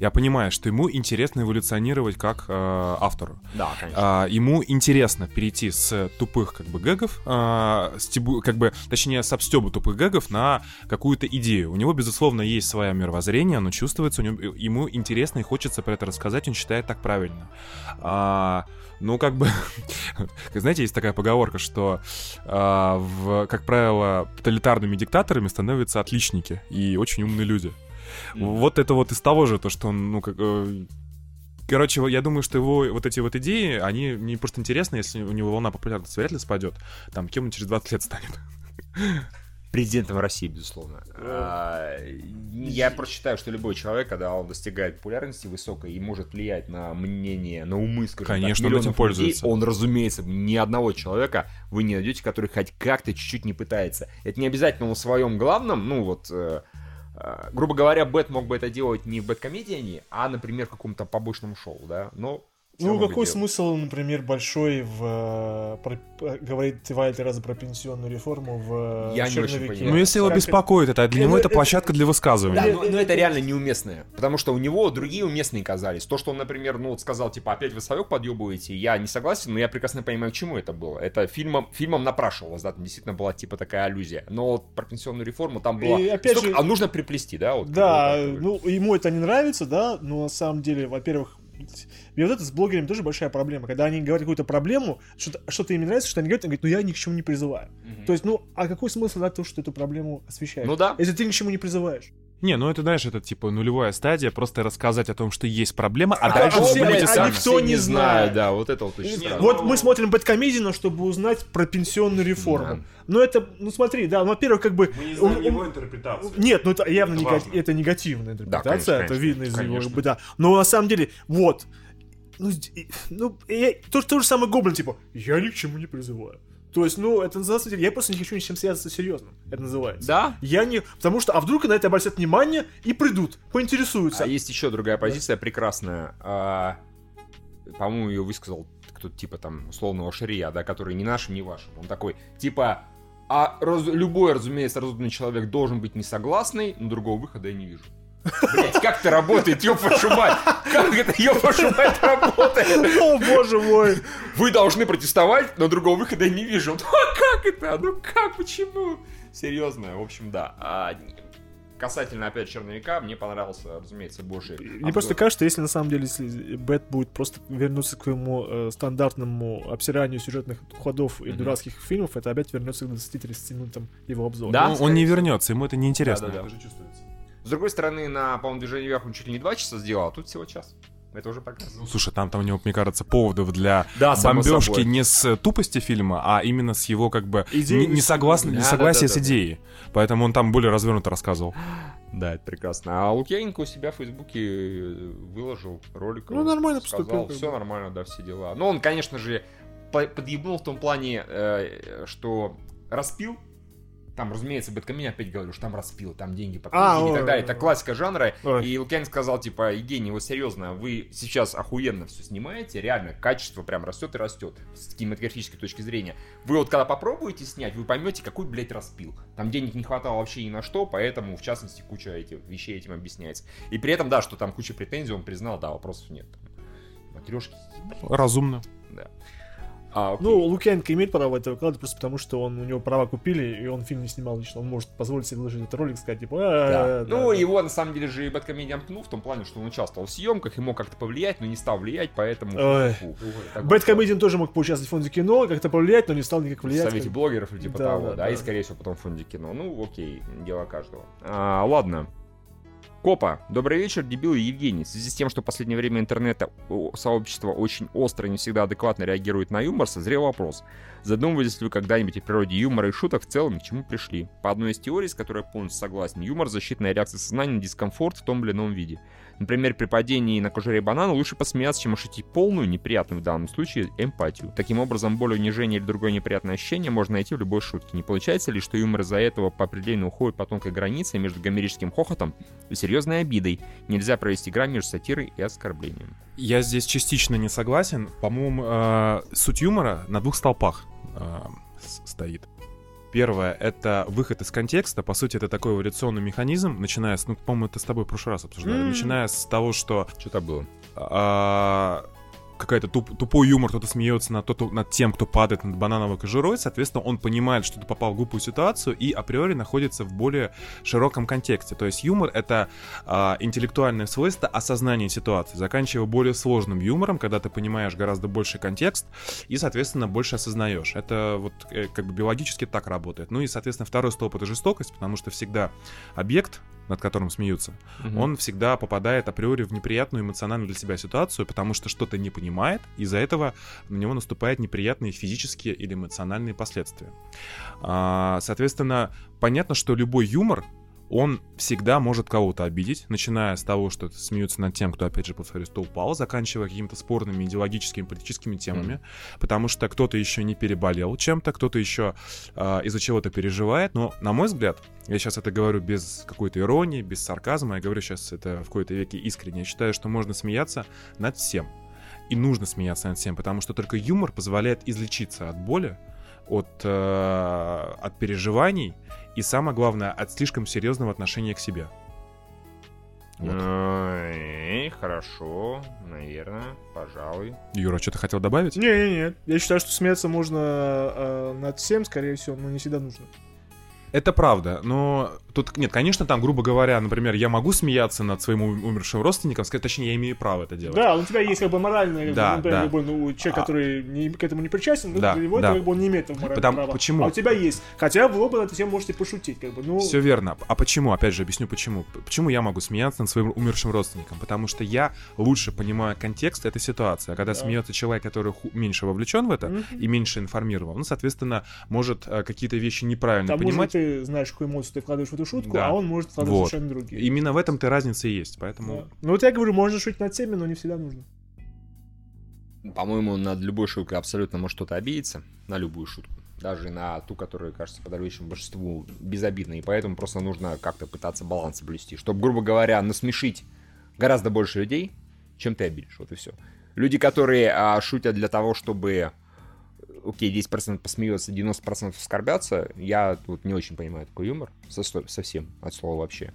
я понимаю, что ему интересно эволюционировать как э, автору. Да, конечно. А, ему интересно перейти с тупых как бы гэгов, а, стебу- как бы, точнее, с обстеба тупых гэгов на какую-то идею. У него, безусловно, есть свое мировоззрение, оно чувствуется, у него, ему интересно и хочется про это рассказать, он считает так правильно. А, ну, как бы, знаете, есть такая поговорка, что, а, в, как правило, тоталитарными диктаторами становятся отличники и очень умные люди. Вот это вот из того же, то, что он, ну, как... э, Короче, я думаю, что его вот эти вот идеи, они мне просто интересны, если у него волна популярности вряд ли спадет. Там, кем он через 20 лет станет. Президентом России, безусловно. А, Я просто считаю, что любой человек, когда он достигает популярности высокой и может влиять на мнение, на умы, скажем Конечно, так, он этим пользуется. людей, он, разумеется, ни одного человека вы не найдете, который хоть как-то чуть-чуть не пытается. Это не обязательно он в своем главном, ну вот, э, э, грубо говоря, Бэт мог бы это делать не в Бэткомедиане, а, например, в каком-то побочном шоу, да, но Ну, какой делаем? смысл, например, большой в э, про- э, или три раза про пенсионную реформу в э, Я не очень «Черновике»? понимаю. Ну, если его Как- беспокоит это, для него Ну, это это- площадка для Да, высказывания. но, но это реально неуместное. Потому что у него другие уместные казались. То, что он, например, ну вот сказал, типа, опять вы совек подъебываете, я не согласен, но я прекрасно понимаю, к чему это было. Это фильмом, фильмом напрашивалось, да, там действительно была типа такая аллюзия. Но вот про пенсионную реформу там было... И опять столько- же- А нужно приплести, да? Вот, Да, ну, ему это не нравится, да, но на самом деле, во-первых, и вот это с блогерами тоже большая проблема. Когда они говорят какую-то проблему, что-то, что-то им не нравится, что они говорят, они говорят, ну я ни к чему не призываю. Мгм. То есть, ну, а какой смысл дать то, что эту проблему освещаешь? Ну да. Если ты ни к чему не призываешь. Не, ну это, знаешь, это типа нулевая стадия, просто рассказать о том, что есть проблема, а, А дальше а вы все- будете а сами. никто все не знает, знает. да, вот это вот очень Не, странно. Вот мы смотрим Бэткомедиана, чтобы узнать про пенсионную реформу. Да. Но это, ну смотри, да, ну, во-первых, как бы... Мы не он- знаем его он- интерпретацию. Нет, ну это явно Это нега- важно. это негативная интерпретация, конечно, это конечно, видно из его, конечно. как бы, да. Но на самом деле, вот, ну, ну я- то, то же самое Гоблин, типа, я ни к чему не призываю. То есть, ну, это на самом деле, я просто не хочу ни с чем связаться серьезным, это называется. Да? Я не... Потому что, а вдруг на это обратят внимание и придут, поинтересуются. А есть еще другая позиция прекрасная. А, по-моему, ее высказал кто-то типа там условного Шария, да, который не нашим, не вашим. Он такой, типа, а раз- любой, разумеется, разумный человек должен быть несогласный, но другого выхода я не вижу. Блять, как это работает, ёб вашу мать? Как это, ёб вашу мать, работает? О, боже мой! Вы должны протестовать, но другого выхода я не вижу. Ну а как это? Ну как, почему? Серьезно, в общем, да. А, касательно, опять, черновика, мне понравился, разумеется, больше. Мне обзор. просто кажется, если на самом деле, если Бэт будет просто вернуться к своему э, стандартному обсиранию сюжетных ходов и Мгм. дурацких фильмов, это опять вернется к 20-30 минутам его обзора. Да? Ну, он не вернется, ему это не интересно. Да-да-да. Это же чувствуется. С другой стороны, на, по-моему, движении вверх он чуть ли не два часа сделал, а тут всего час. Это уже прекрасно. Ну, слушай, там, там у него, мне кажется, поводов для Да, бомбежки не с тупости фильма, а именно с его как бы Идеей. не, не согласн- Да, несогласия да, да, с да. идеей. Поэтому он там более развернуто рассказывал. Да, это прекрасно. А Лукьяненко у себя в Фейсбуке э, выложил ролик. Ну, нормально сказал, поступил, Все нормально, да, все дела. Но он, конечно же, по- подъебнул в том плане, э, что распил. Там, разумеется, Бэткомин опять говорю, что там распил, там деньги по А, и так далее. Это классика жанра. Ой. И Лукьянин сказал, типа, Евгений, вот серьезно, вы сейчас охуенно все снимаете, реально, качество прям растет и растет с кинематографической точки зрения. Вы вот когда попробуете снять, вы поймете, какой, блядь, распил. Там денег не хватало вообще ни на что, поэтому, в частности, куча этих вещей этим объясняется. И при этом, да, что там куча претензий, он признал, да, вопросов нет. Матрешки, Разумно. да. А, окей. Ну, Лукьяненко имеет право это выкладывать просто потому, что он, у него права купили, и он фильм не снимал лично. Он может позволить себе выложить этот ролик и сказать, типа, Да. «А, да, ну, да». его на самом деле же и Бэткомедиан пнул в том плане, что он участвовал в съемках и мог как-то повлиять, но не стал влиять, поэтому... Бэткомедиан тоже мог поучаствовать в фонде кино, как-то повлиять, но не стал никак в влиять. совете блогеров или типа Да, того, да, да, да. и скорее всего потом в фонде кино. Ну, окей, дело каждого. А, ладно. Копа, добрый вечер, дебил Евгений. В связи с тем, что в последнее время интернета сообщество очень остро и не всегда адекватно реагирует на юмор, созрел вопрос. Задумывались ли вы когда-нибудь о природе юмора и шуток в целом, к чему пришли? По одной из теорий, с которой я полностью согласен, юмор – защитная реакция сознания на дискомфорт в том или ином виде. Например, при падении на кожуре банана лучше посмеяться, чем ощутить полную, неприятную в данном случае, эмпатию. Таким образом, боль унижения или другое неприятное ощущение можно найти в любой шутке. Не получается ли, что юмор из-за этого по определению уходит по тонкой границе между гомерическим хохотом и серьезной обидой? Нельзя провести грань между сатирой и оскорблением. Я здесь частично не согласен. По-моему, э, суть юмора на двух столпах э, стоит. Первое — это выход из контекста. По сути, это такой эволюционный механизм, начиная с... Ну, по-моему, это с тобой в прошлый раз обсуждали. М. Начиная с того, что Что-то было. а, какая-то туп- тупой юмор, кто-то смеется над, тот- над тем, кто падает над банановой кожурой, соответственно, он понимает, что ты попал в глупую ситуацию и априори находится в более широком контексте. То есть юмор — это а, интеллектуальное свойство осознания ситуации, заканчивая более сложным юмором, когда ты понимаешь гораздо больше контекст и, соответственно, больше осознаешь. Это вот э, как бы биологически так работает. Ну и, соответственно, второй столб — это жестокость, потому что всегда объект, над которым смеются, он всегда попадает априори в неприятную эмоциональную для себя ситуацию, потому что что-то не понимает, и из-за этого на него наступают неприятные физические или эмоциональные последствия. А, Соответственно, понятно, что любой юмор, он всегда может кого-то обидеть, начиная с того, что смеются над тем, кто, опять же, повторюсь, кто упал, заканчивая какими-то спорными идеологическими, политическими темами, потому что кто-то еще не переболел чем-то, кто-то еще а, из-за чего-то переживает, но, на мой взгляд, я сейчас это говорю без какой-то иронии, без сарказма, я говорю сейчас это в какой-то веке искренне, я считаю, что можно смеяться над всем. и нужно смеяться над всем, потому что только юмор позволяет излечиться от боли, от, э, от переживаний и, самое главное, от слишком серьезного отношения к себе. Вот. Ой, хорошо, наверное, пожалуй. Юра, что-то хотел добавить? Не-не-не, я считаю, что смеяться можно э, над всем, скорее всего, но не всегда нужно. Это правда, но тут, нет, конечно, там, грубо говоря, например, я могу смеяться над своим ум- умершим родственником, сказать, точнее, я имею право это делать. Да, у тебя есть как бы моральное, как бы, Да, ну, например, да. любой, ну, человек, А- который не- к этому не причастен, ну, Да, для него да. это как бы он не имеет этого морального Потому- права. почему? А у тебя есть. Хотя вы оба на эту тему можете пошутить, как бы, ну... Все верно. А почему? Опять же, объясню почему. Почему я могу смеяться над своим умершим родственником? Потому что я лучше понимаю контекст этой ситуации. А когда Да. смеется человек, который ху- меньше вовлечен в это Мгм. и меньше информирован, ну, соответственно, может э, какие-то вещи неправильно Там, понимать. Ты знаешь, какую эмоцию ты вкладываешь в эту шутку, Да. а он может вкладывать Вот. совершенно другие. Именно в этом-то разница и есть. Поэтому Да. Ну вот я говорю, можно шутить над всеми, но не всегда нужно. По-моему, над любой шуткой абсолютно может кто-то обидеться. На любую шутку. Даже на ту, которая кажется подавляющему большинству безобидной. И поэтому просто нужно как-то пытаться баланс блюсти. Чтобы, грубо говоря, насмешить гораздо больше людей, чем ты обидишь. Вот и все. Люди, которые а, шутят для того, чтобы окей, 10% посмеется, 90% оскорбятся, я тут не очень понимаю такой юмор, со- совсем от слова вообще.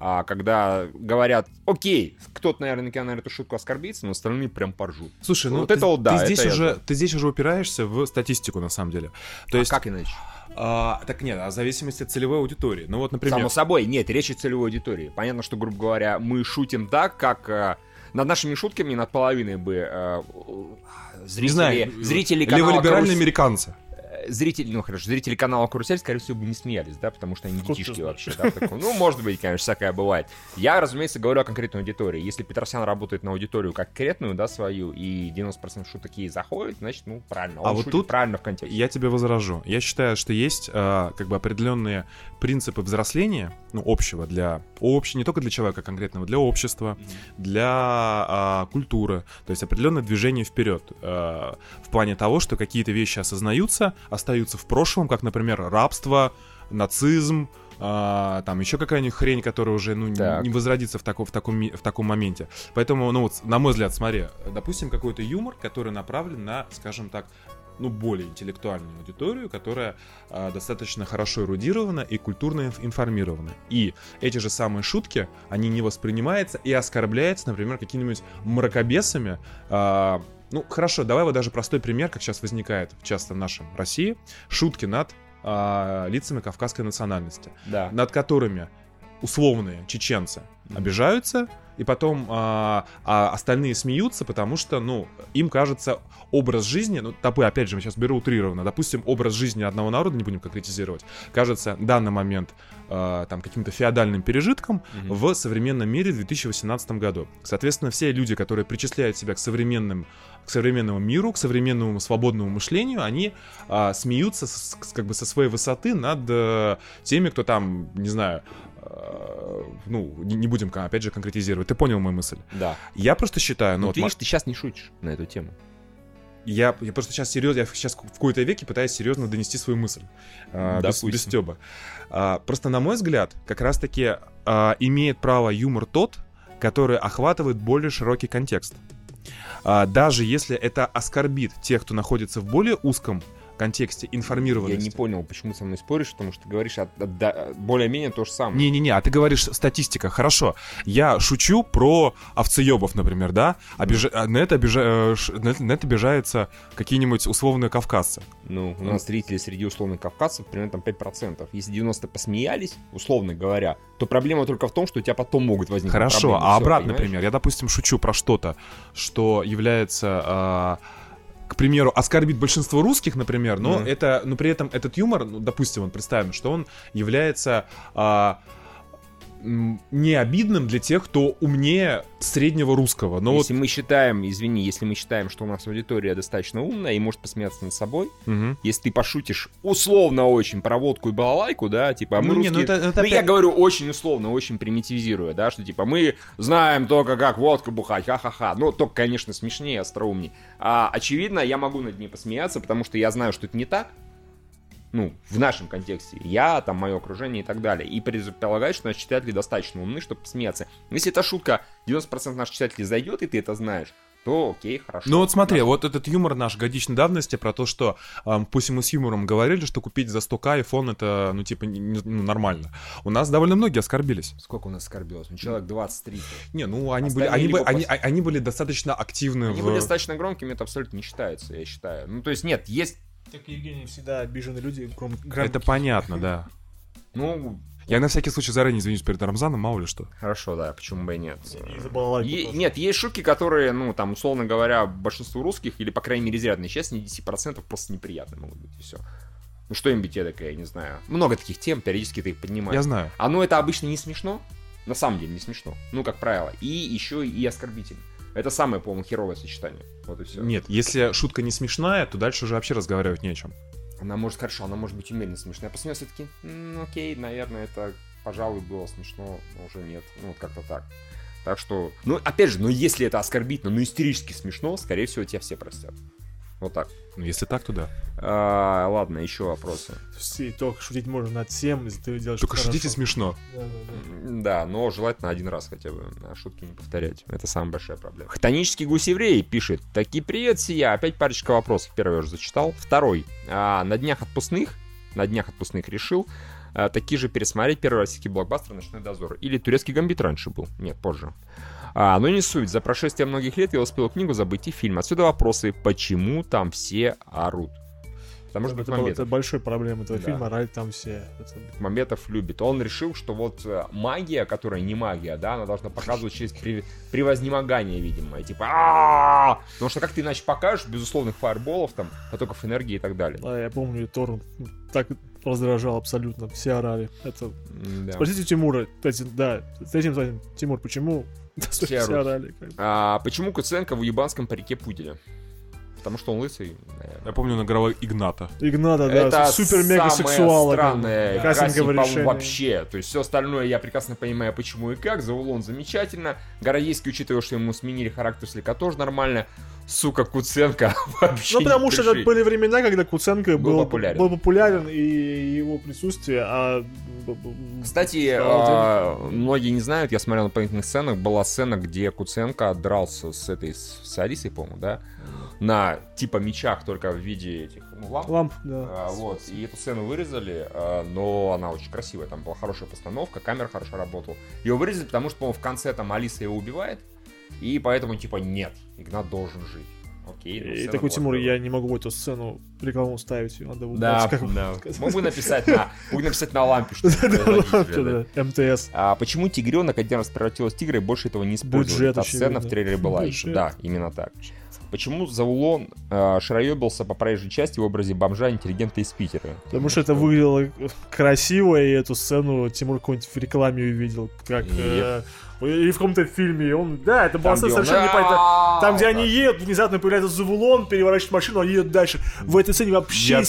А когда говорят, окей, кто-то, наверное, на эту шутку оскорбится, но остальные прям поржут. Слушай, ну Вот ты, это вот да, ты здесь это уже, знаю. ты здесь уже упираешься в статистику на самом деле. То А есть, как иначе? а, так нет, а в зависимости от целевой аудитории. Ну вот, например, Само собой, нет, речь о целевой аудитории. Понятно, что, грубо говоря, мы шутим так, как э, над нашими шутками над половиной бы э, зрители, не знаю, зрители канала леволиберальные «Карусель», американцы. Э, зрители, ну хорошо, зрители канала Карусель, скорее всего, бы не смеялись, да, потому что они детишки вообще, да, в таком. Ну, может быть, конечно, всякое бывает. Я, разумеется, говорю о конкретной аудитории. Если Петросян работает на аудиторию конкретную, да, свою, и 90% шуток ей заходит, значит, ну, правильно. Он А вот тут правильно в контексте. Я тебе возражу. Я считаю, что есть а, как бы определенные принципы взросления, ну, общего для общего, не только для человека конкретного, для общества, для а, культуры, то есть определенное движение вперед а, в плане того, что какие-то вещи осознаются, остаются в прошлом, как, например, рабство, нацизм, а, там еще какая-нибудь хрень, которая уже ну, не, Так. не возродится в таком, в, таком, в таком моменте. Поэтому, ну вот, на мой взгляд, смотри, допустим, какой-то юмор, который направлен на, скажем так, ну, более интеллектуальную аудиторию, которая а, достаточно хорошо эрудирована и культурно инф- информирована. И эти же самые шутки, они не воспринимаются и оскорбляются, например, какими-нибудь мракобесами. а, ну, хорошо, давай вот даже простой пример, как сейчас возникает часто в нашем России. Шутки над а, лицами кавказской национальности, Да. над которыми условные чеченцы обижаются, и потом а, а остальные смеются, потому что, ну, им кажется образ жизни, ну, топы, опять же, я сейчас беру утрированно, допустим, образ жизни одного народа, не будем конкретизировать, кажется в данный момент а, там каким-то феодальным пережитком Мгм. в современном мире в 2018 году. Соответственно, все люди, которые причисляют себя к современным к современному миру, к современному свободному мышлению, они а, смеются с- как бы со своей высоты над э, теми, кто там, не знаю, ну, не, будем, опять же, конкретизировать. Ты понял мою мысль? Да. Я просто считаю, ну, Ну, вот ты ма- видишь, ты сейчас не шутишь на эту тему. я, я просто сейчас серьезно, я сейчас в какой-то веке пытаюсь серьезно донести свою мысль. а, без, без стёба. А, просто, на мой взгляд, как раз-таки а, имеет право юмор тот, который охватывает более широкий контекст. А, даже если это оскорбит тех, кто находится в более узком контексте Я информированности. не понял, почему ты со мной споришь, потому что ты говоришь от- от- да, более-менее то же самое. Не-не-не, а ты говоришь статистика, хорошо. Я шучу про овцеебов, например, да? Обижа- а На, это обижа- э, на это- на это обижаются какие-нибудь условные кавказцы. Ну, у нас зрители среди условных кавказцев примерно там 5%. Если 90 посмеялись, условно говоря, то проблема только в том, что у тебя потом могут возникнуть Хорошо, проблемы. а Всё, обратный понимаешь? пример. Я, допустим, шучу про что-то, что является, а, к примеру, оскорбит большинство русских, например, но Мгм. это, но при этом этот юмор, ну, допустим, вот представим, что он является а, не обидным для тех, кто умнее среднего русского. Но если мы считаем, извини, если мы считаем, что у нас аудитория достаточно умная и может посмеяться над собой, вот... Мгм. если ты пошутишь условно очень про водку и балалайку, да, типа, а мы Ну, не, ну русские- это- это Ну, я опять- говорю очень условно, очень примитивизируя, да, что типа мы знаем только как водку бухать, ха-ха-ха. Ну, только, конечно, смешнее и остроумней. А, очевидно, я могу над ней посмеяться, потому что я знаю, что это не так. Ну, в нашем контексте. Я, там, мое окружение и так далее. И предполагаю, что наши читатели достаточно умны, чтобы посмеяться. Если эта шутка 90% наших читателей зайдет, и ты это знаешь, то окей, хорошо. Ну вот смотри, Хорошо. вот этот юмор наш годичной давности про то, что ам, пусть мы с юмором говорили, что купить за 100к iPhone это, ну, типа, не- не- ну, нормально. У нас довольно многие оскорбились. Сколько у нас оскорбилось? Ну, человек 20-30. Не, ну, они были, они, бы- либо они, а- они были достаточно активны Они в... были достаточно громкими, это абсолютно не считается, я считаю. Ну, то есть, нет, есть... Так Евгений всегда обиженные люди, гром... Это понятно, да. Ну, Я на всякий случай заранее извинюсь перед Рамзаном, мало ли что. хорошо, да, почему бы и нет. Е- нет, есть шутки, которые, ну, там, условно говоря, большинству русских, или, по крайней мере, изрядной части, не 10% просто неприятны могут быть, и все. Ну, что-нибудь эдакое, я не знаю. Много таких тем, периодически ты их поднимаешь. Я знаю. Оно это обычно не смешно, на самом деле не смешно, ну, как правило, и еще и оскорбительно. Это самое, по-моему, херовое сочетание. Вот и все. Нет, если шутка не смешная, то дальше уже вообще разговаривать не о чем. Она может, хорошо, она может быть умеренно смешная. Посмотрел все-таки, окей, наверное, это, пожалуй, было смешно, но уже нет. Ну, вот как-то так. Так что, ну, опять же, ну, если это оскорбительно, ну, истерически смешно, скорее всего, тебя все простят. Вот так. Ну, если так, то да. А, ладно, еще вопросы. Все, только шутить можно над всем, если ты делаешь Только хорошо. шутите смешно. Да, да, да. Да, но желательно один раз хотя бы, а шутки не повторять. Это самая большая проблема. Хтонический гусь-еврей пишет. Таки привет, сия. Опять парочка вопросов. Первый я уже зачитал. Второй. А, на днях отпускных, на днях отпускных решил а, такие же пересмотреть первый российский блокбастер «Ночной дозор». Или турецкий гамбит раньше был. Нет, позже. А, но не суть. За прошествие многих лет я успел книгу забыть и фильм. Отсюда вопросы, почему там все орут. Может быть Это, было- это большой проблема этого Да. фильма, орали там все. Это- Мамбетов любит. Он решил, что вот э, магия, которая не магия, да, она должна показывать через при- превознемогание, видимо. И Типа! Потому что как ты иначе покажешь безусловных фаерболов, там, потоков энергии и так далее. Да, я помню, Тор ну, так раздражал абсолютно, все орали. Это... М-да. Спросите Тимура, кстати, да, с этим, кстати, Тимур, почему все, Все орали? А почему Куценко в ебанском парике пуделя? Потому что он лысый, наверное. Я помню, награвал Игната. Игната, да, Это супер-мега-сексуала. странное Кастинговое решение. вообще. То есть все остальное я прекрасно понимаю, почему и как. Заулон замечательно. Городейский, учитывая, что ему сменили характер слегка, тоже нормально. Сука, Куценко вообще Ну, потому не что это были времена, когда Куценко Был был, популярен. был популярен, и его присутствие, а... Кстати, а, многие не знают, я смотрел на дополнительных сценах, была сцена, где Куценко дрался с этой, с, с Алисой, по-моему, да? На типа мечах, только в виде этих ну, ламп. Ламп, да. А, вот, и эту сцену вырезали, а, но она очень красивая, там была хорошая постановка, камера хорошо работала. Ее вырезали, потому что, по-моему, в конце там Алиса его убивает, и поэтому, типа, нет, Игнат должен жить. Окей, ну, И такой Тимур, я не могу в эту сцену рекламу ставить, ее надо убрать. Да, как да. бы написать на, мог бы написать на лампе, что МТС. А почему тигренок один раз превратилась в тигра и больше этого не использовали? Бюджет, Та сцена в трейлере была еще. Да, именно так. Почему Заулон э, шароебился по проезжей части в образе бомжа интеллигента из Питера? Потому что это выглядело красиво, и эту сцену Тимур какой-нибудь в рекламе увидел, как... э, Или в каком-то фильме. Он, да, это он, совершенно непонятно. Там, где они едут, внезапно появляется Завулон, переворачивает машину, они едут дальше. В этой сцене вообще...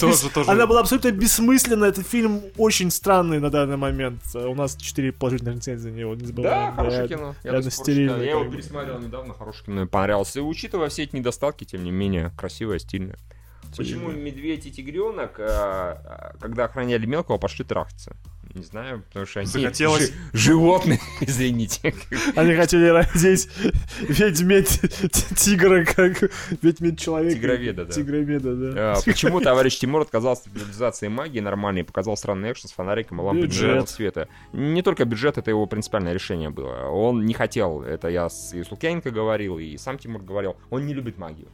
Она была абсолютно бессмысленна. Этот фильм очень странный на данный момент. У нас 4 положительных рецензии за него, не Да, забываем. хорошее Да, кино. Я, его пересмотрел недавно, хорошее кино, мне понравилось. И учитывая все эти недостатки, тем не менее, красивое, стильное. Почему медведь и тигренок, э, э, когда охраняли мелкого, пошли трахаться? Не знаю, потому что они Захотелось. жи- животные, извините. Они хотели родить ведьмедь тигра, как ведьмедь человека. Тигроведа, да. Тигроведа, да. А, Почему товарищ Тимур отказался от реализации магии нормальной и показал странный экшен с фонариком и лампой Бюджет. света? Не только бюджет, это его принципиальное решение было. Он не хотел, это я с, и Лукьяненко говорил, и сам Тимур говорил, он не любит магию.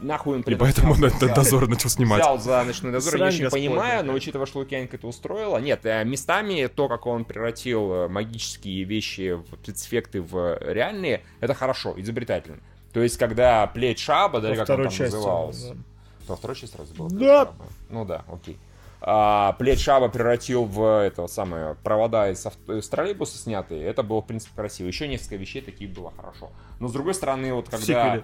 Нахуй он И этом поэтому он этот дозор начал снимать. Взял за ночной дозор, я господня. понимаю, но учитывая, что Лукьяненко это устроило, нет, э, местами то, как он превратил э, магические вещи спецэффекты в реальные, это хорошо, изобретательно. То есть, когда плеть шаба, да, как он там назывался, да. во второй части сразу было? Да. Ну да, окей. А, плед Шаба превратил в этого самое провода из, авто- из троллейбуса снятые. Это было, в принципе, красиво. Еще несколько вещей таких было хорошо. Но с другой стороны, вот когда,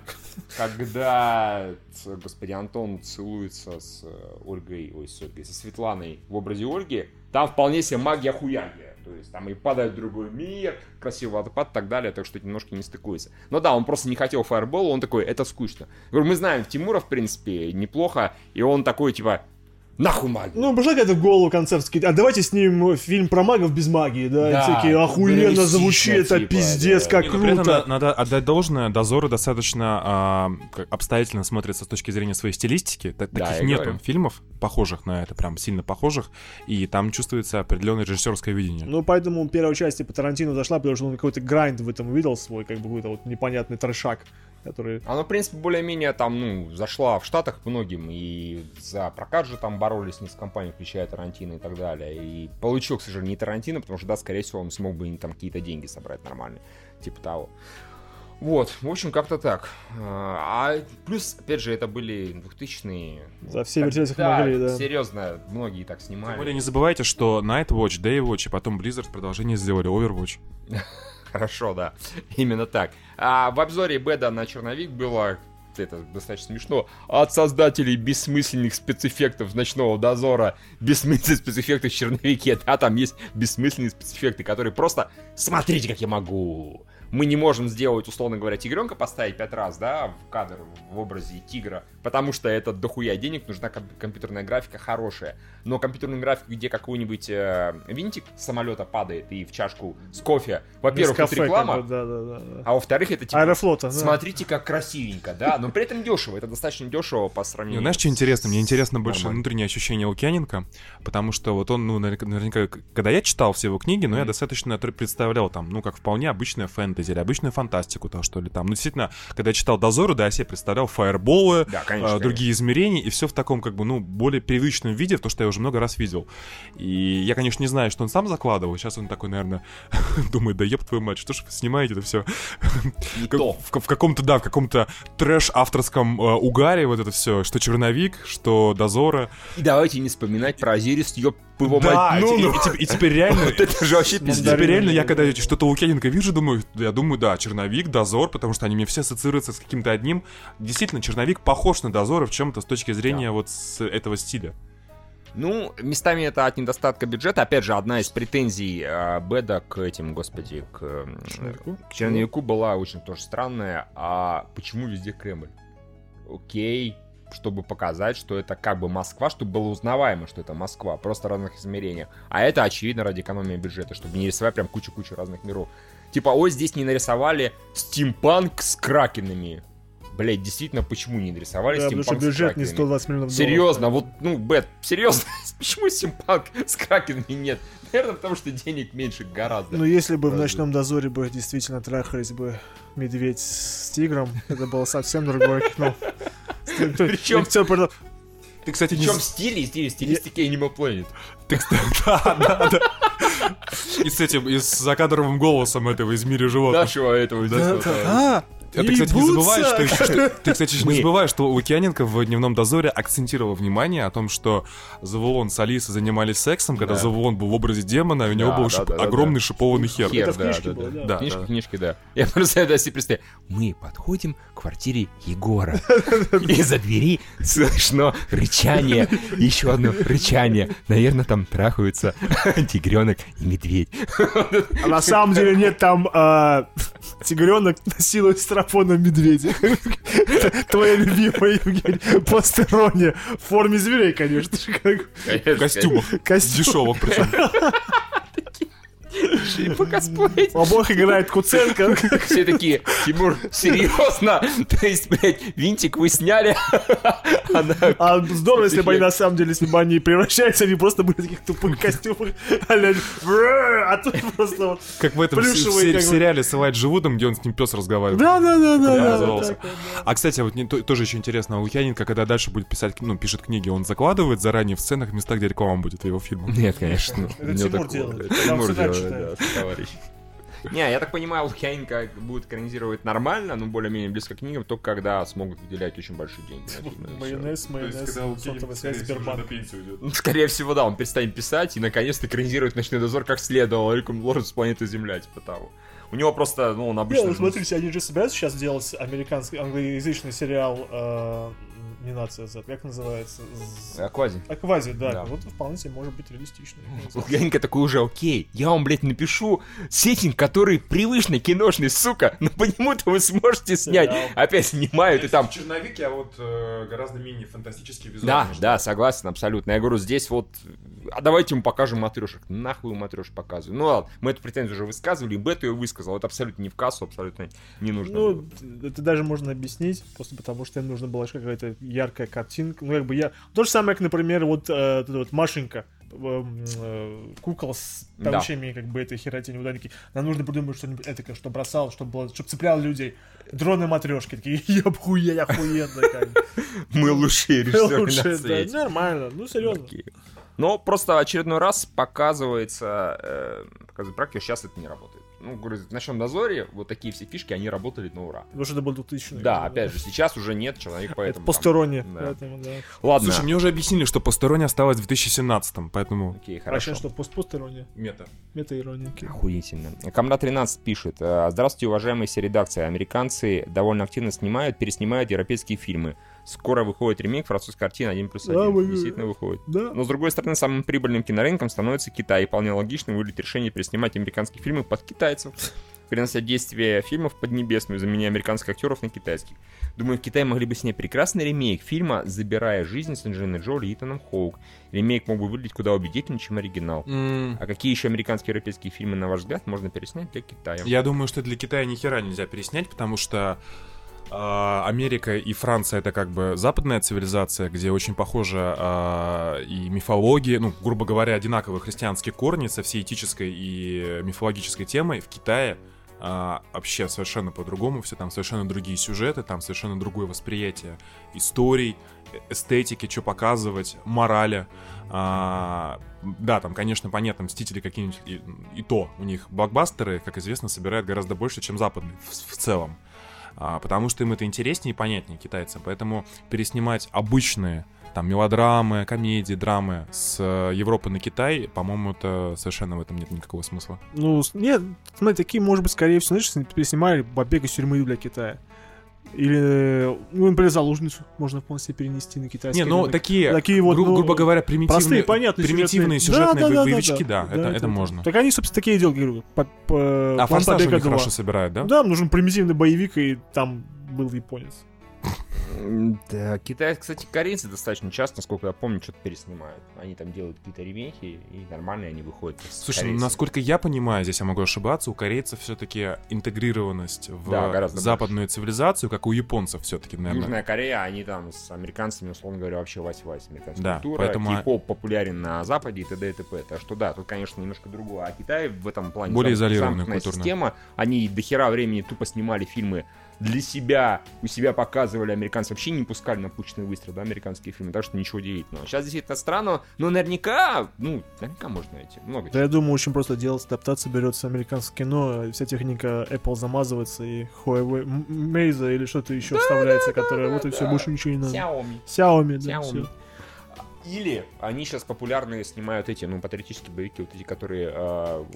когда, господи, Антон целуется с э, Ольгой, ой, с Ольгой, со Светланой в образе Ольги, там вполне себе магия хуягия. То есть там и падает в другой мир, красивый водопад и так далее, так что немножко не стыкуется. Но да, он просто не хотел фаербола, он такой, это скучно. Говорю, мы знаем Тимура, в принципе, неплохо, и он такой, типа, Нахуй магия. Ну, пришла какая-то в голову сказать, а давайте снимем фильм про магов без магии, да, и Да, всякие охуенно звучит, это типа, пиздец, да. как Не, ну, при этом круто. на- надо отдать должное, дозоры достаточно а, как обстоятельно смотрятся с точки зрения своей стилистики. Та- Да, Таких нету говорю. фильмов, похожих на это, прям сильно похожих, и там чувствуется определенное режиссерское видение. Ну, поэтому первая часть по Тарантино зашла, потому что он какой-то грайнд в этом увидел свой, как бы какой-то вот непонятный трешак, который... Она, в принципе, более-менее там, ну, зашла в Штатах многим, и за прокат же там боролись не с компанией, включая Тарантино и так далее. И получил, к сожалению, не Тарантино, потому что, да, скорее всего, он смог бы им там какие-то деньги собрать нормальные, типа того. Вот, в общем, как-то так. А а плюс, опять же, это были 2000-е. За все вертелись, Да, могли, да. серьезно, многие так Тем снимали. более не забывайте, что Nightwatch, Daywatch и потом Blizzard продолжение сделали Overwatch. Хорошо, да. Именно так. А в обзоре Беда на черновик было это достаточно смешно. От создателей бессмысленных спецэффектов ночного дозора, бессмысленных спецэффектов в черновике. Да, там есть бессмысленные спецэффекты, которые просто смотрите, как я могу. Мы не можем сделать, условно говоря, тигренка поставить пять раз, да, в кадр в образе тигра, потому что это дохуя денег, нужна ком- компьютерная графика хорошая. Но компьютерная графика, где какой-нибудь э, винтик с самолета падает и в чашку с кофе, во-первых, тут Нескафе, реклама, как бы, да, да, да, да. а во-вторых, это типа... Аэрофлота, да. Смотрите, как красивенько, да, но при этом дешево. Это достаточно дешево по Не, сравнению. знаешь, что интересно? Мне интересно больше нормально. внутреннее ощущение Лукьяненко, потому что вот он, ну, наверняка, когда я читал все его книги, ну, я достаточно представлял там, ну, как вполне обычная фэнтези или обычную фантастику, то, что ли, там. Ну, действительно, когда я читал Дозоры, да, я себе представлял фаерболы, Да, конечно, а, другие измерения, и все в таком, как бы, ну, более привычном виде, то, что я уже много раз видел. И я, конечно, не знаю, что он сам закладывал, сейчас он такой, наверное, думает, да еб твою мать, что ж вы снимаете это все? В, в каком-то, да, в каком-то трэш авторском э, угаре вот это все, что черновик, что дозора. И давайте не вспоминать про Азирис, ёб его Да, мать. Ну, и, ну, и теп- и теперь реально... вот это же вообще и пиздец. Теперь реально я когда что-то Лукьяненко вижу, думаю, я думаю, да, черновик, дозор, потому что они мне все ассоциируются с каким-то одним. Действительно, черновик похож на дозора в чем-то с точки зрения вот с этого стиля. Ну, местами это от недостатка бюджета. Опять же, одна из претензий э, Беда к этим, господи, к, э, Черновику? к черновику была очень тоже странная. А почему везде Кремль? Окей, чтобы показать, что это как бы Москва, чтобы было узнаваемо, что это Москва, просто в разных измерениях. А это, очевидно, ради экономии бюджета, чтобы не рисовать прям кучу-кучу разных миров. Типа, ой, здесь не нарисовали стимпанк с кракенами. Блять, действительно, почему не нарисовали Да, потому что стимпанк бюджет не кракенами? 120 миллионов Серьезно, долларов. вот, ну, Бэд, серьезно, почему стимпанк с Кракенами нет? Наверное, потому что денег меньше гораздо. Ну, если бы в Разве? ночном дозоре бы действительно трахались бы медведь с тигром, это было совсем другое кино. Причем- Ты, кстати, не... В з- стиле, стиле, стилистики Animal Planet. Ты, да, да, да. И с этим, и с закадровым голосом этого из мира животных. Нашего этого. Да, здесь вот, э, А, А ты, кстати, не забываешь, что, еще- что- ты, кстати, не забываешь, что Лукьяненко в «Дневном дозоре» акцентировал внимание о том, что Завулон с Алисой занимались сексом, когда Да. Завулон был в образе демона, и у него Да, был да, шип- да, огромный да. шипованный хер. Хер, Это в книжке да, было, да. да. Книжки, да. книжки, да. Я просто это себе представляю. Мы подходим к квартире Егора. Из-за двери слышно рычание. Еще одно рычание. Наверное, там трахаются тигренок и медведь. А на самом деле нет, там а, тигренок насилует страпона медведя. Твоя любимая, Евгений, постерония. В форме зверей, конечно же. как- В костюмах. Костюм. Дешевых причем. Покосплеить. В обоих играет Куценко. Все такие, Тимур, серьезно? То есть, блядь, винтик вы сняли? Она... А здорово, если бы они на самом деле, если бы они превращаются, они просто были в таких тупых костюмах. «Бррр», А тут просто вот... Как в этом сериале с Элайт Живудом, где он с ним пес разговаривает. Да, да, да. А, кстати, вот не- то- тоже еще интересно, а Лукьяненко, когда дальше будет писать, ну, пишет книги, он закладывает заранее в сценах места, где реклама будет в его фильмах. Нет, конечно. Это Тимур делает, Тимур делает, да, товарищ. Не, я так понимаю, Лукьяненко будет экранизировать нормально, но более-менее близко к книгам, только когда смогут выделять очень большие деньги. Майонез, майонез, сотовая связь, Сбербанк. Ну, Скорее всего, да, он перестанет писать и наконец-то экранизирует «Ночной дозор» как следовало Риком Лорд с планеты Земля, типа того. У него просто, ну, он Не, обычно... ну смотрите, они же собираются сейчас делать американский, англоязычный сериал э, не нация Z, как называется? З- Аквази. Аквази, да. Да. Вот вполне себе может быть реалистично. Лукьяненко такой уже, окей, я вам, блядь, напишу сеттинг, который привычный, киношный, сука, но по нему-то вы сможете снять. Сериал. Опять снимают, и там Черновик, а вот гораздо менее фантастический Да, да, согласен, абсолютно. Я говорю, здесь вот, а давайте ему покажем матрешек. Нахуй матрешек показываю. Ну ладно, мы эту претензию уже высказывали, и Бету ее высказал. Это абсолютно не в кассу, абсолютно не нужно. Ну, было. это даже можно объяснить, просто потому что им нужна была какая-то яркая картинка. Ну, как бы я... То же самое, как, например, вот, э, эта вот Машенька, эм, э, кукол с Да. получами, как бы, этой херотени ударники. Нам нужно придумать что-нибудь этакое, что бросал, чтобы, было, чтобы цеплял людей. Дроны матрешки такие, я охуеть, охуенно, как мы лучшие режиссеры Лучше, на да, нормально, ну, серьезно. Но просто очередной раз показывается, э, показывает практика, сейчас это не работает. Ну, говорю, в ночном дозоре вот такие все фишки, они работали на ура. Потому что это был 2000 Да, опять же, сейчас уже нет, человек Это поэтому... там- Да. поэтому, да. Ладно. Слушай, мне уже объяснили, что посторонняя осталась в 2017, поэтому Окей, А хорошо. сейчас что, пост-посторонне? мета. Мета-ирония. Охуительно. Комрад 13 пишет. э, Здравствуйте, уважаемые все редакции. Американцы довольно активно снимают, переснимают европейские фильмы. Скоро выходит ремейк французской картины 1 плюс 1. Да, вы- Действительно выходит. Да. Но с другой стороны, самым прибыльным кинорынком становится Китай. И вполне логично выглядит решение переснимать американские фильмы под китайцев. Перенося действие фильмов под небесную, заменяя американских актеров на китайских. Думаю, в Китае могли бы снять прекрасный ремейк фильма «Забирая жизнь» с Анджелиной Джоли и Итаном Хоук. Ремейк мог бы выглядеть куда убедительнее, чем оригинал. А какие еще американские и европейские фильмы, на ваш взгляд, можно переснять для Китая? Я думаю, что для Китая ни хера нельзя переснять, потому что Америка и Франция это как бы западная цивилизация, где очень похожа а, и мифология, ну, грубо говоря, одинаковые христианские корни со всей этической и мифологической темой. В Китае а, вообще совершенно по-другому все, там совершенно другие сюжеты, там совершенно другое восприятие историй, э- эстетики, что показывать, морали. А, да, там, конечно, понятно, Мстители какие-нибудь и, и то у них блокбастеры, как известно, собирают гораздо больше, чем западные в, в целом. А, потому что им это интереснее и понятнее китайцам. Поэтому переснимать обычные там мелодрамы, комедии, драмы с э, Европы на Китай, по-моему, это совершенно в этом нет никакого смысла. Ну, нет, смотри, такие, может быть, скорее всего, знаешь, переснимали «Побег из тюрьмы» для Китая. Или, ну, например, «Заложницу» можно вполне перенести на китайский. Не, ну ремейк. такие, Такие вот, гру- ну, грубо говоря, примитивные, Простые, понятные примитивные сюжетные- сюжетные Да, да, да, боевички, да, да, это, да, это можно. Так они, собственно, такие делают, говорю, по, по, А «Форсаж» «Побега они 2». хорошо собирают, да? Да, нужен примитивный боевик, и там был японец. Да, Китай, кстати, корейцы достаточно часто, насколько я помню, что-то переснимают. Они там делают какие-то ремейки, и нормально они выходят. Слушай, корейцами. насколько я понимаю, здесь я могу ошибаться, у корейцев все-таки интегрированность в Да, западную цивилизацию, как у японцев все-таки, наверное. Южная Корея, они там с американцами, условно говоря, вообще вась-вась. Американская Да, культура, поэтому- кей-поп популярен на Западе и т.д. и т.п. Так что да, тут, конечно, немножко другое. А Китай в этом плане Более изолированная культурно. система. Они до хера времени тупо снимали фильмы для себя, у себя показывали, американцы вообще не пускали на пучный выстрел, да, американские фильмы, так что ничего удивительного. Сейчас действительно странно, но наверняка, ну, наверняка можно найти. Много Да, я думаю, очень просто делать адаптацию, берется американское кино, вся техника Apple замазывается, и Huawei, Meiza или что-то еще вставляется, которое вот и все, да. больше ничего не надо. Xiaomi. Xiaomi, да, Xiaomi. всё. Или они сейчас популярные снимают эти, ну, патриотические боевики, вот эти, которые а,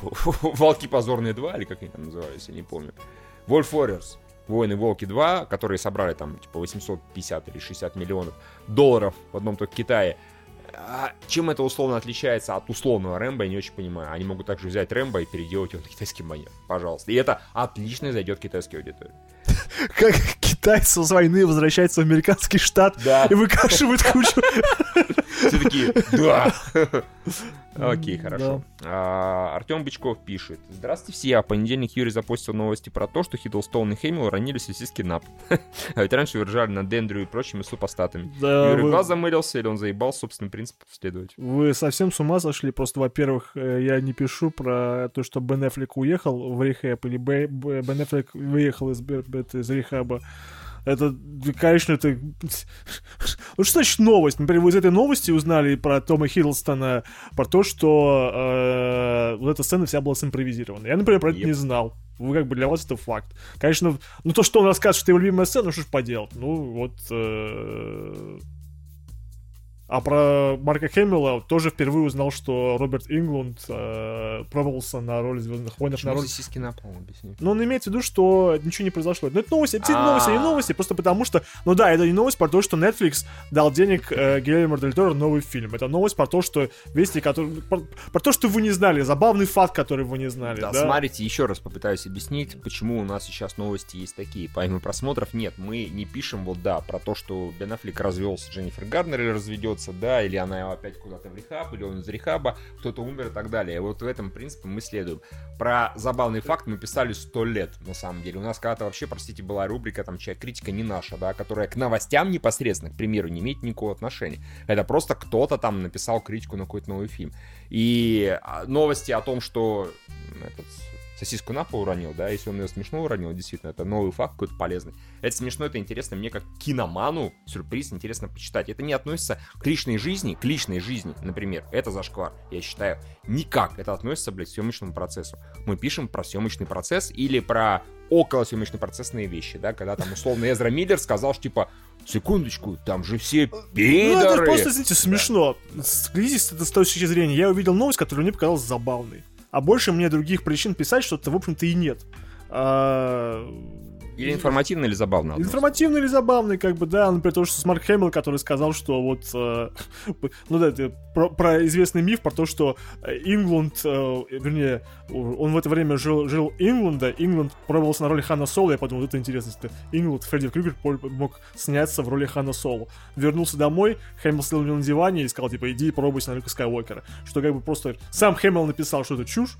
Волки позорные 2, или как они там назывались, я не помню. Wolf Warriors. Воины Волки 2, которые собрали там типа 850 или 60 миллионов долларов в одном только Китае. А чем это условно отличается от условного Рэмбо, я не очень понимаю. Они могут также взять Рэмбо и переделать его на китайский манер. Пожалуйста. И это отлично зайдет китайской аудитории. Как китайцы с войны возвращаются в американский штат Да. и выкашивают кучу. Все такие, да. Окей, хорошо. А, Артем Бычков пишет. Здравствуйте все. В понедельник Юрий запостил новости про то, что Хиддлстоун и Хэмилл ранили сельский нап. А ведь раньше вы ржали над Эндрю и прочими супостатами. Да, Юрий вы- глаз замылился, или он заебал собственным принципом следовать? Вы совсем с ума сошли. Просто, во-первых, э, я не пишу про то, что Бен Эффлек уехал в рехаб, или Бе- Бе- Бен Эффлек выехал из рехаба. Это, конечно, это... Ну, что значит новость? Например, вы из этой новости узнали про Тома Хиддлстона, про то, что э, вот эта сцена вся была симпровизирована. Я, например, про это Yep. не знал. Вы как бы для вас это факт. Конечно, ну то, что он рассказывает, что это его любимая сцена, ну что ж поделать. Ну вот... э, А про Марка Хэмилла тоже впервые узнал, что Роберт Инглунд э, пробовался на роль Звездных. Почему На роль... сиськи на пол, объясни. Но он имеет в виду, что ничего не произошло. Но это новости, это А. новости, не новости, просто потому что... Ну да, это не новость про то, что Netflix дал денег э, Гильермо Дель Торо новый фильм. Это новость про то, что вести, которые... Про, про то, что вы не знали, забавный факт, который вы не знали. Да, Да, смотрите, еще раз попытаюсь объяснить, почему у нас сейчас новости есть такие. Помимо просмотров, нет, мы не пишем вот, да, про то, что Бен Аффлек развелся Дженнифер Гарнер или разведется, да, или она опять куда-то в рехаб, или он из рехаба, кто-то умер и так далее. И вот в этом принципе мы следуем. Про забавный факт мы писали сто лет, на самом деле. У нас когда-то вообще, простите, была рубрика, там, чья критика не наша, да, которая к новостям непосредственно, к примеру, не имеет никакого отношения. Это просто кто-то там написал критику на какой-то новый фильм. И а, новости о том, что этот сосиску на пол уронил, да, если он ее смешно уронил, действительно, это новый факт какой-то полезный. Это смешно, это интересно мне как киноману, сюрприз, интересно почитать. Это не относится к личной жизни, к личной жизни, например, это зашквар, я считаю. Никак это относится, блядь, к съемочному процессу. Мы пишем про съемочный процесс или про около съемочно процессные вещи, да, когда там условно Эзра Миллер сказал, что типа, секундочку, там же все Ну, это пидоры. просто, знаете, смешно. Взгляните это с точки зрения. Я увидел новость, которая мне показалась забавной. А больше мне других причин писать что-то, в общем-то, и нет. А, Или информативно, или забавно. одно. Информативный или забавный, как бы, да, например, то, что с Марк Хэмилл, который сказал, что вот, э, ну да, это про, про известный миф, про то, что э, Ингланд, э, вернее, он в это время жил, жил Ингланда, Ингланд пробовался на роли Хана Соло, я подумал, вот это интересно, что Ингланд, Фредди Крюгер мог сняться в роли Хана Соло. Вернулся домой, Хэмилл сидел на диване и сказал, типа, иди пробуйся на Люка Скайуокера. Что как бы просто сам Хэмилл написал, что это чушь,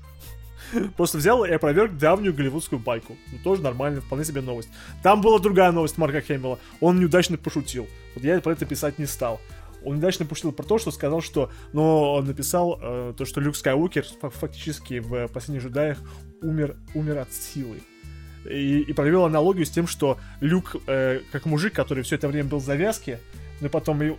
Просто взял и опроверг давнюю голливудскую байку. Ну, тоже нормально, вполне себе новость. Там была другая новость Марка Хэмилла. Он неудачно пошутил. Вот я про это писать не стал. Он неудачно пошутил про то, что сказал, что... Но он написал э, то, что Люк Скайуокер фа- фактически в «Последних джедаях» умер, умер от силы. И, и провел аналогию с тем, что Люк, э, как мужик, который все это время был в завязке, но потом и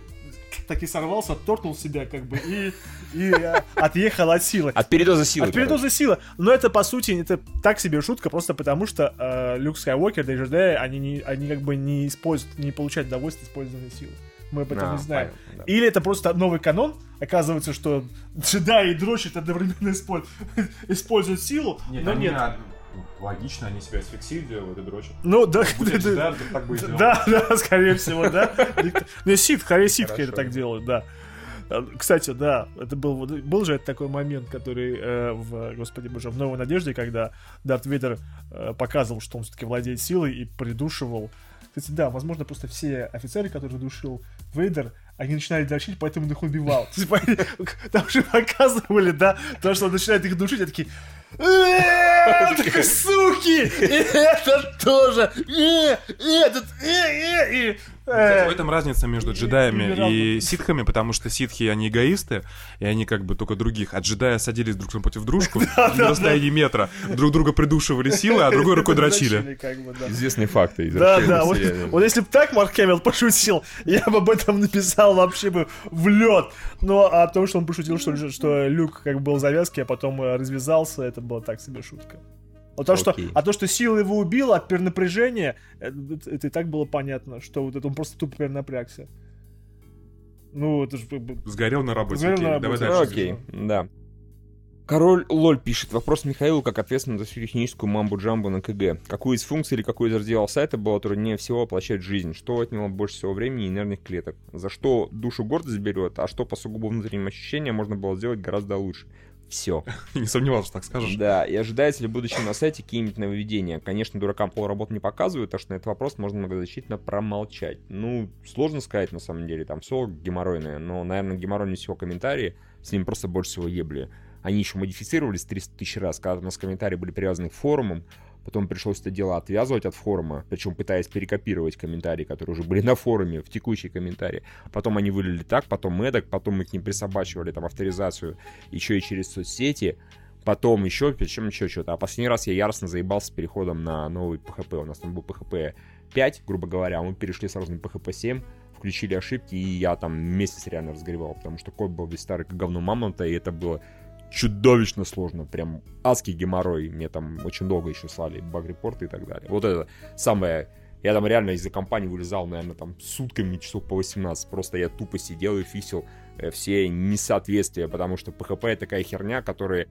таки сорвался, торкнул себя, как бы, и, и э, отъехал от силы. От передоза силы. От передоза силы. Но это, по сути, это так себе шутка, просто потому что э, Люк Скайуокер, да и джедаи, они, не, они как бы не используют, не получают удовольствие от использования силы. Мы об этом А, не знаем. понятно, да. Или это просто новый канон, оказывается, что джедаи и дрочат одновременно исполь- используют силу, но нет. Логично, они себя асфиксируют и дрочат. Ну, да, Будет да, джедаем, то так бы и сделал. да, да, скорее всего, да. Ну, сит, скорее ситхи это так делают, да. Э, Кстати, да, это был, был же такой момент, который э, в, господи боже, в «Новой надежде», когда Дарт Вейдер э, показывал, что он все-таки владеет силой и придушивал. Кстати, да, возможно, просто все офицеры, которые душил Вейдер, они начинали дрочить, поэтому он их убивал. Там же показывали, да, то, что он начинает их душить, они такие... «Э, такие, Суки! И этот тоже! И этот! И, и, и». Кстати, в Э, этом разница между джедаями и и ситхами, потому что ситхи, они эгоисты, и они как бы только других. А джедаи садились друг против дружку на расстоянии метра, друг друга придушивали силой, а другой рукой дрочили. Известные факты Да, да, вот, если бы так Марк Хэмилл пошутил, я бы об этом написал вообще бы в лед. Но о том, что он пошутил, что, Люк как бы был в завязке, а потом э, развязался, это была так себе шутка. А то, что, а то, что сила его убила от перенапряжения, это, это и так было понятно, что вот это он просто тупо перенапрягся. Ну, это же. Сгорел на работе. Сгорел на окей, Давай работе. Ну, дальше. окей, да. Король Лоль пишет. Вопрос Михаилу, как ответственный за всю техническую мамбу-джамбу на КГ. Какую из функций или какой из разделов сайта было труднее всего воплощать в жизнь? Что отняло больше всего времени и нервных клеток? За что душу гордость берет, а что по сугубо внутренним ощущениям можно было сделать гораздо лучше? Все. Не сомневался, что так скажешь. Да, и ожидается ли в будущем на сайте какие-нибудь нововведения? Конечно, дуракам полработы не показывают, так что на этот вопрос можно многозащитно промолчать. Ну, сложно сказать, на самом деле, там все геморройное, но, наверное, геморройнее всего комментарии, с ним просто больше всего ебли. Они еще модифицировались 300 тысяч раз, когда у нас комментарии были привязаны к форумам, потом пришлось это дело отвязывать от форума, причем пытаясь перекопировать комментарии, которые уже были на форуме, в текущие комментарии. Потом они вылили так, потом эдак, потом мы к ним присобачивали там авторизацию еще и через соцсети, потом еще, причем еще что-то. А последний раз я яростно заебался переходом на новый PHP. У нас там был PHP 5, грубо говоря, а мы перешли сразу на PHP 7, включили ошибки, и я там месяц реально разгревал, потому что код был весь старый, как говно мамонта, и это было чудовищно сложно, прям адский геморрой. Мне там очень долго еще слали баг-репорты и так далее. Вот это самое Я там реально из-за компании вылезал, наверное, там сутками часов по 18. Просто я тупо сидел и фиксил э, все несоответствия, потому что PHP такая херня, которая...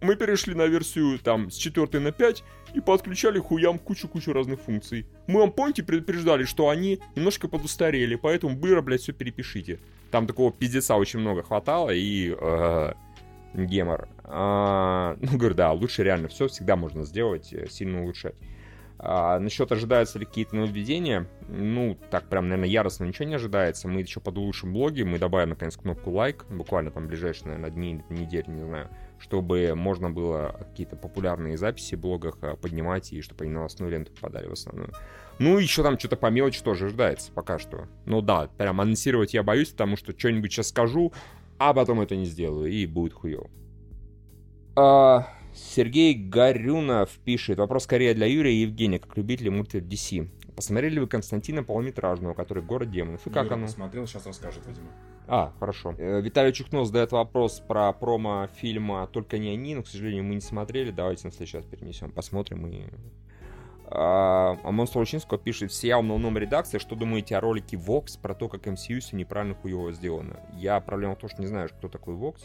Мы перешли на версию там с 4 на 5 и подключали хуям кучу-кучу разных функций. Мы вам, помните, предупреждали, что они немножко подустарели, поэтому быстро, блядь, все перепишите. Там такого пиздеца очень много хватало и... Э, гемор. А, ну, говорю, да, лучше реально все всегда можно сделать, э, сильно улучшать. А, насчет ожидаются ли какие-то нововведения, ну, так прям, наверное, яростно ничего не ожидается. Мы еще подулучшим блоге, мы добавим, наконец, кнопку лайк, буквально там ближайшие, наверное, дни, недели, не знаю, чтобы можно было какие-то популярные записи в блогах а, поднимать и чтобы они на новостную ленту попадали в основную. Ну, еще там что-то по мелочи тоже ожидается пока что. Ну да, прям анонсировать я боюсь, потому что что-нибудь сейчас скажу, а потом это не сделаю, и будет хуево. А, Сергей Горюнов пишет. Вопрос скорее для Юрия и Евгения, как любители мультов DC. Посмотрели ли вы Константина полнометражного, который «Город демонов»? И как Юра оно? посмотрел, сейчас расскажет, видимо. А, хорошо. Э, Виталий Чухнов задает вопрос про промо фильма «Только не они», но, к сожалению, мы не смотрели. Давайте на следующий раз перенесем, посмотрим и... А, а Монстр Лучинского пишет в новом редакции, что думаете о ролике Vox про то, как MCU все неправильно хуево сделано. Я проблема в том, что не знаю, кто такой Vox.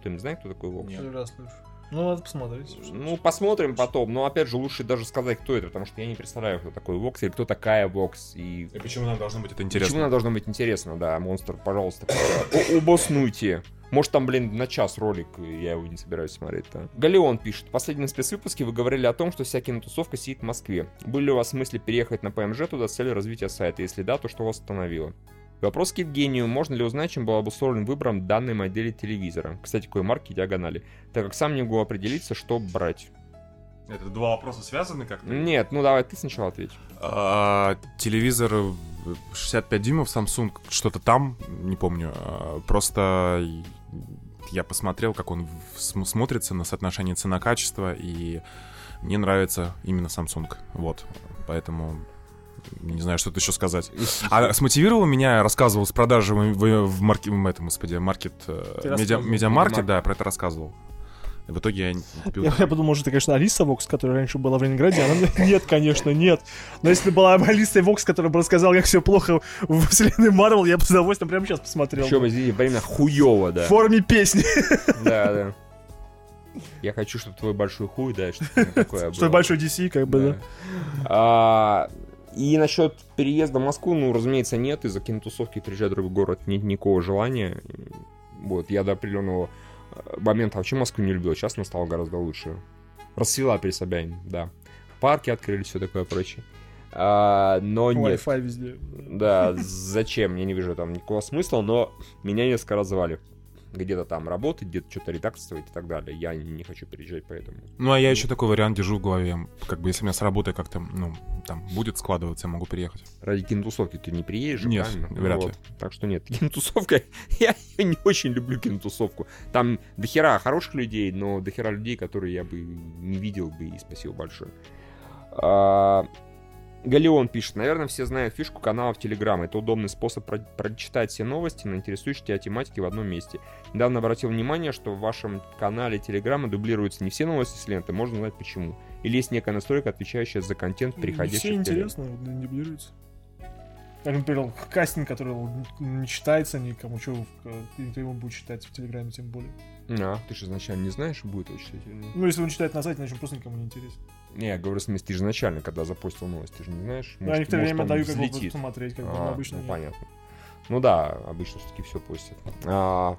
Кто-нибудь знает, кто такой Vox? Нет. Раз слышу. Ну, надо посмотреть. Ну, посмотрим потом. Но, опять же, лучше даже сказать, кто это, потому что я не представляю, кто такой Vox или кто такая Vox. И И почему нам должно быть это Почему интересно? нам должно быть интересно, да, монстр, пожалуйста, обоснуйте. Может, там, блин, на час ролик, и я его не собираюсь смотреть, да. Галеон пишет. В последнем спецвыпуске вы говорили о том, что вся кинотусовка сидит в Москве. Были ли у вас мысли переехать на ПМЖ туда с целью развития сайта? Если да, то что вас остановило? Вопрос к Евгению. Можно ли узнать, чем был обусловлен выбором данной модели телевизора? Кстати, какой марки диагонали. Так как сам не могу определиться, что брать. Это два вопроса связаны как-то? Нет, ну давай ты сначала ответь. А, телевизор э, 65 дюймов, Samsung, что-то там, не помню. А, Просто я посмотрел, как он смотрится на соотношение цена-качество, и мне нравится именно Samsung. Вот. Поэтому не знаю, что тут еще сказать. А смотивировал меня, рассказывал с продажи в, в, в марке- в этом, господи, маркет, э, медиа, медиамаркет, да, я про это рассказывал. В итоге я не купил. Я, я подумал, может, это, конечно, Алиса Вокс, которая раньше была в Ленинграде. Она... Нет, конечно, нет. Но если бы была Алиса Вокс, которая бы рассказала, как все плохо в вселенной Марвел, я бы с удовольствием прямо сейчас посмотрел. Еще, извини, время хуево, да. В форме песни. Да, да. Я хочу, чтобы твой большой хуй, да, что-то такое Что большой DC, как бы, да. И насчет переезда в Москву, ну, разумеется, нет. Из-за кинотусовки переезжать в другой город нет никакого желания. Вот, я до определенного э, момента вообще Москву не любил. Сейчас она стала гораздо лучше. Расцвела при Собянин, да. Парки открыли, все такое прочее. А, но нет. Wi-Fi везде. Да, зачем? Я не вижу там никакого смысла, но меня несколько раз звали. Где-то там работать, где-то что-то редакторствовать и так далее. Я не хочу переезжать, поэтому... Ну, а я еще такой вариант держу в голове. Как бы, если у меня с работы как-то, ну, там, будет складываться, я могу приехать. Ради кинотусовки ты не приедешь, Нет, правильно? вряд ли. Так что нет, кинотусовка, я, я не очень люблю кинотусовку. Там дохера хороших людей, но дохера людей, которые я бы не видел бы, и спасибо большое. А, Галеон пишет, наверное, все знают фишку канала в Телеграм. Это удобный способ про- прочитать все новости на интересующие тебя тематики в одном месте. Недавно обратил внимание, что в вашем канале Телеграма дублируются не все новости с ленты, можно узнать почему. Или есть некая настройка, отвечающая за контент, Не переходящий все в Телеграм. интересно, не дублируется. Например, кастинг, который не читается никому, что кто его будет читать в Телеграме, тем более. А, ты же изначально не знаешь, будет очень Ну, если он читает на сайте, значит, он просто никому не интересен. Не, я говорю, в смысле, ты же изначально, когда запостил новость, ты же не знаешь. Ну, Я некоторое время он даю, как бы посмотреть, как бы А, но обычно ну, нет. понятно. Ну да, обычно все-таки все постят.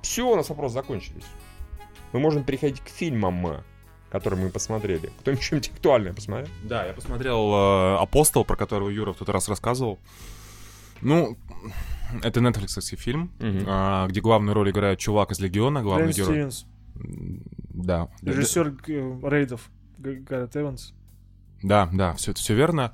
все, у нас вопросы закончились. Мы можем переходить к фильмам, которые мы посмотрели. Кто-нибудь что-нибудь актуальное посмотрел? Да, я посмотрел э, «Апостол», про которого Юра в тот раз рассказывал. Ну, это нетфликсовский фильм, Мгм. а, где главную роль играет чувак из Легиона, главный Брэн герой. Стивенс, Да. режиссер э, рейдов Гаррет Эванс. Да, да, все, все верно.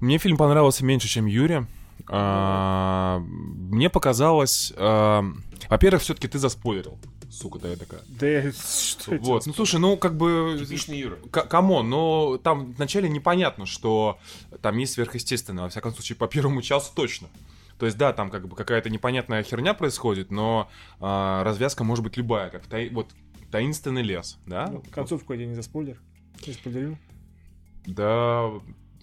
Мне фильм понравился меньше, чем Юре. А, мне показалось... а, во-первых, все-таки ты заспойлерил. Сука, да я такая. Да я- что? Вот, ну слушай, ну как бы... Юра. C- Come on, но там вначале непонятно, что там есть сверхъестественное, во всяком случае, по первому часу точно. То есть, да, там как бы какая-то непонятная херня происходит, но а, развязка может быть любая, как таи- вот таинственный лес, да? Ну, концовку я не заспойлер. Не спойлерил. Да,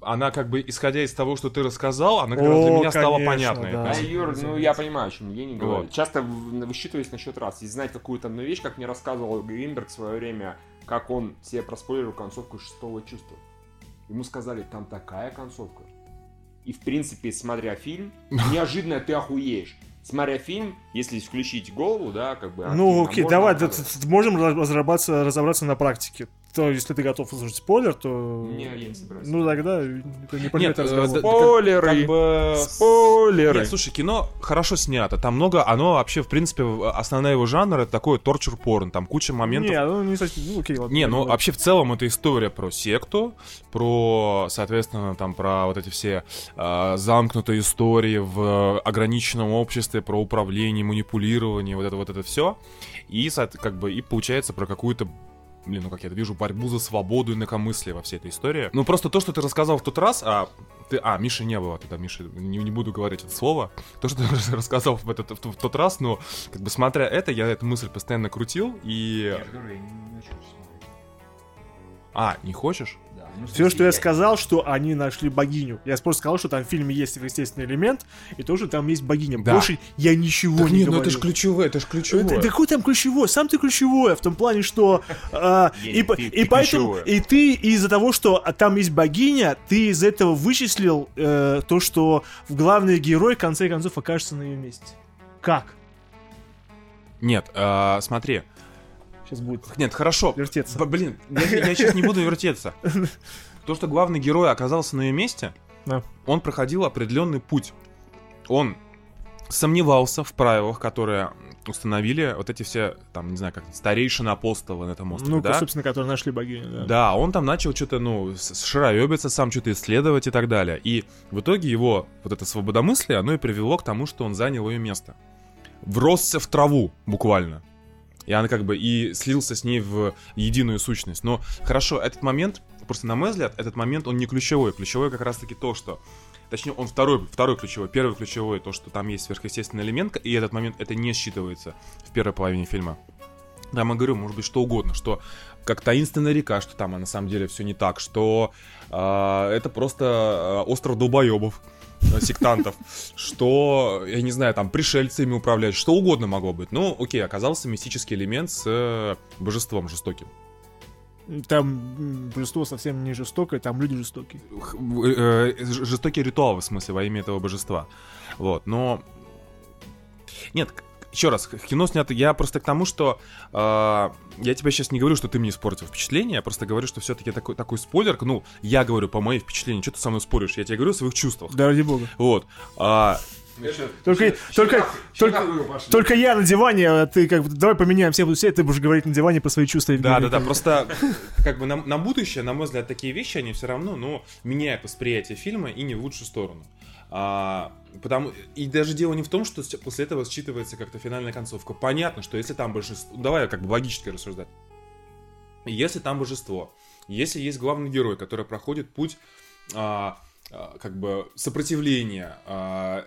она как бы, исходя из того, что ты рассказал, она как раз для меня стала понятной. да. Есть, Юр, ну я понимаю, о чем Евгений говорит. Вот. Часто в- высчитываясь насчет раз. И знать какую-то одну вещь, как мне рассказывал Гринберг в свое время, как он себе проспойлерил концовку шестого чувства. Ему сказали, там такая концовка. И в принципе, смотря фильм, неожиданно ты охуеешь. Смотря фильм, если включить голову, да, как бы... Ну, активно, окей, давай, да, можем раз- разрабатываться, разобраться на практике. То, если ты готов услышать спойлер, то... Не, я не собираюсь. Ну, тогда это не предмет э, разговора. да- Спойлеры! как бы... Спойлеры! Нет, слушай, кино хорошо снято. Там много, оно вообще, в принципе, в- основная его жанр это такой торчур порн. Там куча моментов. Не, ну, не совсем, ну, окей, ладно. Не, ну вообще в целом это история про секту, про, соответственно, там про вот эти все э, замкнутые истории в ограниченном обществе, про управление, манипулирование, вот это вот это все. И как бы и получается про какую-то блин, ну как я это вижу, борьбу за свободу и инакомыслие во всей этой истории. Ну просто то, что ты рассказал в тот раз, а ты, а, Миши не было тогда, Миши, не, не буду говорить это слово, то, что ты рассказал в, этот, в, в тот раз, ну, как бы смотря это, я эту мысль постоянно крутил, и... А, не хочешь? Все, что я сказал, что они нашли богиню. Я просто сказал, что там в фильме есть естественный элемент, и то, что там есть богиня. Да. Больше я ничего Так не нет, ну говорю. это же ключевое, это же ключевое. Да, да какой там ключевой? Сам ты ключевой, в том плане, что а, и, ты- и ты поэтому ключевой. и ты из-за того, что там есть богиня, ты из этого вычислил э, то, что главный герой в конце концов окажется на ее месте. Как? Нет, а, смотри. Сейчас будет Нет, хорошо. вертеться. Блин, я, я сейчас не буду вертеться. То, что главный герой оказался на ее месте, Да. он проходил определенный путь. Он сомневался в правилах, которые установили вот эти все, там, не знаю, как старейшины апостолы на этом острове, Ну, да? собственно, который нашли богиню. Да. Да, он там начал что-то, ну, шароебиться сам, что-то исследовать и так далее. И в итоге его вот это свободомыслие, оно и привело к тому, что он занял ее место. Вросся в траву, буквально. И она как бы и слился с ней в единую сущность. Но хорошо, этот момент, просто на мой взгляд, этот момент, он не ключевой. Ключевой как раз-таки то, что... Точнее, он второй, второй ключевой. Первый ключевой, то, что там есть сверхъестественный элемент, и этот момент, это не считывается в первой половине фильма. Там я говорю, может быть, что угодно, что как таинственная река, что там а на самом деле все не так, что а, это просто а, остров долбоебов, сектантов, что, я не знаю, там пришельцы ими управляют, что угодно могло быть. Ну, окей, оказался мистический элемент с э, божеством жестоким. Там божество совсем не жестокое, там люди жестокие. Э, э, ж- жестокий ритуал, в смысле, во имя этого божества. Вот, но... Нет, еще раз, кино снято... Я просто к тому, что... э, я тебе сейчас не говорю, что ты мне испортил впечатление, я просто говорю, что все-таки такой, такой спойлер, ну, я говорю по моим впечатлениям, что ты со мной споришь, я тебе говорю о своих чувствах. Да ради бога. Вот. А, Только, только, только, только я на диване, а ты как бы, давай поменяем все будут сидеть, ты будешь говорить на диване про свои чувства. Да, да, да, просто как бы на, на будущее, на мой взгляд, такие вещи, они все равно, ну, меняют восприятие фильма и не в лучшую сторону. А, потому, и даже дело не в том, что после этого считывается как-то финальная концовка. Понятно, что если там божество... Давай как бы логически рассуждать. Если там божество, если есть главный герой, который проходит путь а, а, как бы сопротивления а,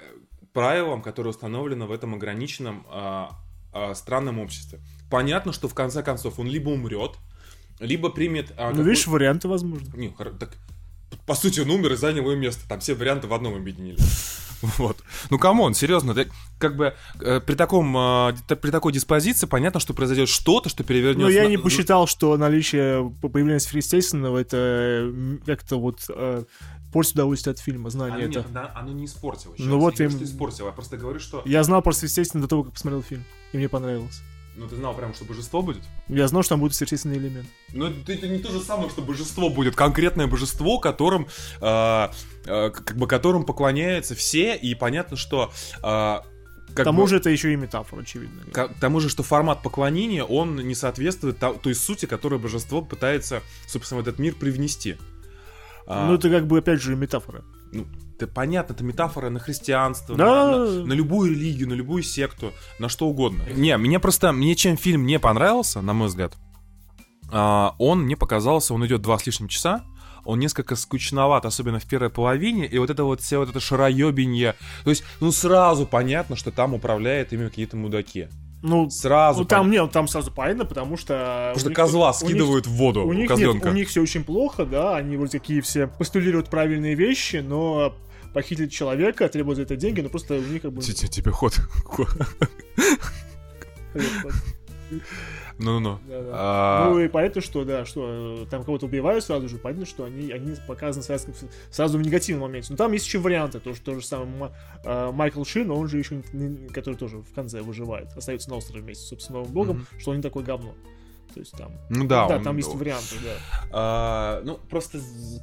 правилам, которые установлены в этом ограниченном а, а, странном обществе. Понятно, что в конце концов он либо умрет, либо примет... а, Ну, какой- видишь, варианты возможны. не, так, по сути, он умер и занял его место. Там все варианты в одном объединили. Вот. Ну, come on, серьезно, да, как бы э, при таком, э, при такой диспозиции понятно, что произойдет что-то, что перевернется. Но Ну, я на- не посчитал, что наличие по- появления сверхъестественного это как-то вот э, портит удовольствие от фильма, Оно, знание не, это. да, оно не испортило. Ну вот я им- что испортило. Я просто говорю, что... Я знал про сверхъестественное до того, как посмотрел фильм. И мне понравилось. Ну, ты знал прямо, что божество будет? Я знал, что там будет сверхъестественный элемент. Но это, это не то же самое, что божество будет. Конкретное божество, которым, э, э, как бы которым поклоняются все, и понятно, что... э, К тому бы- же это еще и метафора, очевидно. К к тому же, что формат поклонения, он не соответствует та- той сути, которую божество пытается, собственно, в этот мир привнести. А, Ну, это как бы, опять же, метафора. ну, это понятно, это метафора на христианство, Да. на, на- на любую религию, на любую секту, на что угодно. Не, мне просто, мне чем фильм не понравился, на мой взгляд, а, он мне показался, он идет два с лишним часа, он несколько скучноват, особенно в первой половине, и вот это вот все вот это шароебенье, то есть, ну, сразу понятно, что там управляют ими какие-то мудаки. Ну, Сразу. ну там нет, там сразу понятно, потому что... Потому что них- козла у них- скидывают в воду, У них, нет, козленка. у них все очень плохо, да, они вот такие все постулируют правильные вещи, но похитить человека, требуют за это деньги, но просто у них как бы... Тебе ход. Ну-ну. Да-да. А, Ну и понятно, что да, что э, там кого-то убивают сразу же, понятно, что они, они показаны сразу, сразу в негативном моменте. Но там есть еще варианты, то, что то же самое э, Майкл Шин, он же еще, который тоже в конце выживает, остается на острове вместе с собственным богом, Мгм. что он не такой говно. То есть там, Ну да, да, он- там есть варианты, да. А, ну, просто,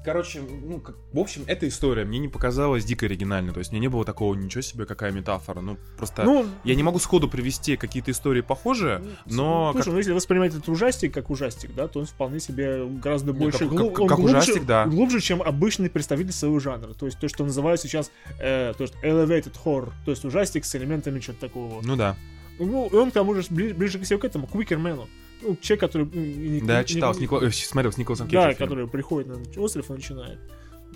короче, ну, как- в общем, эта история мне не показалась дико оригинальной. То есть мне не было такого, ничего себе, какая метафора. Ну, просто... Ну, Я не могу сходу привести какие-то истории похожие, но... Слушай, как- ну если воспринимать этот ужастик как ужастик, да, то он вполне себе гораздо Ну, больше... как- глу- как- он как глубже, ужастик, да. Глубже, чем обычный представитель своего жанра. То есть то, что называют сейчас э, то есть elevated horror. То есть ужастик с элементами чего-то такого. Ну да. Ну, и он к тому же бли- ближе к всему к этому, к Уикермену. Ну, человек, который... Да, я читал, не- с Нико- э, смотрел с Николасом Да, Кейджем фильм. который приходит на остров и начинает.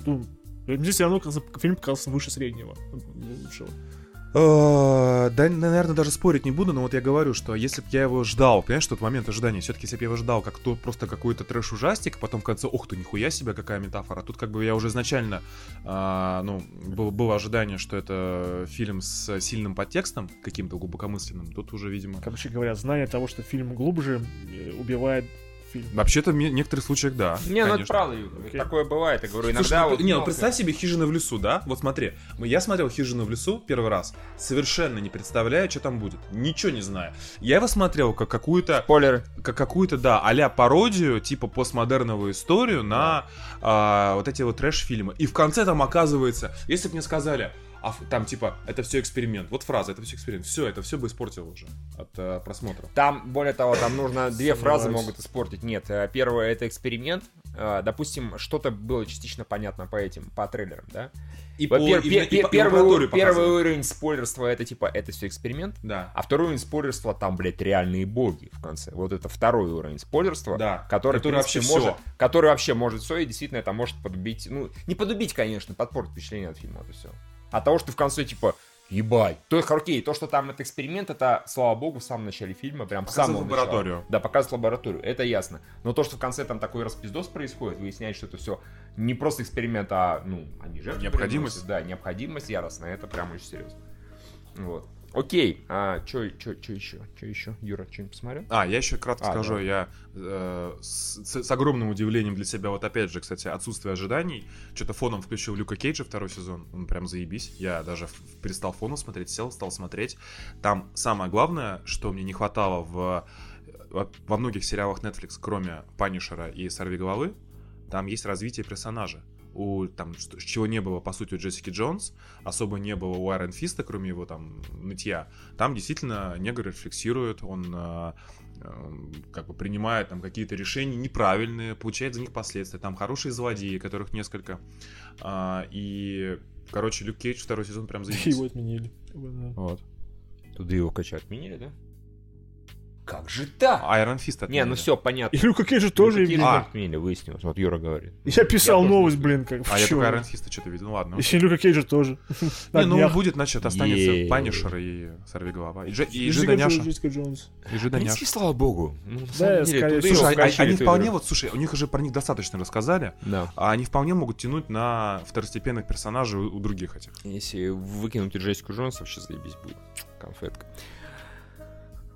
Ну, мне все равно фильм показался выше среднего. Лучшего. Э, Да, наверное, даже спорить не буду, но вот я говорю, что если бы я его ждал, понимаешь, тот момент ожидания, все-таки если бы я его ждал как то просто какой-то трэш-ужастик, потом в конце, ох ты, нихуя себе, какая метафора. Тут как бы я уже изначально, а, ну, был- было ожидание, что это фильм с сильным подтекстом, каким-то глубокомысленным. Тут уже, видимо... Короче говоря, знание того, что фильм глубже, э, убивает фильм. Вообще-то в некоторых случаях да. Не, ну это конечно. правда, Юра. Окей. Такое бывает. Я говорю, Слушай, иногда ну, вот... не, ну представь себе хижина в лесу, да? Вот смотри, я смотрел хижину в лесу первый раз, совершенно не представляя, что там будет. Ничего не знаю. Я его смотрел как какую-то Спойлеры. как какую-то, да, а пародию, типа постмодерновую историю на а, вот эти вот трэш-фильмы. И в конце там оказывается, если бы мне сказали, а там типа, это все эксперимент, вот фраза, это все эксперимент, все, это все бы испортило уже от э, просмотра. Там, более того, там нужно две фразы могут испортить. Нет, э, первое это эксперимент. Э, Допустим, что-то было частично понятно по этим, по трейлерам, да? И по- и и первый, первый уровень спойлерства это типа это все эксперимент. Да. А второй уровень спойлерства, там, блядь, реальные боги в конце. Вот это второй уровень спойлерства, Да, который, который принципе, вообще может, который вообще может все, и действительно это может подбить, ну, не подубить, конечно, подпортить впечатление от фильма, это все. От того, что в конце, типа, ебать. То есть, окей, то, что там это эксперимент, это, слава богу, в самом начале фильма, прям в Показывает самом лабораторию. начале. Да, показывает лабораторию, это ясно. Но то, что в конце там такой распиздос происходит, выясняет, что это все не просто эксперимент, а, ну, они жертвы Необходимость. приносят. Да, необходимость яростная, это прям очень серьезно. Вот. Окей, а чё еще? Чё еще? Юра, что-нибудь посмотрел? А, я еще кратко А, скажу, да. я э, с, с- огромным удивлением для себя, вот опять же, кстати, отсутствие ожиданий, что-то фоном включил Люка Кейджа второй сезон, он прям заебись, я даже перестал фоном смотреть, сел, стал смотреть. Там самое главное, что мне не хватало в, во, во многих сериалах Netflix, кроме Панишера и Сорви головы, там есть развитие персонажа. У, там, что- чего не было, по сути, у Джессики Джонс, особо не было у Айрон Фиста, кроме его там нытья. Там действительно негр рефлексирует, он э, э, как бы принимает там какие-то решения неправильные, получает за них последствия. Там хорошие злодеи, которых несколько. А, и, короче, Люк Кейдж второй сезон прям заебись. Его отменили. Вот. Туда его качать отменили, да? Как же так? Iron Fist Не, ну все, понятно. И Люка Кейджа тоже Какие именно. А. отменили, выяснилось. Вот Юра говорит. Я писал тоже новость, блин, как А я только Айрон Фиста что-то видел. Ну ладно. Еще и Люка Кейджа тоже. Не, ну будет, значит, останется. Панишер и Сорвиголова. И, Дже- и Джессика Джида Няша. Джо- Джессика Джонс. И В Жида Няша. принципе, слава богу. Ну, Да, Слушай, а- они вполне, вот, слушай, у них уже про них достаточно рассказали, Да. а они вполне могут тянуть на второстепенных персонажей у, у других этих. Если выкинуть Джессику Джонс, вообще заебись будет. Конфетка.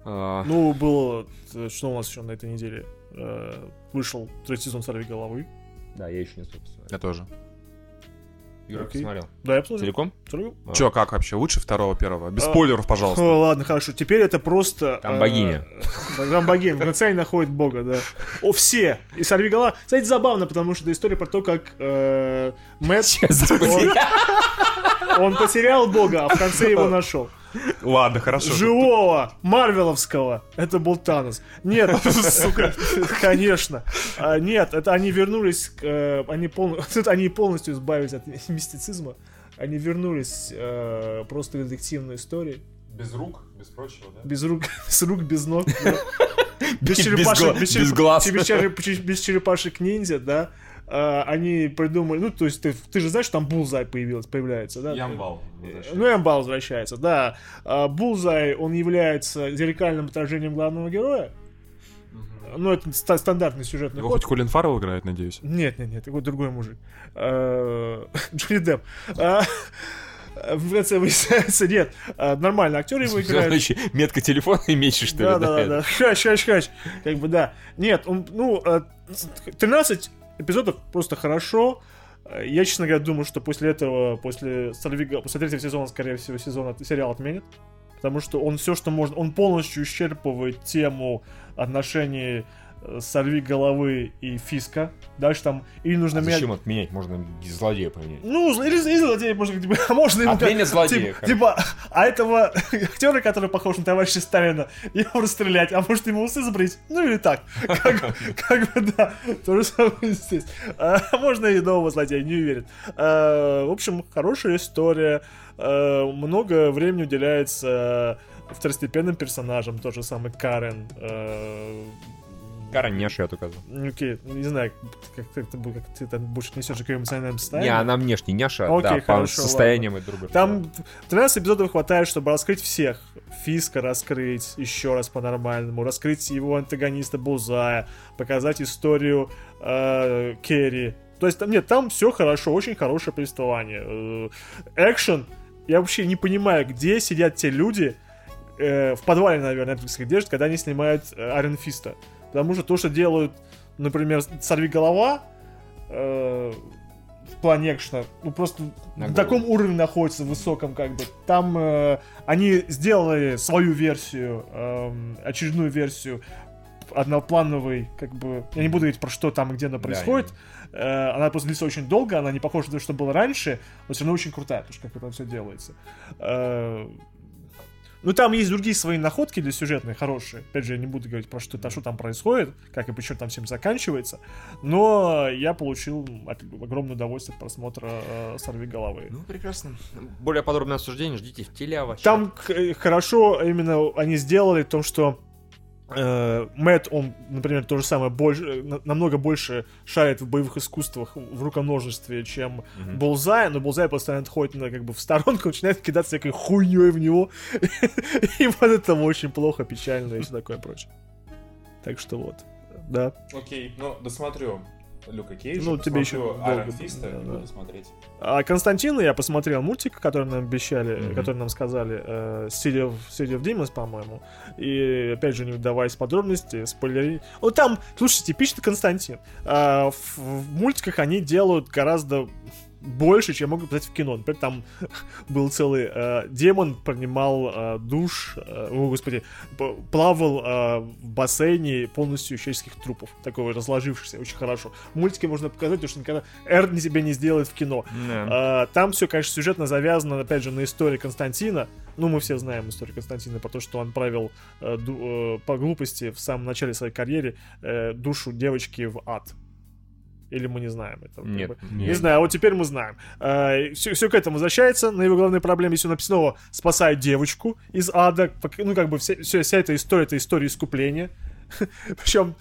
А, Ну, было... э, Что у нас еще на этой неделе? Э, Вышел третий сезон «Сорви головы». Да, я еще не успел посмотреть. Я тоже. Юра, Окей. посмотрел. Да, я посмотрел. Целиком? Сорви. А. Че, как вообще? Лучше второго, первого? Без А, спойлеров, пожалуйста. О, ладно, хорошо. Теперь это просто... Там э, богиня. э, Там богиня. В конце они находят бога, да. О, все. И сорви голова. Кстати, забавно, потому что это история про то, как э, Мэтт... Он, он потерял бога, а в конце его нашел. Ладно, хорошо. Живого, Марвеловского. Это был Танос. Нет, сука, конечно. А, Нет, это они вернулись, к, э, они, пол- они полностью избавились от мистицизма. Они вернулись э, просто к детективной истории. Без рук, без прочего, да? Без рук, без рук, без ног. да. без черепашек, без, глаз. без черепашек ниндзя, да, а, они придумали, ну, то есть ты, ты же знаешь, что там Булзай появилась, появляется, да? Ямбал. Ну, Эмбал возвращается, да. А, Булзай, он является зеркальным отражением главного героя. Ну, это ста- стандартный сюжетный Его ход. хоть Колин Фаррелл играет, надеюсь. Нет, нет, нет, такой другой мужик. А, Джонни Депп. В конце выясняется, нет, нормально, актер его играет. Метка телефона имеешь, что ли? Да, да, да, да. Хач, хач, хач. Как бы, да. Нет, он, ну, э, 13 эпизодов просто хорошо. Э, Я, честно говоря, думаю, что после этого, после, Сальвига- после третьего сезона, скорее всего, сезон сериал отменят. Потому что он все, что может, он полностью исчерпывает тему отношений сорви головы и фиска. Дальше там или нужно А менять. зачем отменять? Можно злодея поменять. Ну, или, или злодея, можно, типа, а можно ему Отменят как- злодея, Типа, типа, а этого актера, который похож на товарища Сталина, его расстрелять, а может ему усы сбрить? Ну или так. Как, как бы, да. То же самое здесь. А, можно и нового злодея, не уверен. А, в общем, хорошая история. А, много времени уделяется второстепенным персонажам, тот же самый Карен. Не я указал. ну, Окей, не знаю, как, как, ты, как ты там больше несешь к эмоциональным состояниям. Не, она внешне няша, Окей, да, по хорошо, состояниям и другое. Там 13 эпизодов хватает, чтобы раскрыть всех. Фиска раскрыть еще раз по-нормальному, раскрыть его антагониста Бузая, показать историю э, Керри. То есть там нет, там все хорошо, очень хорошее повествование. Э, Экшен, я вообще не понимаю, где сидят те люди, э, в подвале, наверное, Netflix их держат, когда они снимают Арен Фиста. Потому что то, что делают, например, Сорви голова, э, в плане экшена, ну просто На в таком уровне находится высоком, как бы. Там э, они сделали свою версию, эм, очередную версию одноплановой, как бы. Я не буду говорить про что там и где она происходит. Э, она просто длится очень долго, она не похожа на то, что было раньше, но все равно очень крутая, потому что как это все делается. Э, ну, там есть другие свои находки для сюжетные, хорошие. Опять же, я не буду говорить про что, что там происходит, как и почему там всем заканчивается. Но я получил от- огромное удовольствие от просмотра э, «Сорви головы». Ну, прекрасно. Более подробное обсуждение ждите в телеава. Там к- э, хорошо именно они сделали в том, что Мэтт, он, например, то же самое, больше, э, на- намного больше шарит в боевых искусствах, в руконожестве, чем Мгм. Булзай, но Булзай постоянно отходит на, как бы, в сторонку, начинает кидаться всякой хуйней в него, и вот это очень плохо, печально и все такое прочее. Так что вот, да. Окей, ну, досмотрю Люка Кейджа, Ну, тебе еще Айрон Фиста да, и да. буду смотреть. А Константина я посмотрел мультик, который нам обещали, Мгм. который нам сказали, э, City, of, City of Demons, по-моему. И опять же, не вдаваясь в подробности, спойлери. Ну там, слушай, типичный Константин. А, в, в мультиках они делают гораздо больше, чем могут показать в кино. Например, там был целый э, демон, принимал э, душ, э, о, господи, плавал э, в бассейне полностью человеческих трупов, такого разложившихся, очень хорошо. В мультике можно показать, потому что никогда Эр не себе не сделает в кино. Да. А, Там все, конечно, сюжетно завязано, опять же, на истории Константина. Ну, мы все знаем историю Константина про то, что он правил э, ду- э, по глупости в самом начале своей карьеры э, душу девочки в ад. Или мы не знаем этого? как Нет. бы. Нет. Не знаю, а вот теперь мы знаем. все, к этому возвращается. На его главной проблеме, если он снова спасает девочку из ада. Ну, как бы вся, вся эта история, это история искупления. Причем,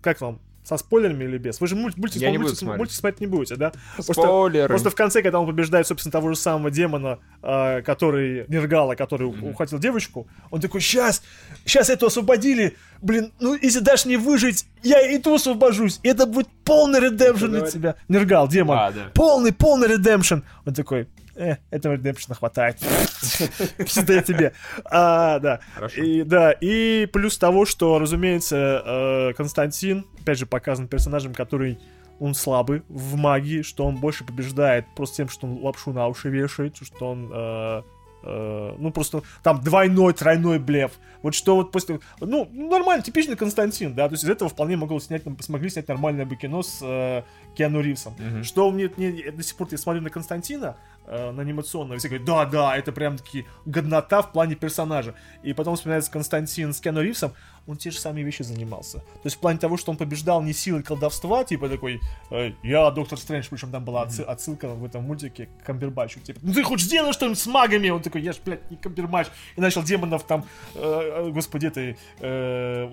как вам? Со спойлерами или без? Вы же мульт, мультик, Я не мультик- буду смотреть. мультик смотреть не будете, да? Просто- Спойлеры. Просто в конце, когда он побеждает, собственно, того же самого демона, э, который, Нергала, который Мгм. ухватил девочку, он такой, сейчас, сейчас эту освободили, блин, ну, если дашь мне выжить, я и ту освобожусь, и это будет полный редемпшн для тебя. Нергал, демон. А, да. Полный, полный редемпшн. Он такой, э, этого редемпшна хватает. Пизда тебе. А, да. И, да, и плюс того, что, разумеется, э, Константин, опять же, показан персонажем, который он слабый в магии, что он больше побеждает просто тем, что он лапшу на уши вешает, что он э, э, ну просто там двойной, тройной блеф. Вот что вот после... Ну, нормально, типичный Константин, да, то есть из этого вполне могло снять, смогли снять нормальное бы кино с э, Киану Ривзом. Мгм. Что мне, мне- до сих пор я смотрю на Константина, э, на анимационного. Все говорят, да, да, это прям таки годнота в плане персонажа. И потом вспоминается Константин с Киану Ривзом, он те же самые вещи занимался. То есть в плане того, что он побеждал не силой колдовства, типа такой, э, я Доктор Стрэндж, причем там была отсы- отсылка в этом мультике к Камбербачу, типа, ну ты хоть сделай что-нибудь с магами, он такой, я ж, блядь, не Камбербач, и начал демонов там, э, господи, этой, э,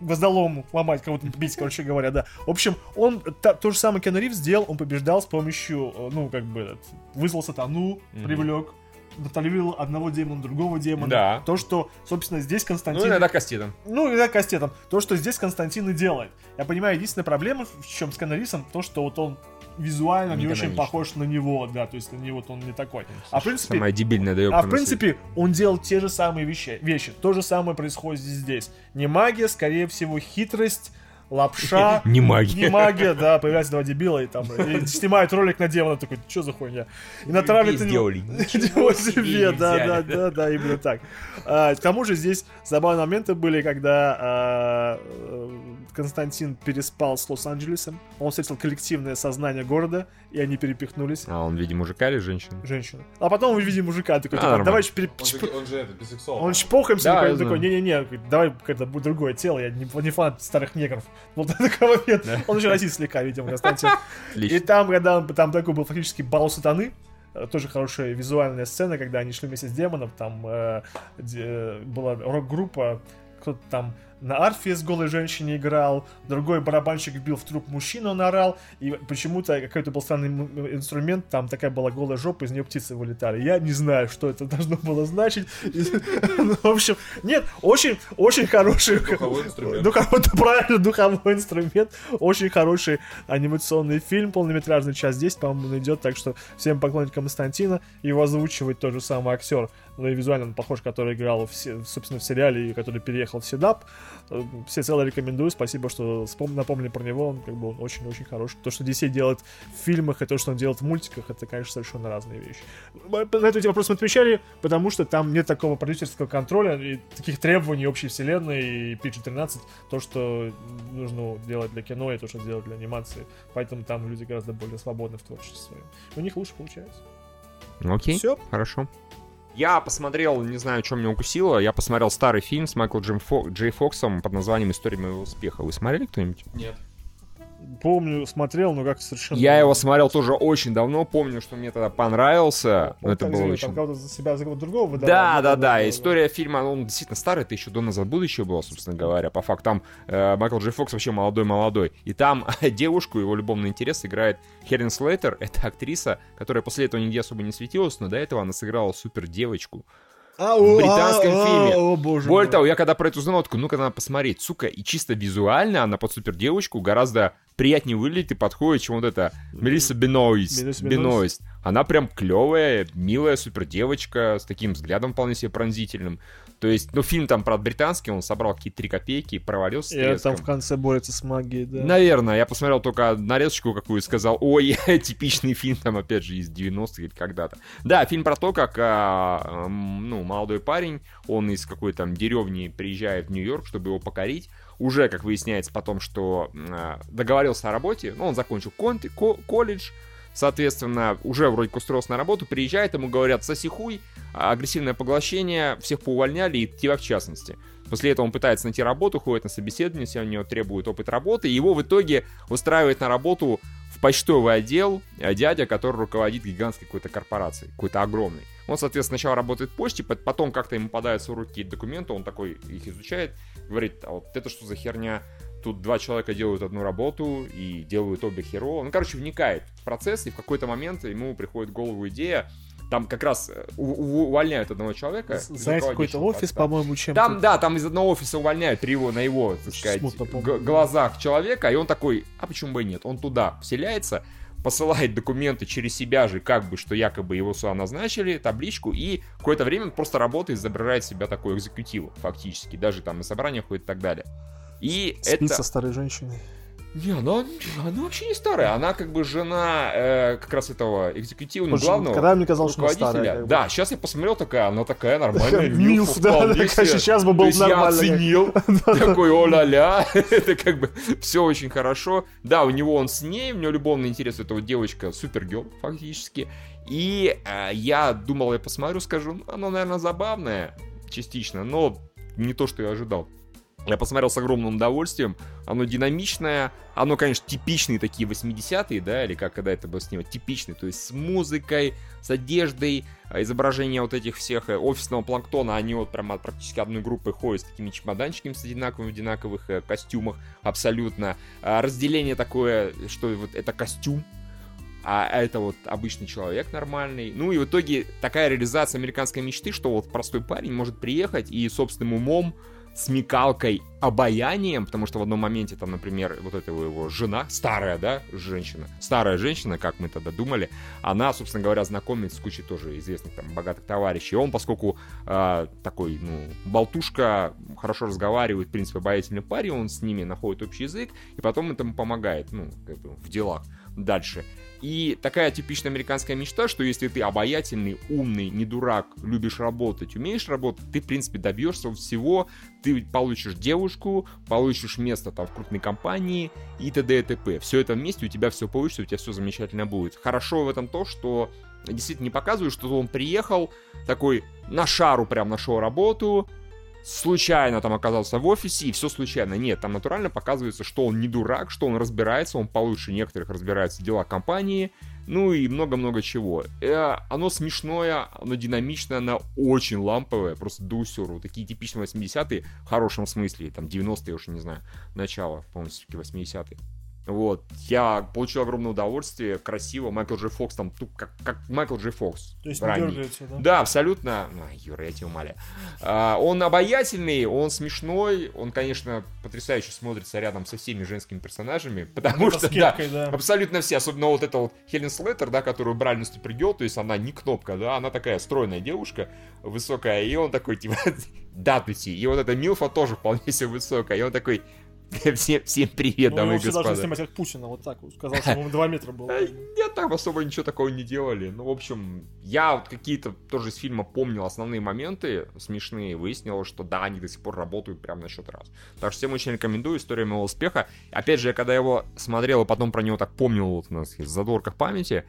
гвоздолом ломать, кого-то бить, короче говоря, да. В общем, он та- то же самое Киану Ривз сделал, он побеждал с помощью, э, ну, как бы, вызвал сатану, привлек, натравил одного демона, другого демона. Да. То, что, собственно, здесь Константин... Ну, иногда кастетом. Ну, иногда кастетом. То, что здесь Константин и делает. Я понимаю, единственная проблема в чем с Канарисом, то, что вот он визуально не, Не очень похож на него, да, то есть на него он не такой. А в принципе, Самая дебильная доебка а в принципе, он делал те же самые вещи. вещи. То же самое происходит здесь. Не магия, скорее всего, хитрость, лапша. Не магия. Не магия, да, появляется два дебила и там и снимает ролик на демона, такой, что за хуйня? И на него- сделали. Ничего себе, да, да, да, да, именно так. А, К тому же здесь забавные моменты были, когда а, э, Константин переспал с Лос-Анджелесом, он встретил коллективное сознание города, и они перепихнулись. А он в виде мужика или женщины? Женщина. А потом мы видим мужика, такой, А, типа, давай пере- Он, же- он же это, бисексуал. он чпокаемся, Да, такой, не-не-не, давай когда будет другое тело, я не, не фанат старых негров. Вот такой момент. Он еще расист слегка, видимо, Константин. И там, когда он- там такой был фактически бал сатаны, э, тоже хорошая визуальная сцена, когда они шли вместе с демоном, там э, де- э, была рок-группа, кто-то там на арфе с голой женщиной играл, другой барабанщик бил в труп мужчину, он орал, и почему-то какой-то был странный инструмент, там такая была голая жопа, из нее птицы вылетали. Я не знаю, что это должно было значить. Ну, В общем, нет, очень, очень хороший... Духовой инструмент. Ну, какой-то правильно духовой инструмент. Очень хороший анимационный фильм, полнометражный, час 10, по-моему, он идет, так что всем поклонникам Константина его озвучивает тот же самый актер, ну и визуально он похож, который играл, в, собственно, в сериале и который переехал в Седап. Э, Все цело рекомендую, спасибо, что вспом- напомнили про него, он как бы он очень-очень хороший. То, что DC делает в фильмах и то, что он делает в мультиках, это, конечно, совершенно разные вещи. Мы На эти вопросы мы отвечали, потому что там нет такого продюсерского контроля и таких требований общей вселенной и PG-13, то, что нужно делать для кино и то, что делать для анимации. Поэтому там люди гораздо более свободны в творчестве своем. У них лучше получается. Окей, Все. хорошо. Я посмотрел, не знаю, что меня укусило, я посмотрел старый фильм с Майклом Джей Фоксом под названием «История моего успеха». Вы смотрели кто-нибудь? Нет. Помню, смотрел, но как совершенно... Я его смотрел тоже очень давно, помню, что мне тогда понравился, но Он это было очень... Кого-то за себя, за кого-то другого выдавал. Да, да, да. История фильма, ну, он действительно старый, это еще до назад будущее было, собственно говоря. По факту там э, Майкл Джей Фокс вообще молодой-молодой. И там девушку, его любовный интерес играет Херин Слейтер. Это актриса, которая после этого нигде особо не светилась, но до этого она сыграла супер девочку. В британском фильме. О, боже Более того, я когда про это узнал, такой, ну-ка надо посмотреть. Сука, и чисто визуально она под супер девочку гораздо приятнее выглядит и подходит, чем вот эта Мелисса Бенойс. Бенойс. Она прям клевая, милая супер девочка с таким взглядом вполне себе пронзительным. То есть, ну, фильм там, правда, британский, он собрал какие-то три копейки, провалился И он там в конце борется с магией, да. Наверное, я посмотрел только нарезочку какую и сказал, ой, типичный фильм, там, опять же, из 90-х или когда-то. Да, фильм про то, как, а, ну, молодой парень, он из какой-то там деревни приезжает в Нью-Йорк, чтобы его покорить. Уже, как выясняется потом, что а, договорился о работе, ну, он закончил конт- ко- колледж, соответственно, уже вроде как устроился на работу, приезжает, ему говорят, соси хуй, а, агрессивное поглощение, всех поувольняли, и тебя в частности. После этого он пытается найти работу, ходит на собеседование, все у него требует опыт работы, и его в итоге устраивает на работу в почтовый отдел э, дядя, который руководит гигантской какой-то корпорацией, какой-то огромной. Он, соответственно, сначала работает в почте, пот- потом как-то ему попадаются в руки документы, он такой их изучает, говорит, а вот это что за херня? Тут два человека делают одну работу и делают обе херово. Ну, короче, вникает в процесс, и в какой-то момент ему приходит в голову идея, там как раз э, увольняют одного человека. Занять какой-то офис, по-моему, чем-то. Там, да, там из одного офиса увольняют его, на его, так сказать, глазах человека, и он такой, а почему бы и нет? Он туда вселяется, посылает документы через себя же, как бы, что якобы его сюда назначили, табличку, и какое-то время он просто работает, изображает себя такой экзекутив, фактически, даже там на собраниях ходит и так далее. И Спит это... со старой женщиной. Не, она, она вообще не старая. Она как бы жена э, как раз этого экзекутивного главного Когда мне казалось, что она старая. как бы. Да, сейчас я посмотрел, такая, она такая нормальная. Милф, да, да, себе. сейчас бы был есть я оценил, такой, о-ля-ля, это как бы все очень хорошо. Да, у него он с ней, у него любовный интерес, это вот девочка супергерл фактически. И э, я думал, я посмотрю, скажу, ну, оно, наверное, забавное частично, но не то, что я ожидал. Я посмотрел с огромным удовольствием. Оно динамичное. Оно, конечно, типичные такие 80-е, да, или как когда это было снимать, типичный. То есть с музыкой, с одеждой, а, изображение вот этих всех э, офисного планктона, они вот прямо практически одной группой ходят с такими чемоданчиками с одинаковыми в одинаковых э, костюмах, абсолютно. А, Разделение такое, что вот это костюм, а это вот обычный человек нормальный. Ну и в итоге такая реализация американской мечты, что вот простой парень может приехать и собственным умом, смекалкой, обаянием, потому что в одном моменте там, например, вот эта его жена, старая, да, женщина, старая женщина, как мы тогда думали, она, собственно говоря, знакомится с кучей тоже известных там богатых товарищей. Он, поскольку э, такой, ну, болтушка, хорошо разговаривает, в принципе, обаятельный парень, он с ними находит общий язык, и потом этому помогает, ну, как бы в делах дальше. И такая типичная американская мечта, что если ты обаятельный, умный, не дурак, любишь работать, умеешь работать, ты, в принципе, добьешься всего, ты получишь девушку, получишь место там в крупной компании и т.д. и т.п. Все это вместе, у тебя все получится, у тебя все замечательно будет. Хорошо в этом то, что действительно не показывают, что он приехал такой на шару прям нашел работу, случайно там оказался в офисе, и все случайно. Нет, там натурально показывается, что он не дурак, что он разбирается, он получше некоторых разбирается в делах компании, ну и много-много чего. Э, оно смешное, оно динамичное, оно очень ламповое, просто до усеру. Такие типичные 80-е, в хорошем смысле, там 90-е, я уж не знаю, начало, по-моему, все-таки 80-е. Вот, я получил огромное удовольствие, красиво, Майкл Джей Фокс там, туп, как, как Майкл Джей Фокс. То есть не ранний. дергается, да? Да, абсолютно. Ну, Юра, я тебя умоляю. А, он обаятельный, он смешной, он, конечно, потрясающе смотрится рядом со всеми женскими персонажами, потому Это что, с да, да. абсолютно все, особенно вот эта вот Хелен Слеттер, да, которую брали на ступригел, то есть она не кнопка, да, она такая стройная девушка, высокая, и он такой, типа, да, тути. И вот эта Милфа тоже вполне себе высокая, и он такой, всем, всем привет, Ну, дамы и господа. снимать как Путина, вот так вот. Сказал, что ему 2 метра было. Нет, там особо ничего такого не делали. Ну, в общем, я вот какие-то тоже из фильма помнил основные моменты смешные, выяснил, что да, они до сих пор работают прямо на счет раз. Так что всем очень рекомендую, история моего успеха. Опять же, я когда его смотрел и потом про него так помнил вот у нас в задворках памяти,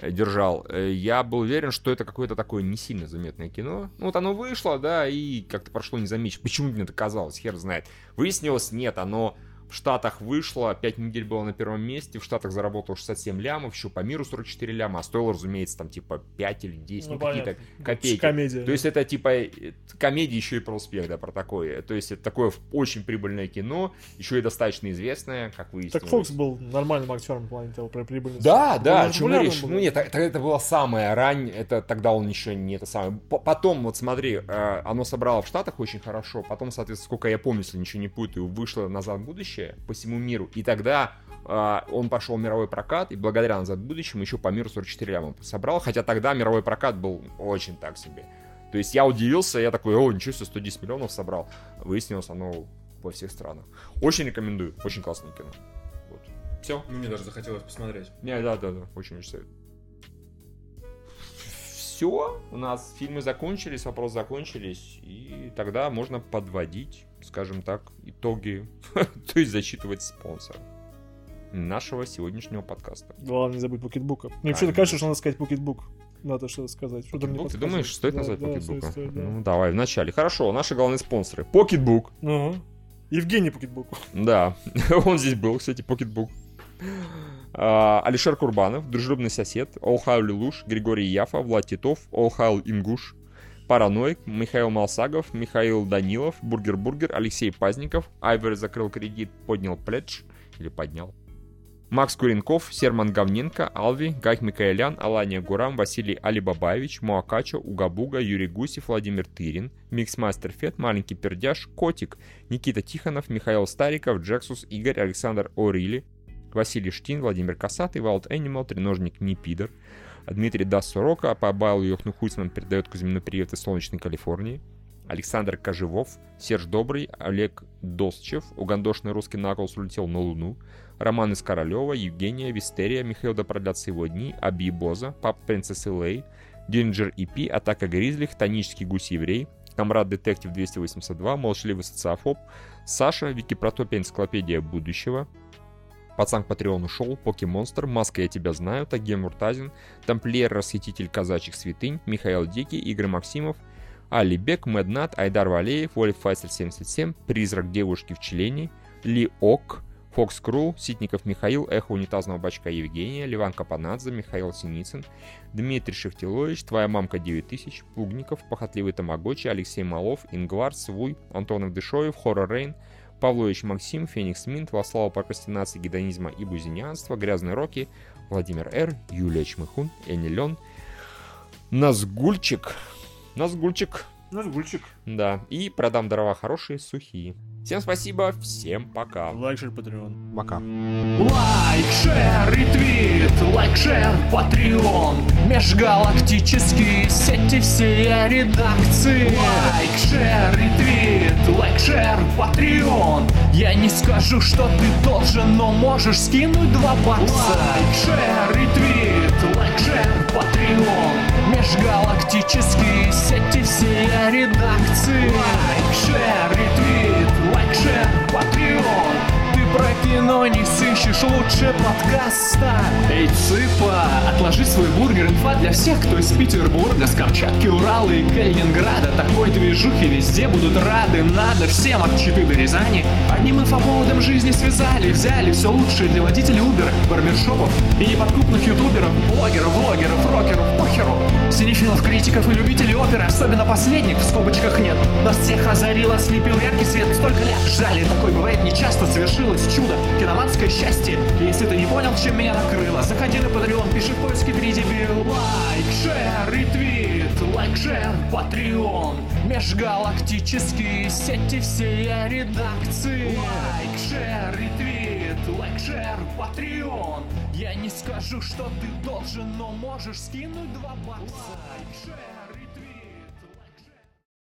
держал, э, я был уверен, что это какое-то такое не сильно заметное кино. Ну, вот оно вышло, да, и как-то прошло незамечено. Почему мне это казалось, хер знает. Выяснилось, нет, оно в Штатах вышло, 5 недель было на первом месте, в Штатах заработал 67 лямов, еще по миру 44 ляма, а стоило, разумеется, там типа 5 или 10, ну, Ну, какие-то копейки. Комедия. То есть это типа э, комедия еще и про успех, да, про такое. То есть это такое очень прибыльное кино, еще и достаточно известное, как выяснилось. Так Фокс был нормальным актером в плане того, про прибыльность. Да, Он да, о чем речь. Ну нет, тогда это была самая рань, это тогда он еще не это самое. Потом, вот смотри, э, оно собрало в Штатах очень хорошо, потом, соответственно, сколько я помню, если ничего не путаю, вышло «Назад в будущее» по всему миру, и тогда э, он пошел в мировой прокат, и благодаря «Назад в будущем» еще по миру 44 ляма собрал, хотя тогда мировой прокат был очень так себе. То есть я удивился, я такой, о, ничего себе, 110 миллионов собрал. Выяснилось, оно во всех странах. Очень рекомендую, очень классное кино. Вот. Все. Ну, мне даже захотелось посмотреть. Не, да, да, да, очень очень советую. Все, у нас фильмы закончились, вопросы закончились, и тогда можно подводить, скажем так, итоги, то есть зачитывать спонсора нашего сегодняшнего подкаста. Главное не забыть Покетбука. Мне вообще-то Конечно. кажется, что надо сказать Покетбук. Надо что-то сказать. Что-то мне ты думаешь, стоит Да, назвать да, Покетбука? стоит, да. Ну, давай, вначале. Хорошо, наши главные спонсоры. Покетбук, Ну, Евгений Покетбук. да, он здесь был, кстати, Покетбук. А, Алишер Курбанов, дружелюбный сосед, Олхайл Луш, Григорий Яфа, Влад Титов, Олхайл Ингуш, Параноик, Михаил Малсагов, Михаил Данилов, Бургер Бургер, Алексей Пазников, Айвер закрыл кредит, поднял pledge, или поднял. Макс Куренков, Серман Говненко, Алви, Гайк Микаэлян, Алания Гурам, Василий Алибабаевич, Муакачо, Угабуга, Юрий Гусев, Владимир Тырин, Миксмастер Фет, Маленький Пердяж, Котик, Никита Тихонов, Михаил Стариков, Джексус, Игорь, Александр Орили, Василий Штин, Владимир Касатый, Wild Animal, Треножник Непидор, Дмитрий Дас Сорока, по Байлу Йохну Хуйсман передает Кузьмину привет из солнечной Калифорнии, Александр Кожевов, Серж Добрый, Олег Досчев, Угандошный русский Наклс улетел на Луну, Роман из Королева, Евгения, Вистерия, Михаил да продлятся его дни, Аби Боза, Пап Принцессы Лей, Динджер И.Пи., Атака Гризлих, Тонический гусь-еврей, Комрад Детектив 282, Молчаливый социофоб, Саша, Википротопия Энциклопедия будущего, Пацан Патреон ушел, Покемонстр, Маска Я Тебя Знаю, Таген Муртазин, Тамплиер Расхититель Казачьих Святынь, Михаил Дикий, Игорь Максимов, Али Бек, Меднат, Айдар Валеев, Вольф Файсель 77, Призрак девушки в Челении, Ли Ок, Фокс Крул, Ситников Михаил, Эхо унитазного бачка Евгения, Ливан Капанадзе, Михаил Синицын, Дмитрий Шевтилович, Твоя мамка 9000, Пугников, Похотливый Тамагочи, Алексей Малов, Ингвар, Свуй, Антонов Дышоев, Хоррор Рейн, Павлович Максим, Феникс Минт, во славу прокрастинации, гедонизма и бузинянства, Грязные Роки, Владимир Р, Юлия Чмыхун, Энилен, Назгульчик, Назгульчик, Назгульчик. да, и продам дрова хорошие, сухие. Всем спасибо, всем пока. Лайк, share, Patreon. Пока. Лайк, share, ретвит, лайк, share, Patreon Межгалактические сети все редакции Лайк, share, ретвит, лайк, share, Patreon Я не скажу, что ты должен, но можешь скинуть два бакса Лайк, share, ретвит, лайк, share, Patreon Межгалактические сети все редакции. Лайк, share, ретвит, лайк, share, Patreon про кино не сыщешь лучше подкаста. Эй, цыпа, отложи свой бургер Инфа для всех, кто из Петербурга С Камчатки, Урала и Калининграда. Такой движухи везде будут рады Надо всем от Читы до Рязани. Одним инфоповодом жизни связали Взяли все лучшее для водителей Uber Барбершопов и неподкупных ютуберов Блогеров, блогеров, рокеров, похеру Синефилов, критиков и любителей оперы Особенно последних в скобочках нет. Нас всех озарил, ослепил яркий свет Столько лет ждали, такое бывает нечасто Совершилось чудо, киноманское счастье. Если ты не понял, чем меня накрыло Заходи на Patreon, пиши в поиске Передоз силы Лайк, share, ретвит, лайк, share, Patreon Межгалактические сети все редакции. Лайк, share, ретвит, лайк, share, Patreon Я не скажу, что ты должен, но можешь скинуть два бакса. Лайк, шер